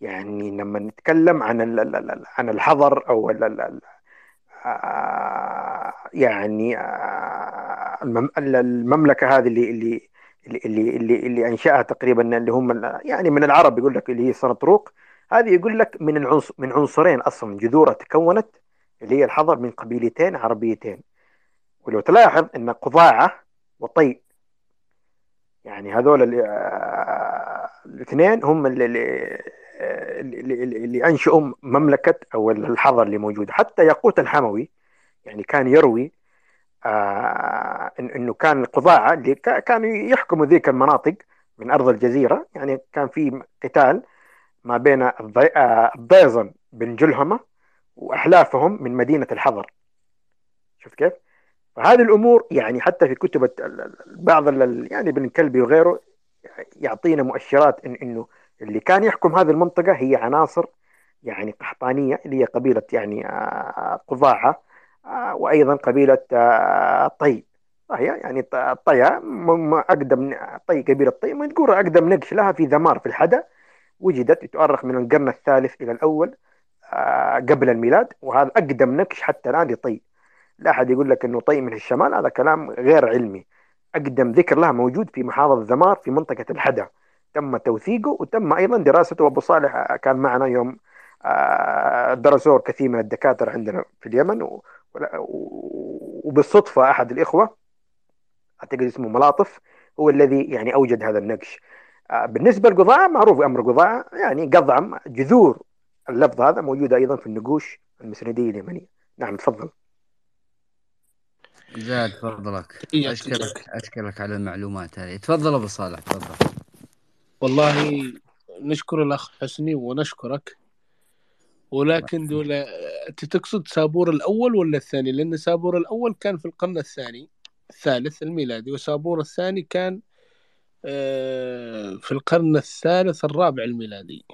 يعني لما نتكلم عن عن الحضر أو يعني آه، المملكة هذه اللي اللي اللي اللي اللي أنشأها تقريبا اللي هم يعني من العرب يقول لك اللي هي سنطروق هذه يقول لك من العنصر من عنصرين أصلا جذورها تكونت اللي هي الحضر من قبيلتين عربيتين. ولو تلاحظ إن قضاعة وطي يعني هذول آه، الاثنين هم اللي, اللي, أنشئوا مملكة أو الحضر اللي موجودة. حتى ياقوت الحموي يعني كان يروي آه إنه كان القضاعه اللي كانوا يحكموا ذيك المناطق من أرض الجزيرة. يعني كان في قتال ما بين آه، الضيزن بن جلهمة وأحلافهم من مدينة الحضر شفت كيف؟ فهذه الأمور يعني حتى في كتب بعض يعني ابن الكلبي وغيره يعطينا مؤشرات إن إنه اللي كان يحكم هذه المنطقة هي عناصر يعني قحطانية اللي هي قبيلة يعني آه، قضاعة آه، وأيضا قبيلة آه، طي. هي يعني الطيا أقدم طي قبيلة طي. مذكوره أقدم نقش لها في ذمار في الحدا وجدت تؤرخ من القرن الثالث إلى الأول آه، قبل الميلاد. وهذا أقدم نقش حتى الآن لطي. لا أحد يقول لك إنه طي من الشمال هذا كلام غير علمي. أقدم ذكر لها موجود في محافظة ذمار في منطقة الحدا. تم توثيقه وتم أيضا دراسته. ابو صالح كان معنا يوم درسوه كثير من الدكاترة عندنا في اليمن. وبالصدفة أحد الإخوة أعتقد اسمه ملاطف هو الذي يعني أوجد هذا النقش. آه، بالنسبة للقضاء معروف أمر القضاء يعني قضعم جذور اللفظ هذا موجودة أيضا في النقوش المسندية اليمنية. نعم تفضل. زاد فضلك أشكرك أشكرك على المعلومات هذه. تفضل أبو صالح تفضل. والله نشكر الأخ حسني ونشكرك. ولكن دول أنت تقصد سابور الأول ولا الثاني؟ لأن سابور الأول كان في القرن الثاني الثالث الميلادي وسابور الثاني كان آه، في القرن الثالث الرابع الميلادي.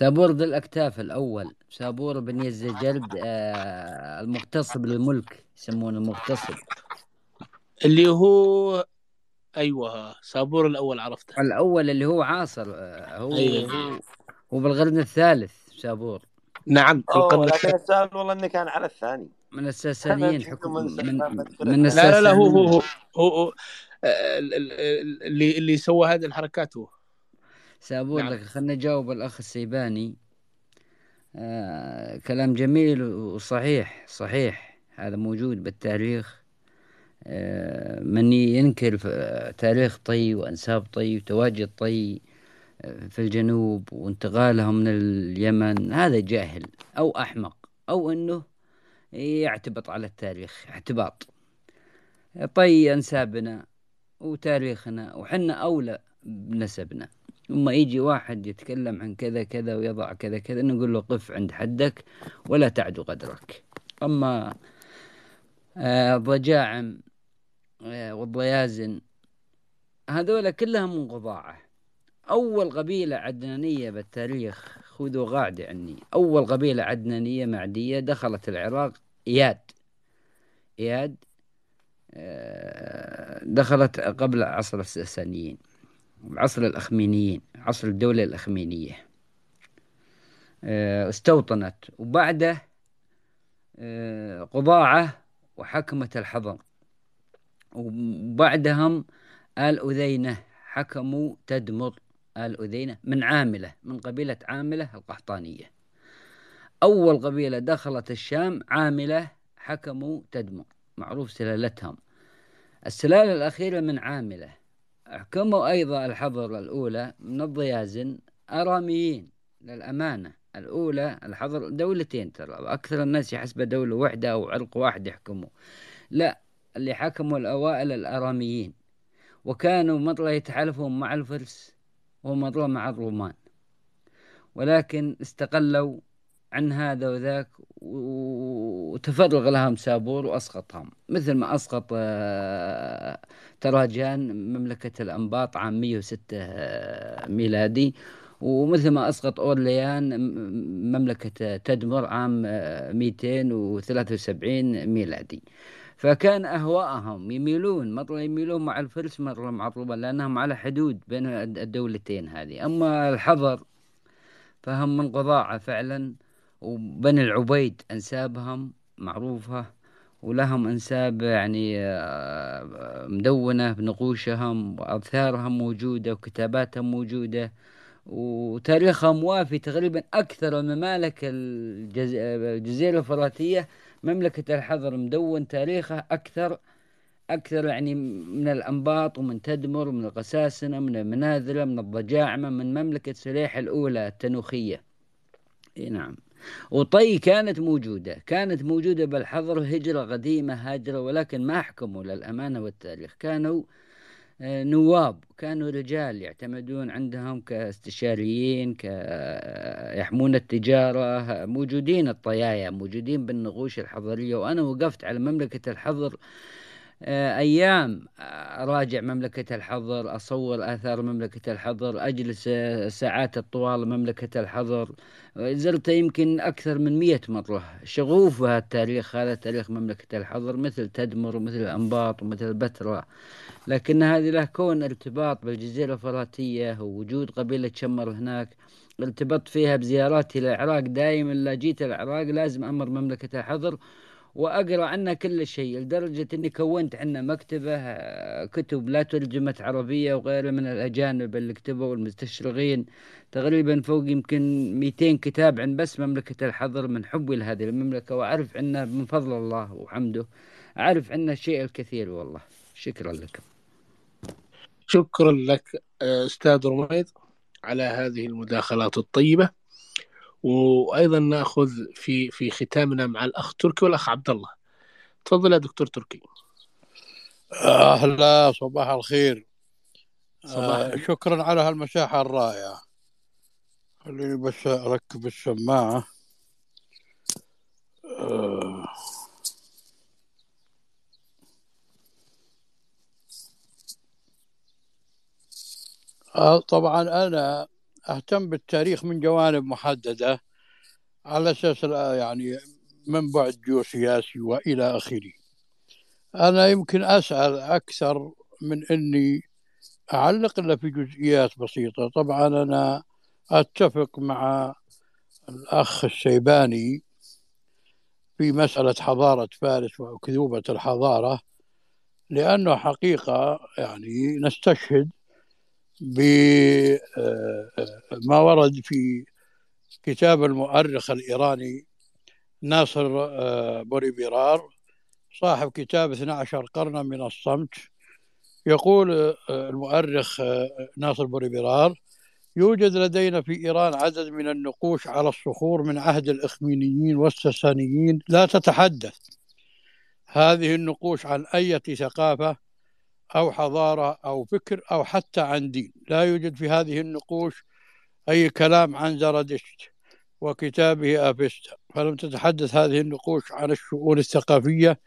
سابور ذي الأكتاف الأول سابور بن يزجلد آه، المغتصب للملك يسمونه المغتصب. اللي هو أيوه سابور الأول عرفته. الأول اللي هو عاصر آه، هو أيوة. هو بالقرن الثالث سابور نعم القرن لكن السؤال والله انه كان على الثاني. من الساسانيين حكم من, من, من الساسانيين لا لا لا هو هو هو, هو اللي اللي سوى هذه الحركات هو. سابون نعم. لك خلنا نجاوب الأخ السيباني. آه كلام جميل وصحيح صحيح. هذا موجود بالتاريخ. آه من ينكر تاريخ طي وأنساب طي وتواجد طي في الجنوب وانتقالهم من اليمن هذا جاهل أو أحمق أو أنه يعتبط على التاريخ اعتباط. طي أنسابنا وتاريخنا وحنا أولى بنسبنا. ثم يجي واحد يتكلم عن كذا كذا ويضع كذا كذا نقول له قف عند حدك ولا تعدو قدرك أما الضجاعم آه، آه، والضيازن. هذول كلهم من قضاعة. أول قبيلة عدنانية بالتاريخ خذوا قاعدة عني. أول قبيلة عدنانية معدية دخلت العراق إياد. إياد آه، دخلت قبل عصر الساسانيين عصر الأخمينيين عصر الدولة الأخمينية. استوطنت. وبعده قضاعة وحكمت الحضر وبعدهم آل أذينة حكموا تدمر آل أذينة من عاملة من قبيلة عاملة القحطانية. أول قبيلة دخلت الشام عاملة حكموا تدمر معروف سلالتهم. السلالة الأخيرة من عاملة. حكموا أيضا الحضر الأولى من الضيازن أراميين للأمانة. الأولى الحضر دولتين ترى أكثر الناس يحسب دولة واحدة أو عرق واحد يحكموا. لا اللي حكموا الأوائل الأراميين وكانوا مطلع يتحالفون مع الفرس ومطلع مع الرومان. ولكن استقلوا عن هذا وذاك وتفرغ لهم سابور وأسقطهم مثل ما أسقط آه، تراجان مملكة الأنباط عام 106 آه، ميلادي. ومثل ما أسقط أورليان مملكة تدمر عام 273 آه، ميلادي. فكان أهواءهم يميلون مرة يميلون مع الفرس مرة مع الرومان لأنهم على حدود بين الدولتين هذه. أما الحضر فهم من قضاعة فعلا وبني العبيد أنسابهم معروفة ولهم أنساب يعني آه، مدونة بنقوشهم وأثارهم موجودة وكتاباتهم موجودة وتاريخهم وافي تقريبا أكثر الممالك الجزيرة الفراتية مملكة الحضر مدون تاريخه أكثر أكثر يعني من الأنباط ومن تدمر ومن القساسنة من المناذلة من الضجاعمة من مملكة سليح الأولى التنوخية. إيه نعم. وطي كانت موجودة كانت موجودة بالحضر هجرة قديمة هاجرة ولكن ما حكموا للأمانة والتاريخ. كانوا آه، نواب كانوا رجال يعتمدون عندهم كاستشاريين يحمون التجارة موجودين الطيايا موجودين بالنقوش الحضرية وأنا وقفت على مملكة الحضر آه، أيام أراجع مملكة الحضر أصور آثار مملكة الحضر أجلس آه، ساعات الطوال مملكة الحضر زرت يمكن أكثر من مئة مرة. شغوف بهالتاريخ هذا تاريخ مملكة الحضر مثل تدمر ومثل الأنباط ومثل البتراء لكن هذه له كون ارتباط بالجزيرة الفراتية ووجود قبيلة شمر هناك. ارتبطت فيها بزياراتي للعراق دائما لا جيت العراق لازم أمر مملكة الحضر وأقرأ عنها كل شيء لدرجة إني كونت عنا مكتبة آه، كتب لا ترجمت عربية وغيرها من الأجانب اللي كتبوا والمستشرقين تقريبا فوق يمكن 200 كتاب عن بس مملكة الحضر من حبي لهذه المملكة وأعرف عنها من فضل الله وحمده. أعرف عنها الشيء الكثير والله. شكرا لكم شكرا لك آه، أستاذ رميد على هذه المداخلات الطيبة. وأيضا نأخذ في في ختامنا مع الأخ تركي والأخ عبد الله. تفضل يا دكتور تركي. أهلا صباح الخير. صباح آه شكرا على هالمساحه الرائعة. خليني بس أركب السماعة. آه. آه، طبعا أنا أهتم بالتاريخ من جوانب محددة على أساس يعني من بعد جيوسياسي وإلى آخره. أنا يمكن أسأل أكثر من إني أعلق إلا في جزئيات بسيطة. طبعا أنا أتفق مع الأخ الشيباني في مسألة حضارة فارس وأكذوبة الحضارة لأنه حقيقة يعني نستشهد بما آه، آه، ورد في كتاب المؤرخ الإيراني ناصر آه، بوريبيرار صاحب كتاب 12 قرنا من الصمت يقول المؤرخ ناصر بوريبيرار يوجد لدينا في إيران عدد من النقوش على الصخور من عهد الإخمينيين والساسانيين لا تتحدث. هذه النقوش عن أي ثقافة أو حضارة أو فكر أو حتى عن دين. لا يوجد في هذه النقوش أي كلام عن زرادشت وكتابه أفستا فلم تتحدث هذه النقوش عن الشؤون الثقافية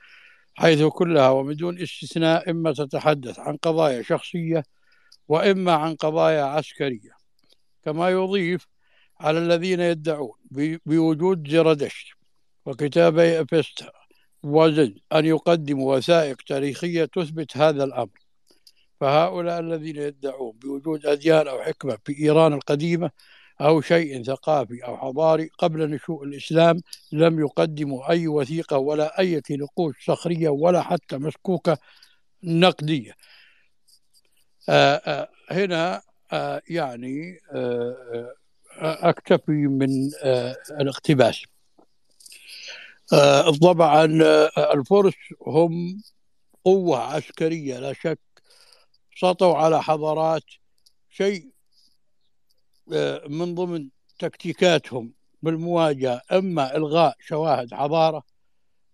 حيث كلها وبدون استثناء إما تتحدث عن قضايا شخصية وإما عن قضايا عسكرية. كما يضيف على الذين يدعون بوجود زرادشت وكتابي أفستا وزد أن يقدموا وثائق تاريخية تثبت هذا الأمر. فهؤلاء الذين يدعون بوجود أديان أو حكمة في إيران القديمة أو شيء ثقافي أو حضاري قبل نشوء الإسلام لم يقدموا أي وثيقة ولا أي نقوش صخرية ولا حتى مسكوكة نقدية. آآ آآ هنا آآ يعني أكتفي من الاقتباس. طبعا الفرس هم قوة عسكرية لا شك. سطوا على حضارات شيء آه، من ضمن تكتيكاتهم بالمواجهة إما إلغاء شواهد حضارة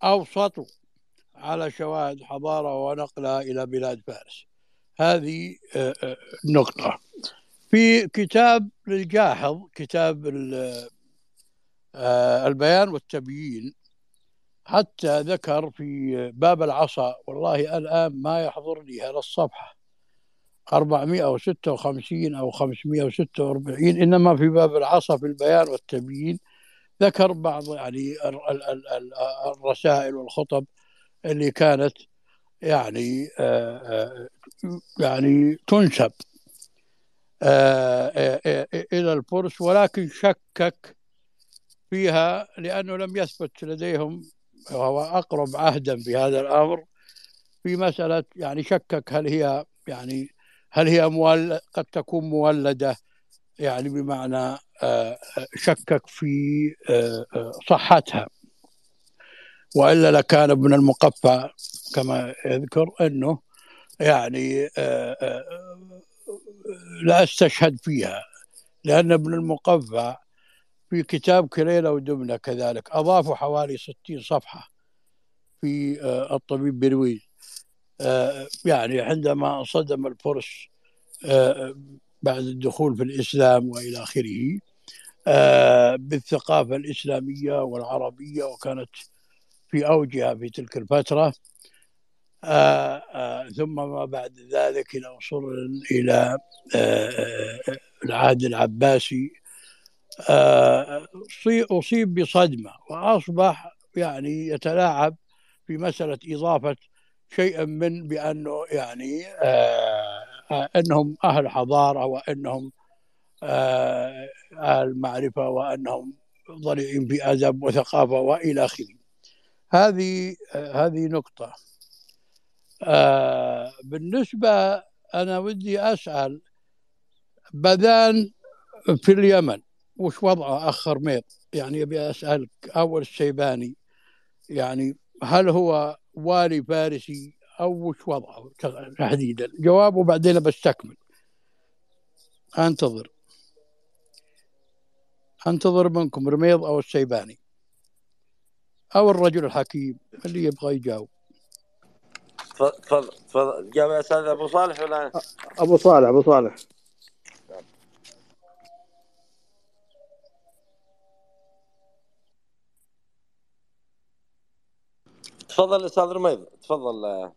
أو سطو على شواهد حضارة ونقلها إلى بلاد فارس. هذه آه، آه، نقطة. في كتاب للجاحظ كتاب البيان والتبيين حتى ذكر في باب العصا والله الآن ما يحضرني هذا الصفحة 456 أو 546 إنما في باب العصا في البيان والتبيين ذكر بعض يعني الرسائل والخطب اللي كانت يعني آه، آه، يعني تنسب آه، إلى الفرس ولكن شكك فيها لأنه لم يثبت لديهم وهو أقرب عهدا بهذا الأمر في مسألة يعني شكك هل هي يعني هل هي مول قد تكون مولدة يعني بمعنى آه، آه، شكك في آه، صحتها. وإلا لكان ابن المقفى كما يذكر أنه يعني لا أستشهد فيها لأن ابن المقفى في كتاب كليلة ودمنة كذلك. أضافوا حوالي ستين صفحة في الطبيب برويز آه، يعني عندما صدم الفرس آه، بعد الدخول في الإسلام وإلى آخره آه، بالثقافة الإسلامية والعربية وكانت في أوجها في تلك الفترة. ثم ما بعد ذلك إلى وصول إلى العهد العباسي أصيب بصدمة وأصبح يعني يتلاعب في مسألة إضافة شيئا من بأنه يعني آه, آه، إنهم أهل حضارة وإنهم آه أهل معرفة وإنهم ضليعين في أدب وثقافة وإلى آخره. هذه آه هذه نقطة. آه بالنسبة أنا ودي أسأل بذان في اليمن وش وضعه اخ رميط؟ يعني أبي أسألك أول الشيباني يعني هل هو والي فارسي أو وش وضعه تحديدا؟ جواب وبعدين بستكمل. أنتظر. أنتظر منكم رميض أو الشيباني أو الرجل الحكيم اللي يبغى يجاوب. تفضل تفضل. جاوب يا أستاذ أبو صالح ولا؟ أبو صالح أبو صالح. تفضل أستاذ رميض. تفضل آه،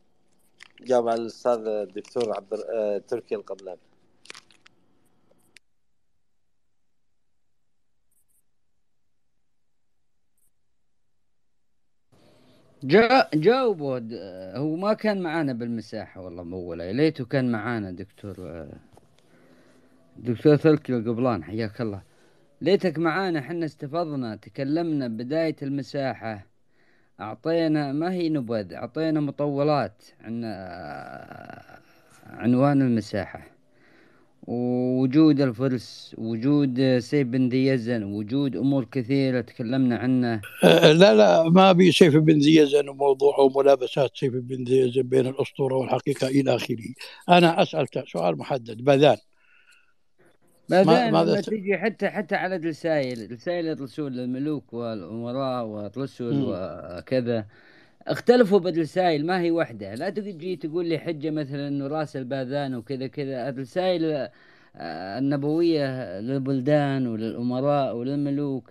جاوب على الأستاذ الدكتور عبد آه، تركي القبلان. جا جاوبوا هو ما كان معانا بالمساحة والله مولى ليته كان معانا دكتور آه، دكتور تركي القبلان حياك الله. ليتك معانا حنا استفضنا تكلمنا بداية المساحة. أعطينا ما هي نبذ أعطينا مطولات عن عنوان المساحة. ووجود الفرس وجود سيف بن ذي يزن وجود أمور كثيرة تكلمنا عنه. أه، لا لا ما أبي سيف بن ذي يزن وموضوع وملابسات سيف بن ذي يزن بين الأسطورة والحقيقة إلى آخره. أنا أسأل سؤال محدد بذان. لما تجي حتى حتى على الرسائل رسائل يطلسون للملوك والأمراء ويطلسون وكذا. اختلفوا بالرسائل ما هي واحدة. لا تجي تقول لي حجة مثلا إنه رأس الباذان وكذا كذا. الرسائل آه، النبوية للبلدان وللأمراء وللملوك.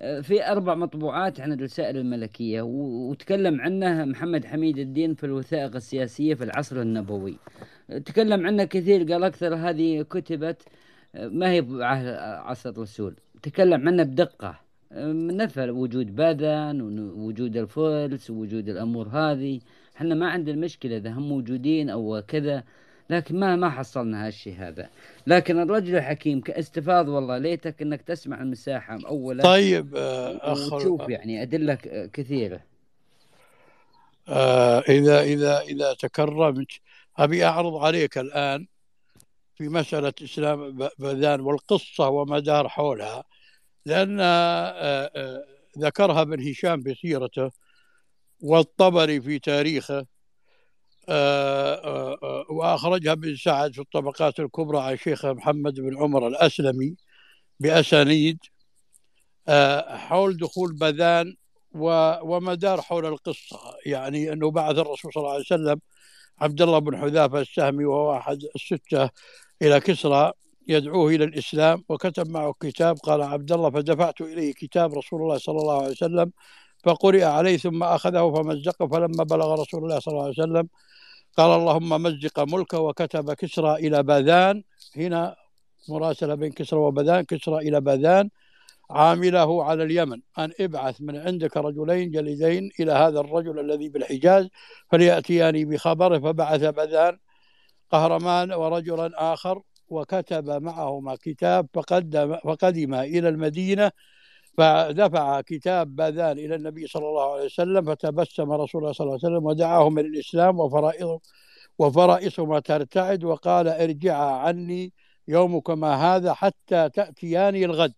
آه، في أربع مطبوعات عن الرسائل الملكية وتكلم عنها محمد حميد الدين في الوثائق السياسية في العصر النبوي. تكلم عنها كثير قال أكثر هذه كتبت ما هي عصر الرسول؟ تكلم عنها بدقة. نفى وجود باذن ووجود الفلس ووجود الأمور هذه. إحنا ما عندنا مشكلة إذا هم موجودين أو كذا لكن ما ما حصلنا هالشيء هذا. لكن الرجل الحكيم كاستفاض والله ليتك إنك تسمع المساحة اولا. طيب آه، اخ وتشوف يعني أدلة كثيرة. آه اذا اذا إذا تكرمت أبي أعرض عليك الآن. في مسألة إسلام بذان والقصة ومدار حولها لأن آه آه ذكرها ابن هشام في سيرته والطبري في تاريخه آه، وأخرجها ابن سعد في الطبقات الكبرى عن شيخ محمد بن عمر الأسلمي بأسانيد حول دخول بذان ومدار حول القصة. يعني أنه بعث الرسول صلى الله عليه وسلم عبد الله بن حذافة السهمي وهو أحد الستة إلى كسرى يدعوه إلى الإسلام وكتب معه كتاب قال عبد الله فدفعت إليه كتاب رسول الله صلى الله عليه وسلم فقرئ عليه ثم أخذه فمزقه فلما بلغ رسول الله صلى الله عليه وسلم قال اللهم مزق ملكه وكتب كسرى إلى باذان. هنا مراسلة بين كسرى وباذان كسرى إلى باذان عامله على اليمن أن ابعث من عندك رجلين جليدين إلى هذا الرجل الذي بالحجاز فليأتياني بخبره فبعث باذان قهرمان ورجلا آخر وكتب معهما كتاب فقدم فقدم إلى المدينة فدفع كتاب باذان إلى النبي صلى الله عليه وسلم فتبسم رسول الله صلى الله عليه وسلم ودعاهم إلى الإسلام وفرائض وفرائصهما ترتعد وقال ارجعا عني يومكما هذا حتى تأتياني الغد.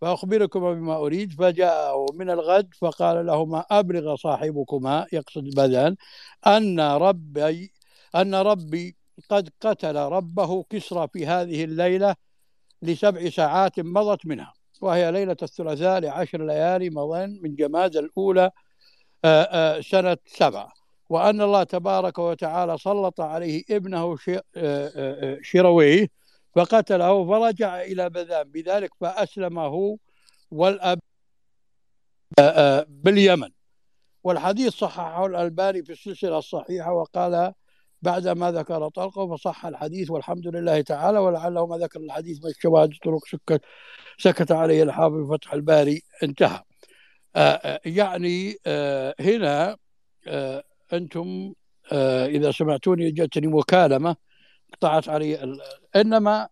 فأخبركما بما أريد فجاءه من الغد فقال لهما أبلغ صاحبكما يقصد باذان أن ربي أن ربي قد قتل ربه كسرى في هذه الليلة لسبع ساعات مضت منها وهي ليلة الثلاثاء لعشر ليالي مضين من جماد الأولى آه، آه، سنة سبعة. وأن الله تبارك وتعالى سلط عليه ابنه آه، شرويه فقتله فرجع إلى بذان بذلك فأسلمه والأب باليمن. والحديث صححه الألباني في السلسلة الصحيحة وقال بعد ما ذكر طلقه فصح الحديث والحمد لله تعالى ولعله ما ذكر الحديث من الشواهد طرق سكت سكت عليه الحافظ فتح الباري. انتهى. آه، آه، يعني آه، هنا أنتم اذا سمعتوني جاتني مكالمة قطعت علي انما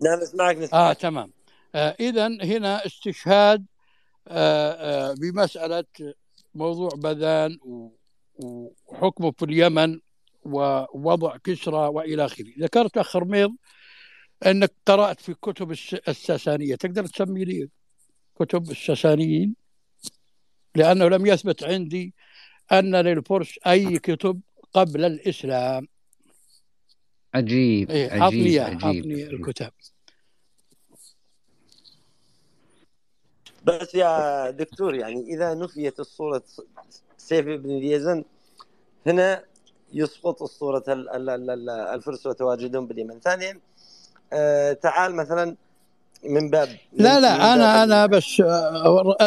لا نسمعك نسمعك. آه تمام. اذا هنا استشهاد بمسألة موضوع بذان وحكمه في اليمن ووضع كسرى وإلى آخره. ذكرت أخ رميض أنك قرأت في كتب الساسانية. تقدر تسمي لي كتب الساسانيين؟ لأنه لم يثبت عندي أن للفرس أي كتب قبل الإسلام. عجيب إيه عجيب, عجيب, عجيب الكتاب. بس يا دكتور يعني إذا نفيت الصورة سيف بن اليزن هنا يسقط اسطوره الفرس وتواجدهم باليمن. ثانيا آه، تعال مثلا من باب لا لا من أنا باب أنا بس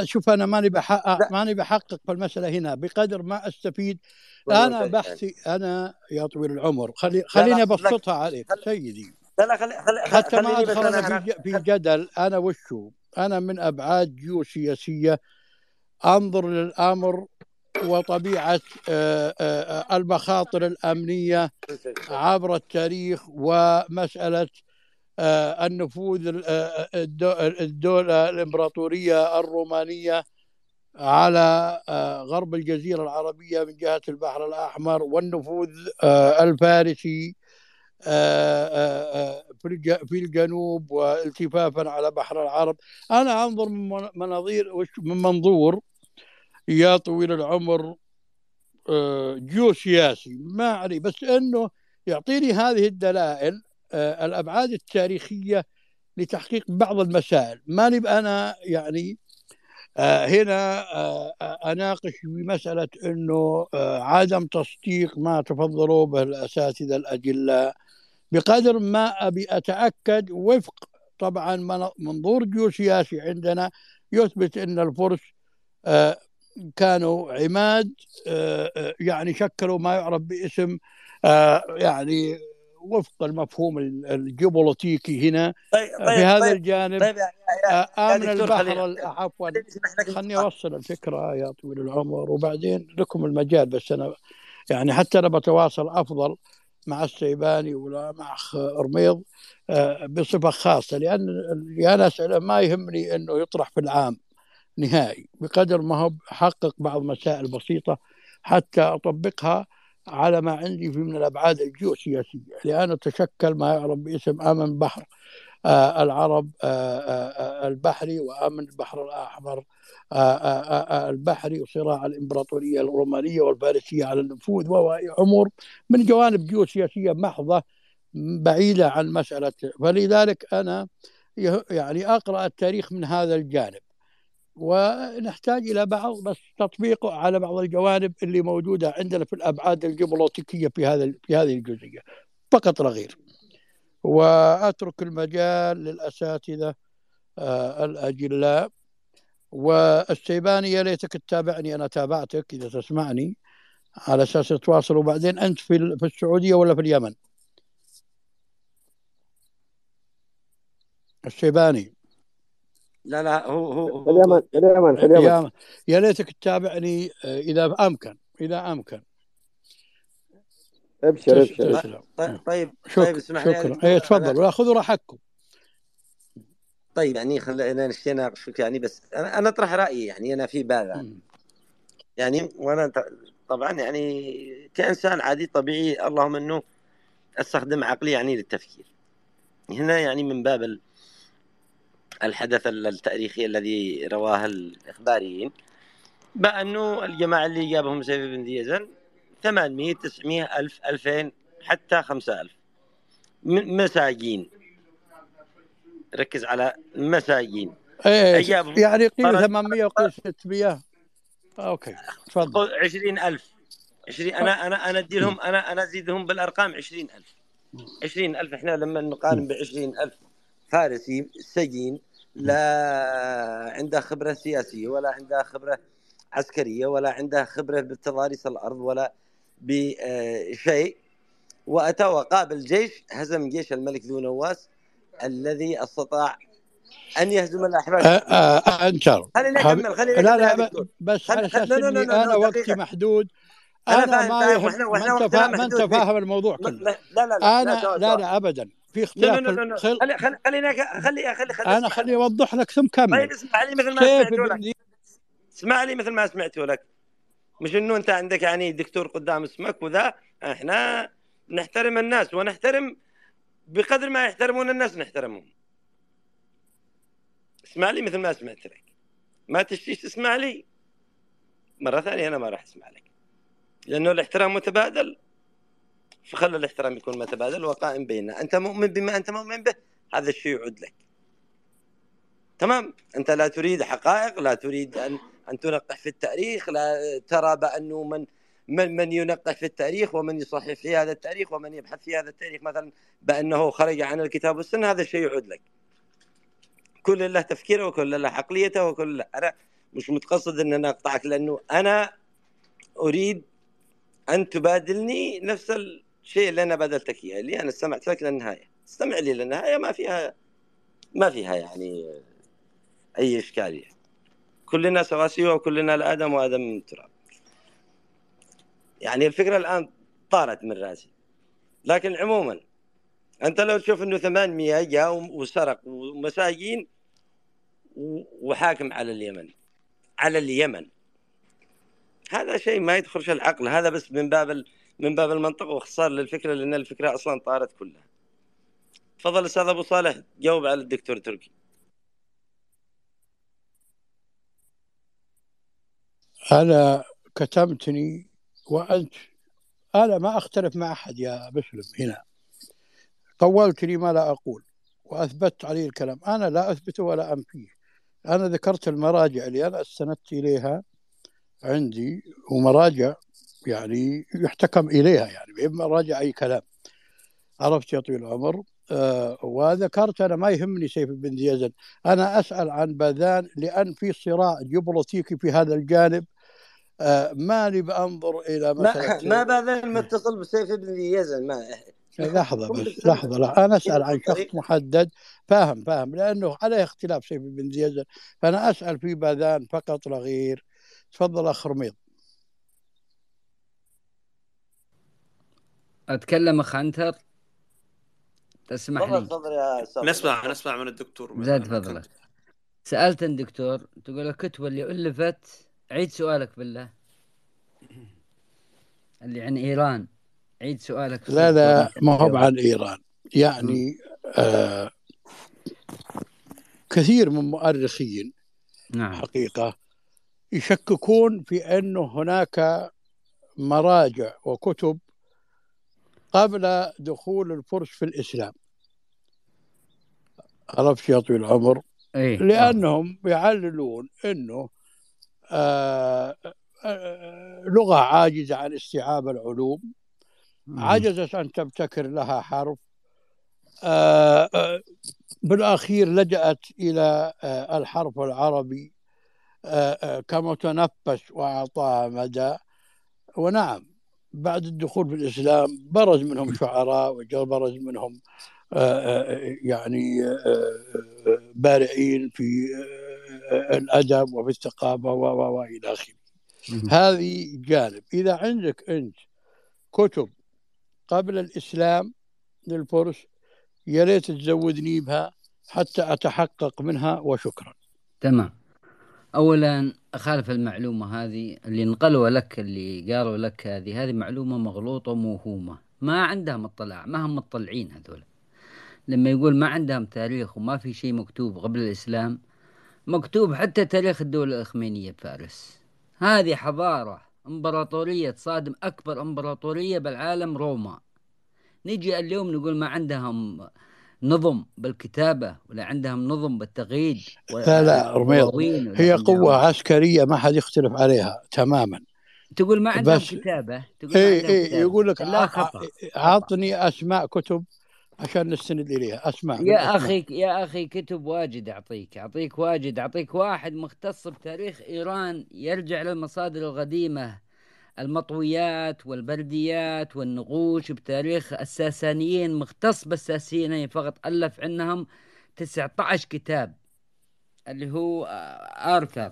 شوف أنا ماني بحقق ماني بحقق في المسألة هنا. بقدر ما أستفيد أنا بحثي أنا يا طويل العمر خلي خليني ابسطها عليك سيدي. لا لا خلي خلي حتى ما أدخل في, في جدل أنا وشو؟ أنا من أبعاد جيوسياسية. أنظر للأمر وطبيعة آه، المخاطر الأمنية عبر التاريخ ومسألة آه، النفوذ آه، الدولة الإمبراطورية الرومانية على آه، غرب الجزيرة العربية من جهة البحر الأحمر والنفوذ الفارسي في الجنوب والتفافا على بحر العرب. أنا أنظر من مناظير من منظور يا طويل العمر جيوسياسي ما علي بس أنه يعطيني هذه الدلائل آه، الأبعاد التاريخية لتحقيق بعض المسائل. ما نبقى أنا يعني آه، هنا آه، أناقش بمسألة إنه عدم تصديق ما تفضلوا به الأساتذة الأجلاء. بقدر ما أبي أتأكد وفق طبعا منظور جيوسياسي عندنا يثبت إن الفرس كانوا عماد يعني شكلوا ما يعرف باسم يعني وفق المفهوم الجيوبوليتيكي هنا. طيب في طيب هذا طيب الجانب طيب يا يا آمن البحر عفوا. خلني أوصل الفكرة يا طويل العمر وبعدين لكم المجال بس أنا يعني حتى أنا بتواصل أفضل مع السيباني ولا مع اخ رميض آه، بصفة خاصة لأن اللي أنا اساله ما يهمني إنه يطرح في العام. نهائي بقدر ما هو حقق بعض مسائل بسيطه حتى أطبقها على ما عندي في من الأبعاد الجيوسياسية. لأن تشكل ما يعرف باسم آمن بحر آه العرب آه آه البحري وآمن البحر الأحمر البحري وصراع الإمبراطورية الرومانية والفارسية على النفوذ وامور من جوانب جيوسياسية محضة بعيدة عن مسألة. فلذلك أنا يعني أقرأ التاريخ من هذا الجانب. ونحتاج إلى بعض بس تطبيقه على بعض الجوانب اللي موجودة عندنا في الأبعاد الجيوبوليتيكيه في هذا في هذه الجزئية. فقط لا غير. وأترك المجال للأساتذة آه، الأجلاء. والسيباني يا ليتك تتابعني أنا تابعتك إذا تسمعني. على أساس تواصل وبعدين أنت في في السعودية ولا في اليمن؟ الشيباني لا لا هو هو اليمن اليمن اليمن يا ليتك تتابعني آه، إذا أمكن إذا أمكن. ابشر ابشر طيب طيب شكرا طيب اسمح لي شكرا. اي تفضلوا خذوا راحتكم. طيب يعني خلينا نشتي اناقشك يعني بس أنا أنا أطرح رأيي يعني أنا في بالي يعني وأنا طبعا يعني كإنسان عادي طبيعي اللهم إنه أستخدم عقلي يعني للتفكير. هنا يعني من باب الحدث التاريخي الذي رواه الإخباريين بأنه الجماعة اللي جابهم سيف بن ذي يزن 800 900 ألف 2000 حتى 5000 مساجين. ركز على مساجين. إيه يعني قيل 800 وقيل 600 okay تفضل. 20000 20 أنا أنا أنا ادي لهم أنا أنا أزيدهم بالأرقام 20000 20000 إحنا لما نقارن ب 20000 فارسي سجين لا عنده خبرة سياسية ولا عنده خبرة عسكرية ولا عنده خبرة بتضاريس الأرض ولا بشيء. وأتى وقابل جيش هزم جيش الملك ذو نواس الذي استطاع أن يهزم الاحباش انشر خليني أكمل خليني لا لا بس على أساس اني أنا وقتي محدود. أنا, ما يهم ما انت فاهم ما أنت فاهم الموضوع كله لا لا لا أنا لا, لا, لا ابدا. في اختلاف لا لا لا. خل... خلي خلي خلي خلي خلي أنا خلي أوضح لك ثم كمل. طيب اسمع لي مثل ما سمعت لك اسمع لي مثل ما سمعت لك مش إنه أنت عندك يعني دكتور قدام اسمك وذا؟ إحنا نحترم الناس ونحترم بقدر ما يحترمون الناس نحترمهم. اسمع لي مثل ما سمعت لك. ما تشتيش تسمع لي. مرة ثانية أنا ما راح أسمع لك. لأنه الاحترام متبادل. فخلى الاحترام يكون متبادل؟ وقائم بيننا أنت مؤمن بما أنت مؤمن به. هذا الشيء يعود لك. تمام؟ أنت لا تريد حقائق لا تريد أن أن تنقح في التاريخ لا ترى بأنه من من من ينقح في التاريخ ومن يصحح في هذا التاريخ ومن يبحث في هذا التاريخ. مثلا بأنه خرج عن الكتاب والسنة هذا الشيء يعود لك. كل له تفكيره وكل له عقليته وكل له. أنا مش متقصد أن أنا أقطعك لأنه أنا أريد أن تبادلني نفس الشيء اللي أنا بادلتك إياه اللي أنا استمعت لك للنهاية. استمع لي للنهاية ما فيها ما فيها يعني أي إشكالية كلنا سواسية وكلنا لآدم وآدم من التراب. يعني الفكرة الآن طارت من رأسي. لكن عموما أنت لو تشوف أنه 800 جاء وسرق ومساجين وحاكم على اليمن. على اليمن. هذا شيء ما يدخلش العقل هذا بس من باب من باب المنطق واختصار للفكرة لأن الفكرة أصلا طارت كلها. تفضل أستاذ أبو صالح جاوب على الدكتور تركي. أنا كتمتني وأنت أنا ما أختلف مع أحد يا مسلم هنا. طولتني ما لا أقول وأثبت عليه الكلام. أنا لا أثبته ولا أنفيه. أنا ذكرت المراجع اللي أنا استندت إليها عندي ومراجع يعني يحتكم إليها يعني مراجع أي كلام. عرفت يا طويل العمر؟ آه وذكرت أنا ما يهمني سيف بن زيزن أنا أسأل عن باذان لأن في صراع جيوبوليتيكي في هذا الجانب. آه ماني إلى مسألة ما, ما باذان متصل بسيف بن زيزن ما لحظة بس لحظة لا أنا أسأل عن شخص محدد. فاهم فاهم. لأنه عليه اختلاف سيف بن زيزن فأنا أسأل في باذان فقط لا غير. تفضل أخ رميض. أتكلم أخ عنتر؟ تسمح لي. تفضل يا نسمع نسمع من الدكتور. زاد فضلك سألت الدكتور تقول الكتب اللي ألفت عيد سؤالك بالله. اللي عن إيران. عيد سؤالك لا لا ما هو عن إيران. يعني آه كثير من مؤرخين نعم. حقيقة يشككون في أنه هناك مراجع وكتب قبل دخول الفرس في الإسلام. عرفت يا طويل العمر؟ أيه. لأنهم يعللون أنه آه آه لغة عاجزة عن استيعاب العلوم عجزت أن تبتكر لها حرف آه آه بالأخير لجأت إلى آه الحرف العربي آه آه كمتنفس وأعطاها مدى. ونعم. بعد الدخول في الإسلام برز منهم شعراء وبرز منهم يعني بارعين في الأدب وفي الثقافة وإلى آخره. هذه جانب. إذا عندك أنت كتب قبل الإسلام للفرس يا ريت تزودني بها حتى أتحقق منها وشكرا. تمام. اولا أخالف المعلومة هذه اللي نقلوا لك اللي قالوا لك هذه هذه معلومة مغلوطة وموهومه ما عندهم اطلاع ما هم مطلعين هذول. لما يقول ما عندهم تاريخ وما في شيء مكتوب قبل الإسلام مكتوب حتى تاريخ الدولة الإخمينية بفارس. هذه حضارة إمبراطورية تصادم أكبر إمبراطورية بالعالم روما. نجي اليوم نقول ما عندهم نظم بالكتابة ولا عندهم نظم بالتغييد لا لا رميض. هي قوة عسكرية ما حد يختلف عليها تماما. تقول ما عندهم بس كتابة؟ تقول اي اي يقول لك اعطني أسماء كتب عشان نستند إليها. أسماء يا أخي يا أخي كتب واجد أعطيك أعطيك واجد أعطيك واحد مختص بتاريخ إيران يرجع للمصادر القديمة. المطويات والبرديات والنقوش بتاريخ الساسانيين مختص بالساسانيين فقط ألف عنهم 19 كتاب اللي هو آرثر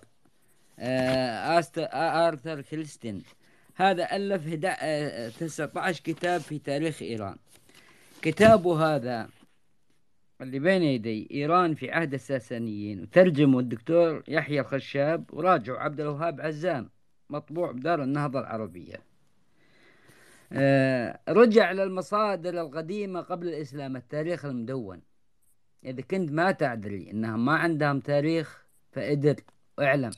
آرثر كريستين. هذا ألف 19 كتاب في تاريخ إيران. كتابه هذا اللي بين يدي إيران في عهد الساسانيين. وترجمه الدكتور يحيى الخشاب وراجعه عبد الوهاب عزام. مطبوع بدار النهضة العربية. آه رجع للمصادر القديمة قبل الإسلام التاريخ المدون. إذا كنت ما تدري أنهم ما عندهم تاريخ فادر واعلم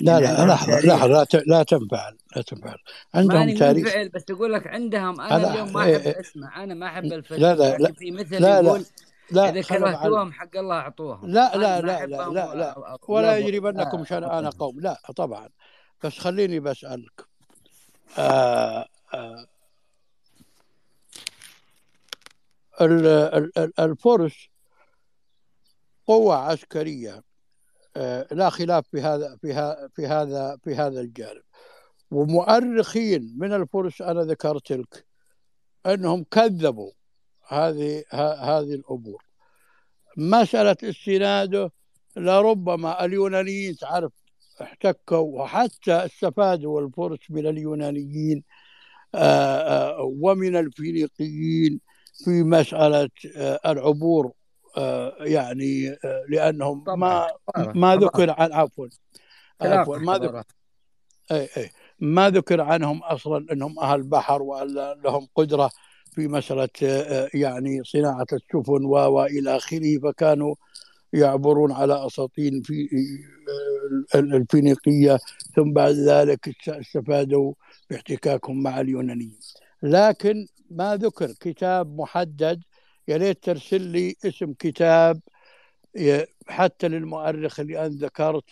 لا لا لحظة لحظة لا, لا تنفعل لا تنفعل. عندهم تاريخ منفعل بس أقول لك عندهم. أنا اليوم ما أحب إيه أسمع أنا ما أحب الفلسفة لا لا لا في مثل لا يقول لا إذا كرهتوهم حق الله أعطوهم. لا لا لا لا لا, لا ولا يجربنكم شنآن قوم. لا طبعا. بس خليني بسألك آه آه الفرس قوة عسكرية آه لا خلاف في هذا في في هذا في هذا الجانب. ومؤرخين من الفرس أنا ذكرت لك أنهم كذبوا هذه هذه الأمور. مسألة استناده لربما اليونانيين تعرف احتكوا وحتى استفادوا الفرس من اليونانيين ومن الفينيقيين في مسألة العبور يعني لأنهم ما ما ذكر عن عفوا عفوا ما ذكر أي أي ما ذكر عنهم أصلا أنهم أهل بحر وأن لهم قدرة في مسألة يعني صناعة السفن وإلى آخره فكانوا يعبرون على أساطين في الفينيقية ثم بعد ذلك استفادوا باحتكاكهم مع اليونانيين. لكن ما ذكر كتاب محدد يا ليت ترسل لي اسم كتاب حتى للمؤرخ اللي أنا ذكرت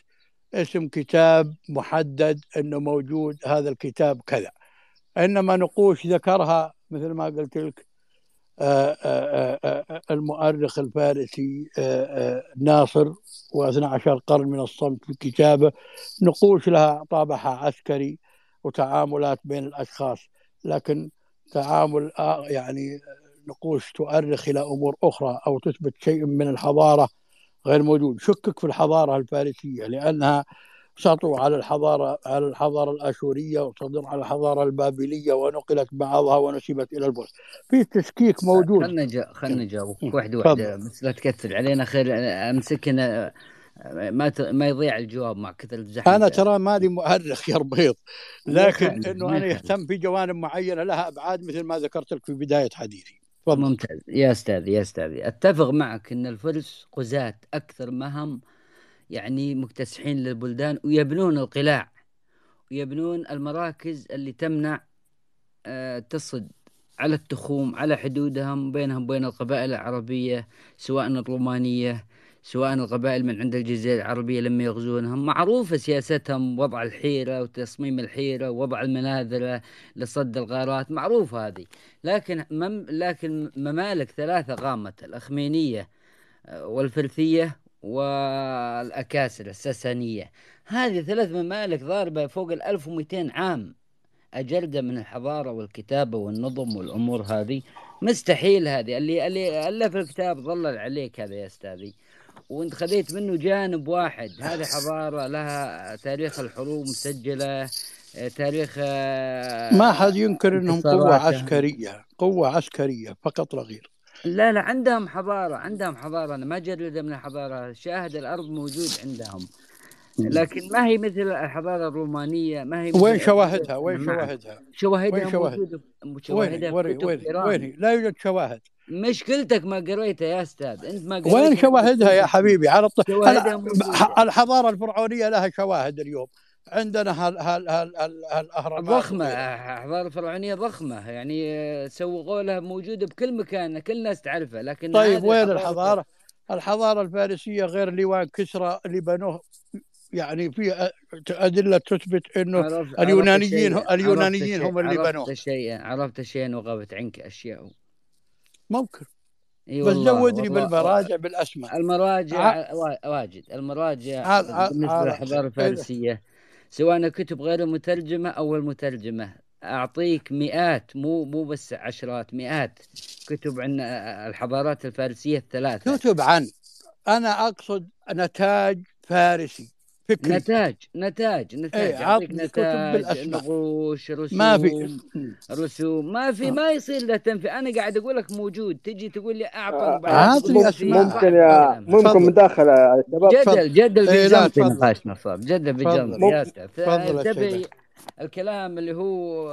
اسم كتاب محدد أنه موجود هذا الكتاب كذا. إنما نقوش ذكرها مثل ما قلت لك المؤرخ الفارسي ناصر و12 قرن من الصمت في كتابه نقوش لها طابعها عسكري وتعاملات بين الأشخاص لكن تعامل يعني نقوش تؤرخ إلى أمور أخرى أو تثبت شيء من الحضارة غير موجود. شكك في الحضارة الفارسية لأنها سطوا على الحضارة على الحضارة الآشورية وسطوا على الحضارة البابلية ونقلت بعضها ونسبت إلى البرز في تشكيك موجود. خلنا خلنا نجاوب واحدة واحدة بس لا تكثر علينا خير أمسكنا ما ت... ما يضيع الجواب مع كثر الزحمة. أنا ترى مالي مؤرخ يا ربيض لكن إنه أنا يهتم في جوانب معينة لها أبعاد مثل ما ذكرت لك في بداية حديثي. ممتاز. يا أستاذ يا أستاذ أتفق معك إن الفرس قزاة أكثر مهم يعني مكتسحين للبلدان ويبنون القلاع ويبنون المراكز اللي تمنع آه، تصد على التخوم على حدودهم بينهم وبين القبائل العربية سواء الرومانية سواء القبائل من عند الجزيرة العربية لما يغزونهم. معروفة سياستهم وضع الحيرة وتصميم الحيرة ووضع المناذرة لصد الغارات معروفة هذه. لكن مم لكن ممالك ثلاثة قامت الأخمينية آه، والفرثية والأكاسر الساسانية. هذه ثلاث ممالك ضاربة فوق ال 1200 عام. أجردة من الحضارة والكتابة والنظم والأمور هذه. مستحيل هذه. اللي اللي ألف الكتاب ظلل عليك هذا يا أستاذي. وانت خذيت منه جانب واحد. هذه حضارة لها تاريخ الحروب مسجلة تاريخ ما حد ينكر إنهم قوة عسكرية. قوة عسكرية فقط لا غير. لا لا عندهم حضارة عندهم حضارة. أنا ما جرد من الحضارة. شاهد الأرض موجود عندهم. لكن ما هي مثل الحضارة الرومانية ما هي وين شواهدها؟ وين شواهدها؟ شواهدها وين شواهد؟ شواهدها وين وين وين لا يوجد شواهد. مشكلتك ما قريتها يا أستاذ. أنت ما قريتها. وين شواهدها يا حبيبي؟ على الط... الحضارة الفرعونية لها شواهد اليوم؟ عندنا هال هال هال هال هالأهرامات. ضخمة الحضاره الفرعونيه ضخمة يعني سوقوا لها موجوده بكل مكان كل الناس تعرفها لكن طيب وين الحضارة؟ الحضارة الفارسية غير لواء كسرى اللي بنوه يعني في أدلة تثبت إنه اليونانيين عرفت اليونانيين هم اللي بنوه. عرفت شيئا عرفت شيئا وغابت عنك أشياء. ممكن. إيه بس زودني بالمراجع بالأسماء. المراجع واجد. المراجع بالنسبة للحضارة الفارسية. سواء كتب غير مترجمه أو المترجمة. أعطيك مئات مو مو بس عشرات مئات كتب عن الحضارات الفارسية الثلاثة. كتب عن أنا أقصد نتاج فارسي. فكري. نتاج نتاج نتاج. إيه يعطيك نتاج نقوش رسوم ما في. رسوم. ما في ما يصير له تنفي. أنا قاعد أقول لك موجود. تجي تقول لي أعطى اعطني أسماء. ممكن يا ممكن مداخله يا شباب. جدل جدل في نقاشنا صار جدل بجنب يا تبي الكلام اللي هو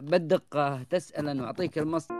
بالدقة تسأل انه اعطيك المصدر.